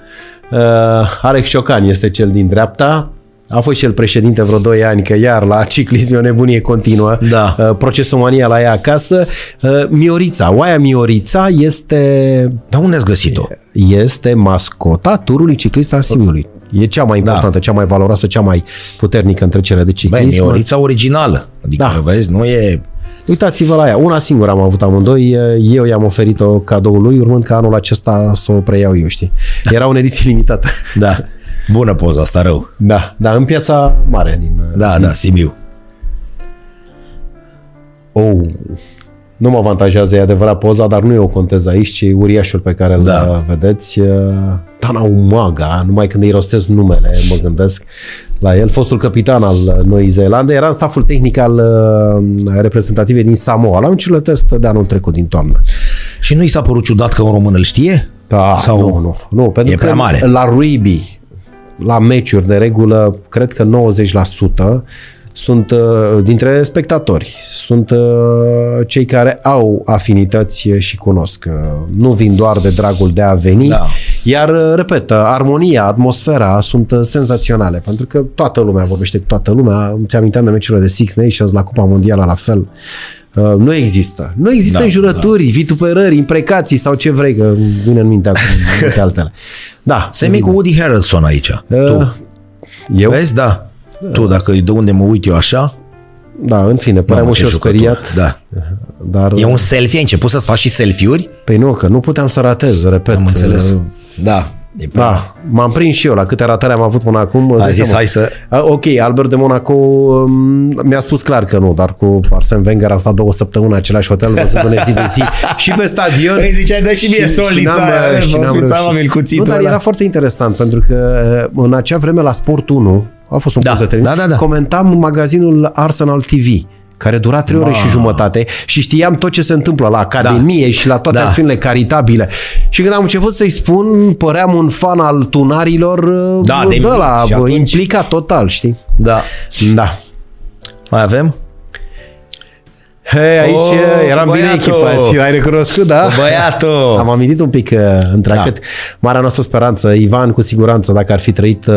Uh, Alex Ciocan este cel din dreapta, a fost și el președinte vreo 2 ani, că iar la ciclism e o nebunie continuă. Da. Uh, procesul mania la ea acasă. Uh, Miorița, Oaia Miorița este... Dar unde ați găsit-o? Este mascota turului ciclist al Simiului. E cea mai importantă, da. cea mai valoroasă, cea mai puternică între cele de ciclism. Băi, Miorița originală. Adică, da. vezi, nu e... Uitați-vă la ea. Una singură am avut amândoi. Eu i-am oferit-o cadoului, urmând ca anul acesta să o preiau eu, știi. Era o ediție limitată. Da. Bună poza asta, rău. Da, da, în piața mare din Da, din da, Sibiu. Oh, nu mă avantajează, e adevărat poza, dar nu eu contez aici, ci uriașul pe care îl da. vedeți. Dana Umaga, numai când îi rostesc numele, mă gândesc la el, fostul capitan al Noii Zeelande, era în staful tehnic al uh, reprezentative din Samoa. L-am ciulat test de anul trecut din toamnă. Și nu i s-a părut ciudat că un român îl știe? Da, Sau nu, nu, nu, pentru e că mare. la Ruibi, la meciuri de regulă, cred că 90% sunt uh, dintre spectatori, sunt uh, cei care au afinități și cunosc. Uh, nu vin doar de dragul de a veni, da. iar, repet, armonia, atmosfera sunt senzaționale, pentru că toată lumea vorbește cu toată lumea. Îți aminteam de meciurile de Six Nations la Cupa Mondială la fel. Nu există. Nu există da, înjurături, da. vituperări, imprecații sau ce vrei, că vine în minte acum altele. Da. Semi cu Woody Harrelson aici. Uh, tu. Eu? Vezi? Da. Tu, dacă de unde mă uit eu așa... Da, în fine, păream și eu speriat. Da. Dar... E un selfie, ai început să-ți faci și selfie-uri? Păi nu, că nu puteam să ratez, repet. Am înțeles. Uh, da. E prea- Da, m-am prins și eu la câte ratări am avut până acum. îți A dai zis, seama. hai să... A, Ok, Albert de Monaco um, mi-a spus clar că nu, dar cu Arsene Wenger am stat două săptămâni în același hotel, văzându-ne zi de zi și pe stadion. Păi ziceai, dă și mie solița n-am, aia, și mă, n-am fița, reușit. mă, mi-l cuțitul Nu, dar ăla. era foarte interesant, pentru că uh, în acea vreme la Sport 1, a fost un Da, post de termin, da, da, da. comentam magazinul Arsenal TV care dura trei ore și jumătate și știam tot ce se întâmplă la Academie și la toate Da. acțiunile caritabile. Și când am început să-i spun, păream un fan al tunarilor uh, Da, de de mic. la Și atunci- implicat total, știi? Da. Da. Mai avem? Hei, aici Oh, oh, eram bine băiatul! echipați. L-ai recunoscut, da? Băiatul! Am amintit un pic uh, întreagăt. Da. Marea noastră speranță, Ivan, cu siguranță, dacă ar fi trăit, uh,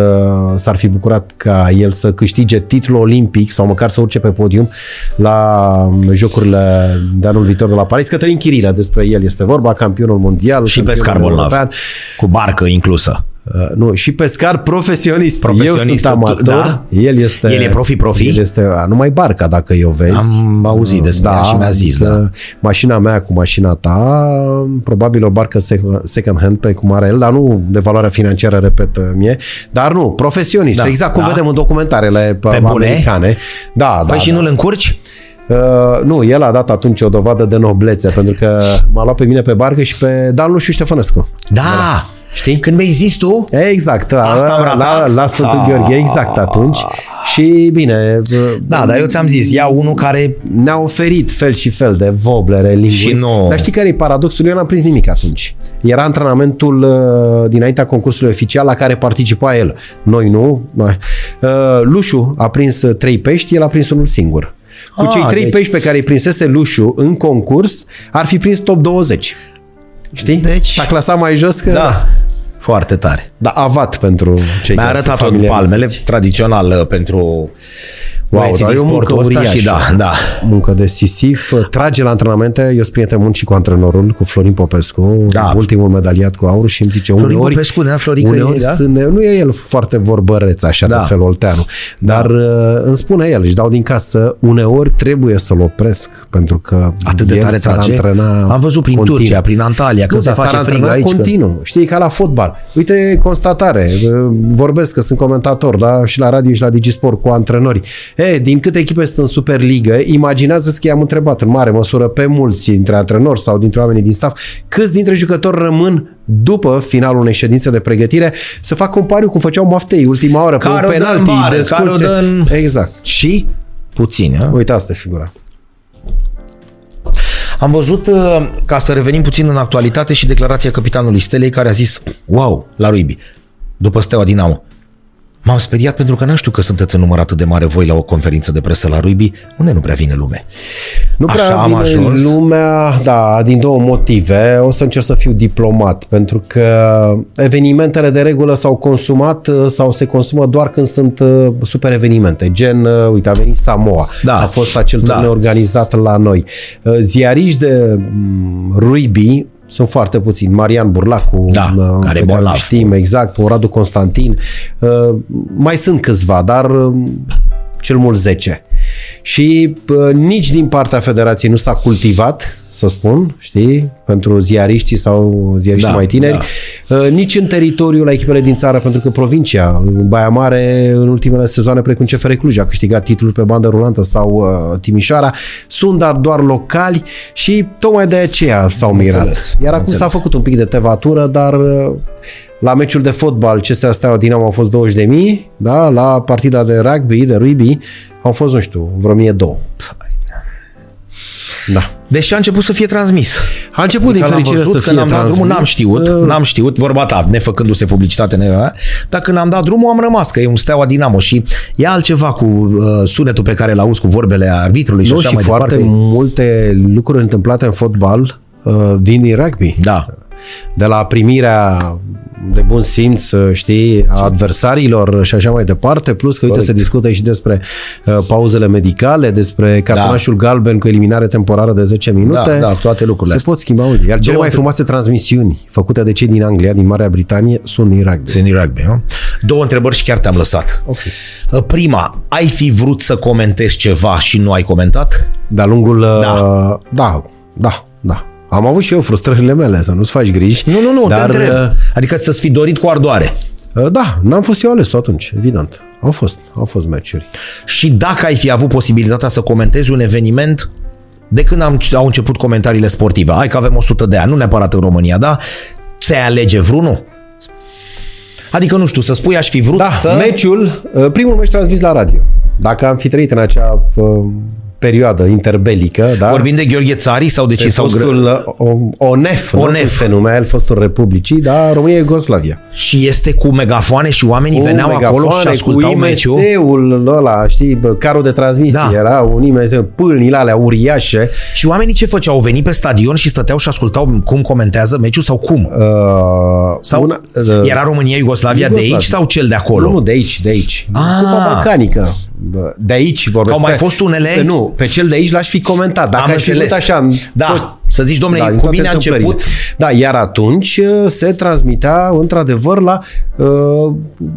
s-ar fi bucurat ca el să câștige titlul olimpic sau măcar să urce pe podium la um, jocurile de anul viitor de la Paris. Cătălin Chirilă, despre el este vorba, campionul mondial, Și campionul pescar bolnav. european. Cu barcă inclusă. Uh, nu, și pescar profesionist. Profesionist, Eu sunt tu- amator. da? El este... El e profi-profi? El este, a, numai barca, dacă eu vezi. Am auzit despre ea și mi-a zis, adică da. Mașina mea cu mașina ta, probabil o barcă sec- second hand pe cum are el, dar nu de valoare financiară, repet mie, dar nu, profesionist, Da, exact cum da. vedem în documentarele Pe bune? americane. Da, da. Păi și da. nu-l încurci? Uh, nu, el a dat atunci o dovadă de noblețe, pentru că m-a luat pe mine pe barcă și pe Dan Luciu Ștefănescu. Da. Știi? Când mi-ai zis tu, Exact, la, Asta am la, ratat? la Sfântul Ah. Gheorghe, exact atunci. Și bine, da, dar eu ți-am zis, ia unul care ne-a oferit fel și fel de voblere, linguri. Și nu- Dar știi care e paradoxul? Eu n-am prins nimic atunci. Era antrenamentul uh, dinaintea concursului oficial la care participa el. Noi nu. Noi. Uh, Lușu a prins uh, trei pești, el a prins unul singur. Cu Ah, cei trei deci- pești pe care îi prinsese Lușu în concurs, ar fi prins top 20. Știi? Deci- S-a clasat mai jos că... Da. Foarte tare. Da, avat pentru cei Mi-a care sunt arătat în familiarizați. palmele, tradițional uh, pentru Wow, băieții dar din e o muncă sportul ăsta uriașă. și da, da. Muncă decisiv, trage la antrenamente, eu sunt prieten bun și cu antrenorul, cu Florin Popescu, Da. ultimul medaliat cu aur și îmi zice Florin uneori, Popescu, da, Florică uneori e, da? sunt, nu e el foarte vorbăreț așa Da. de fel Olteanu, dar da. îmi spune el, își dau din casă, uneori trebuie să-l opresc, pentru că Atât de el tare s-ar trage? Antrena Am văzut prin continuu. Turcia, prin Antalya, când nu, se dar face s-ar frig antrena aici. că- continuu. Știi, ca la fotbal. Uite, constatare, vorbesc că sunt comentator, da, și la radio și la Digisport cu antrenori. E, din câte echipe sunt în Superligă, imaginează-ți că i-am întrebat în mare măsură pe mulți dintre antrenori sau dintre oamenii din staff, câți dintre jucători rămân după finalul unei ședințe de pregătire să facă un pariu cum făceau Maftei ultima oră, Care pe o un dă în penalti, bară, de care o scurțe. dă în- Exact. Și puțin, a? Uite, asta e figura. Am văzut, uh, ca să revenim puțin în actualitate, și declarația capitanului Stelei care a zis, wow, la Ruibi, după Steaua Dinamo. M-am speriat pentru că n știu că sunteți în număr atât de mare voi la o conferință de presă la Ruibi, unde nu prea vine lume. Nu prea Așa am vine ajuns. lumea, da, din două motive. O să încerc să fiu diplomat, pentru că evenimentele de regulă s-au consumat uh, sau se consumă doar când sunt uh, super evenimente. Gen, uh, uite, a venit Samoa. Da. A fost acel Da. turneu organizat la noi. Uh, Ziariști de mm, Ruibi sunt foarte puțini. Marian Burlacu, Da, uh, care e pe care bolnav. îl știm exact, un Radu Constantin. Uh, Mai sunt câțiva, dar uh, cel mult 10. Și uh, nici din partea federației nu s-a cultivat, să spun, știi, pentru ziariștii sau ziariștii Da, mai tineri, uh, nici în teritoriul la echipele din țară, pentru că provincia, Baia Mare, în ultimele sezoane, precum CFR Cluj, a câștigat titlul pe bandă rulantă sau uh, Timișoara, sunt dar doar locali și tocmai de aceea s-au mirat. înțeles, Iar am acum s-a înțeles. făcut un pic de tevatură, dar uh, la meciul de fotbal CSA Steaua Dinamo au fost 20 de mii, da? la partida de rugby, de rugby, au fost, nu știu, vreo 1002. Da. Deși a început să fie transmis. A început din Adică l-am fericire văzut, să când fie am dat drumul, n-am transmis, știut, uh, n-am știut, vorba ta, nefăcându-se publicitate, ne, dar când am dat drumul am rămas, că e un steaua Dinamo și e altceva cu uh, sunetul pe care l-auzi cu vorbele arbitrului și Nu, așa și mai foarte departe. multe lucruri întâmplate în fotbal uh, vin din rugby. Da. De la primirea de bun simț, uh, știi, a adversarilor și așa mai departe, plus că, uite, Corect. se discută și despre uh, pauzele medicale, despre cartonașul galben cu eliminare temporară de 10 minute. Da, da, toate lucrurile Se pot schimba, uite. Iar cele Două mai între- frumoase transmisiuni făcute de cei din Anglia, din Marea Britanie, sunt din rugby. Seni rugby, nu? Două întrebări și chiar te-am lăsat. Ok. Uh, Prima, ai fi vrut să comentezi ceva și nu ai comentat? De-a lungul... Da. Da, da, da. da. Am avut și eu frustrările mele, să nu-ți faci griji. Nu, nu, nu, dar, te întreb. uh, Adică să-ți fi dorit cu ardoare. uh, Da, n-am fost eu ales atunci, evident. Au fost, au fost meciuri. Și dacă ai fi avut posibilitatea să comentezi un eveniment de când am, au început comentariile sportive, hai că avem 100 de ani, nu neapărat în România, da? Ți-ai alege vreunul? Adică, nu știu, să spui, aș fi vrut Da, să... meciul, uh, primul meci transmis la radio. Dacă am fi trăit în acea uh, perioadă interbelică, da? Vorbim de Gheorghe Țari sau de ce? Pe Sau fostul uh, o- ONEF, nu? ONEF. Cum se numea el, fostul Republicii, da, România-Iugoslavia. Și este cu megafoane și oamenii veneau acolo și ascultau cu meciul? IMS-ul ăla, știi, bă, carul de transmisie, Da. era un IMS, pâlnile alea uriașe. Și oamenii ce făceau? Au venit pe stadion și stăteau și ascultau cum comentează meciul sau cum? Uh, Sau una, uh, era România-Iugoslavia de Iugoslavia. aici sau cel de acolo? Nu, nu, de aici, de aici. Ah. Cupa balcanică. Bă, De aici vorbesc. Au mai Pe- fost unele? Pe, nu, pe cel de aici l-aș fi comentat. Dacă Am aș fi înțeles. vrut așa... în Da, tot- să zici, domnule, din cu toate mine a întâmplările. început. Da, iar atunci uh, se transmitea într-adevăr la uh,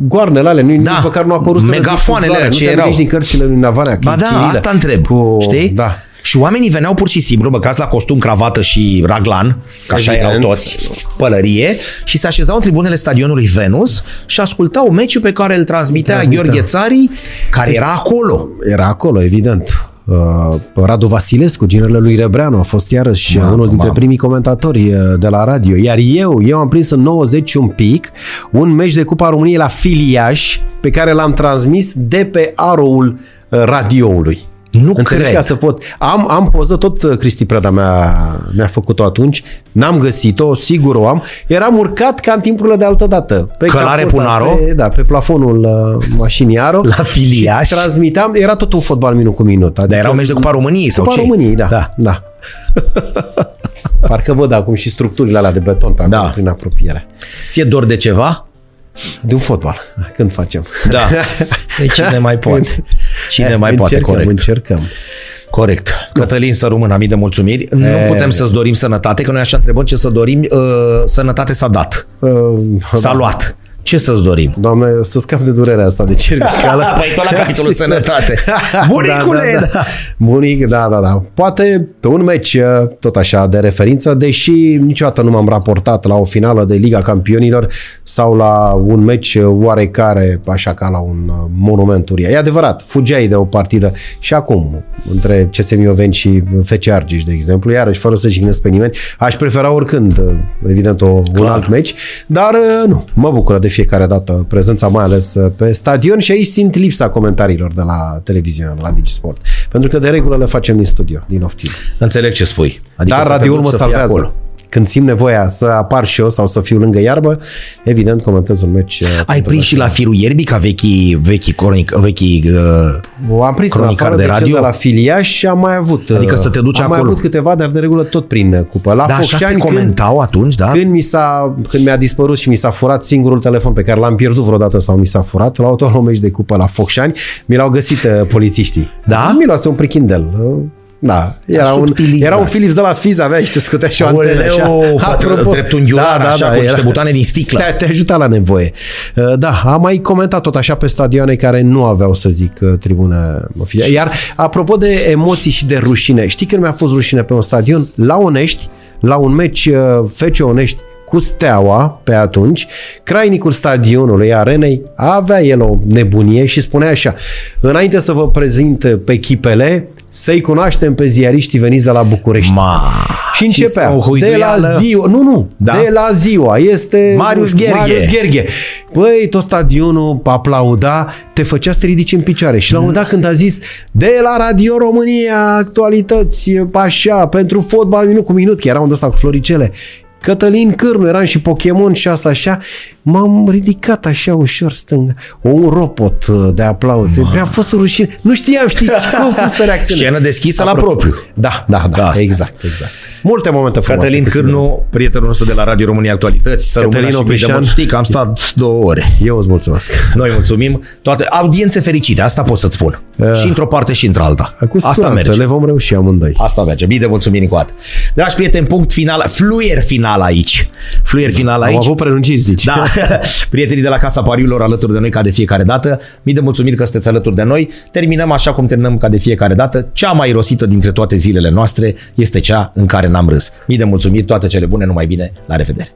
goarnele alea. Nu, Da, nici măcar nu a apărut megafoanele alea, nu ce se erau. nici din cărțile lui Navanea. Ba da, Chirilă, asta întreb, cu- știi? Da. Și oamenii veneau pur și simplu, băgați la costum, cravată și raglan, că așa Evident. erau toți, pălărie, și se așezau în tribunele stadionului Venus și ascultau meciul pe care îl transmitea Transmitea. Gheorghe Țari, care era acolo. Era acolo, evident. Uh, Radu Vasilescu, ginerele lui Rebreanu, a fost iarăși Mamă, unul dintre mamă. primii comentatori uh, de la radio. Iar eu, eu am prins în 90 un pic un meci de Cupa României la Filiaș, pe care l-am transmis de pe aroul uh, radioului. Nu Înțelegi cred. ca să pot. Am, am poză, tot uh, Cristi Preda mi-a, mi-a făcut-o atunci, n-am găsit-o, sigur o am. Eram urcat ca în timpurile de altă dată. Pe Călare capota, Punaro? Pe, da, pe plafonul uh, mașinii Aro. La Filiaș? Și transmiteam, era tot un fotbal minut cu minut. Adică Dar erau meci de Cupa României sau Cupa ce? României, da. Da. da. Parcă văd acum și structurile alea de beton pe acolo, Da. prin apropiere. Ție dor de ceva? De un fotbal. Când facem? Da. Păi cine mai poate? Cine mai poate, încercăm, corect. Încercăm. Corect. Cătălin să rămână, mii de mulțumiri. Nu E. putem să-ți dorim sănătate, că noi așa întrebăm ce să dorim. Uh, sănătate s-a dat. Uh, S-a da. luat. Ce să-ți dorim? Doamne, să scap de durerea asta de cervicală. Păi tot la capitolul Și să- sănătate. Bunicule, da, da, da. Bunic, da, da, da. Poate un meci uh, tot așa de referință, deși niciodată nu m-am raportat la o finală de Liga Campionilor sau la un meci uh, oarecare, așa ca la un uh, monument uriaș. E adevărat, fugeai de o partidă și acum, între CSM Ioveni și FC Argeș, de exemplu, iarăși, fără să jignesc pe nimeni, aș prefera oricând, uh, evident, o, un alt meci, dar uh, nu, mă bucură de fiecare dată prezența, mai ales uh, pe stadion și aici simt lipsa comentariilor de la televiziune, de la Digisport. Pentru că de regulă le facem din studio, din off Înțeleg ce spui. Adică Dar să te radioul duci mă să fii salvează. acolo. Când simt nevoia să apar și eu sau să fiu lângă iarbă, evident comentez un meci. uh, Ai pentru prins și la firul ierbii ca vechii, vechii, cronic, vechii uh, O am prins în Cronicar afară de de, radio? cel de la Filiaș și am mai avut... Adică uh, să te duci am mai acolo. avut câteva, dar de regulă tot prin uh, cupă. La da, așa se Focșani, când, comentau atunci, da? când, mi s-a, când mi-a dispărut și mi s-a furat singurul telefon pe care l-am pierdut vreodată sau mi s-a furat, la tot la un meci de cupă la Focșani, mi l-au găsit uh, polițiștii. Da? Mi luase un prichindel. Uh, Da, era un, subtilizat. era un Philips de la Fiz, avea și se scutea și o antenă. Aoleu, așa. poate dreptunghiular, așa, cu niște era- butoane din sticlă. Te, te ajuta la nevoie. Uh, Da, am mai comentat tot așa pe stadioane care nu aveau, să zic, uh, tribune oficială. Iar apropo de emoții și de rușine, știi când mi-a fost rușine pe un stadion? La Onești, la un meci uh, FC Onești cu Steaua pe atunci, crainicul stadionului arenei avea el o nebunie și spunea așa, înainte să vă prezint pe echipele, să-i cunoaștem pe ziariștii veniți de la București. Ma, Și începea sau de huiduială. la ziua, nu, nu, Da? da? de la ziua, este Marius Gherghe. Marius Gherghe. Păi, tot stadionul aplauda, te făcea să te ridici în picioare. Și la un moment dat când a zis, de la Radio România, actualități, așa, pentru fotbal minut cu minut, că era unde ăsta cu floricele, Cătălin Cârnu, eram și Pokémon și asta așa, m-am ridicat așa ușor stânga. Un ropot uh, de aplauze. Mi-a fost rușine. Nu știam, știi, cum, cum să reacționez. Scenă deschisă la Apropo. propriu. Da, da, da, Asta. exact, exact. Multe momente frumoase. Cătălin cu siguranță. Cârnu, prietenul nostru de la Radio România Actualități, să rămână Cătălin și mii de Oprișan. mult. Știi că am stat două ore. Eu îți mulțumesc. Noi mulțumim. Toate audiențe fericite, asta pot să-ți spun. Și într-o parte și într-alta. Cu Asta siguranță, merge. le vom reuși amândoi. Asta merge. Bine de mulțumiri încă o dată. Dragi prieteni, punct final, fluier final aici. Fluier final Am aici. avut prelungiri, zici. Da. Prietenii de la Casa Pariurilor alături de noi ca de fiecare dată. Mii de mulțumiri că sunteți alături de noi. Terminăm așa cum terminăm ca de fiecare dată. Cea mai rosită dintre toate zilele noastre este cea în care n-am râs. Mii de mulțumiri, toate cele bune, numai bine, la revedere!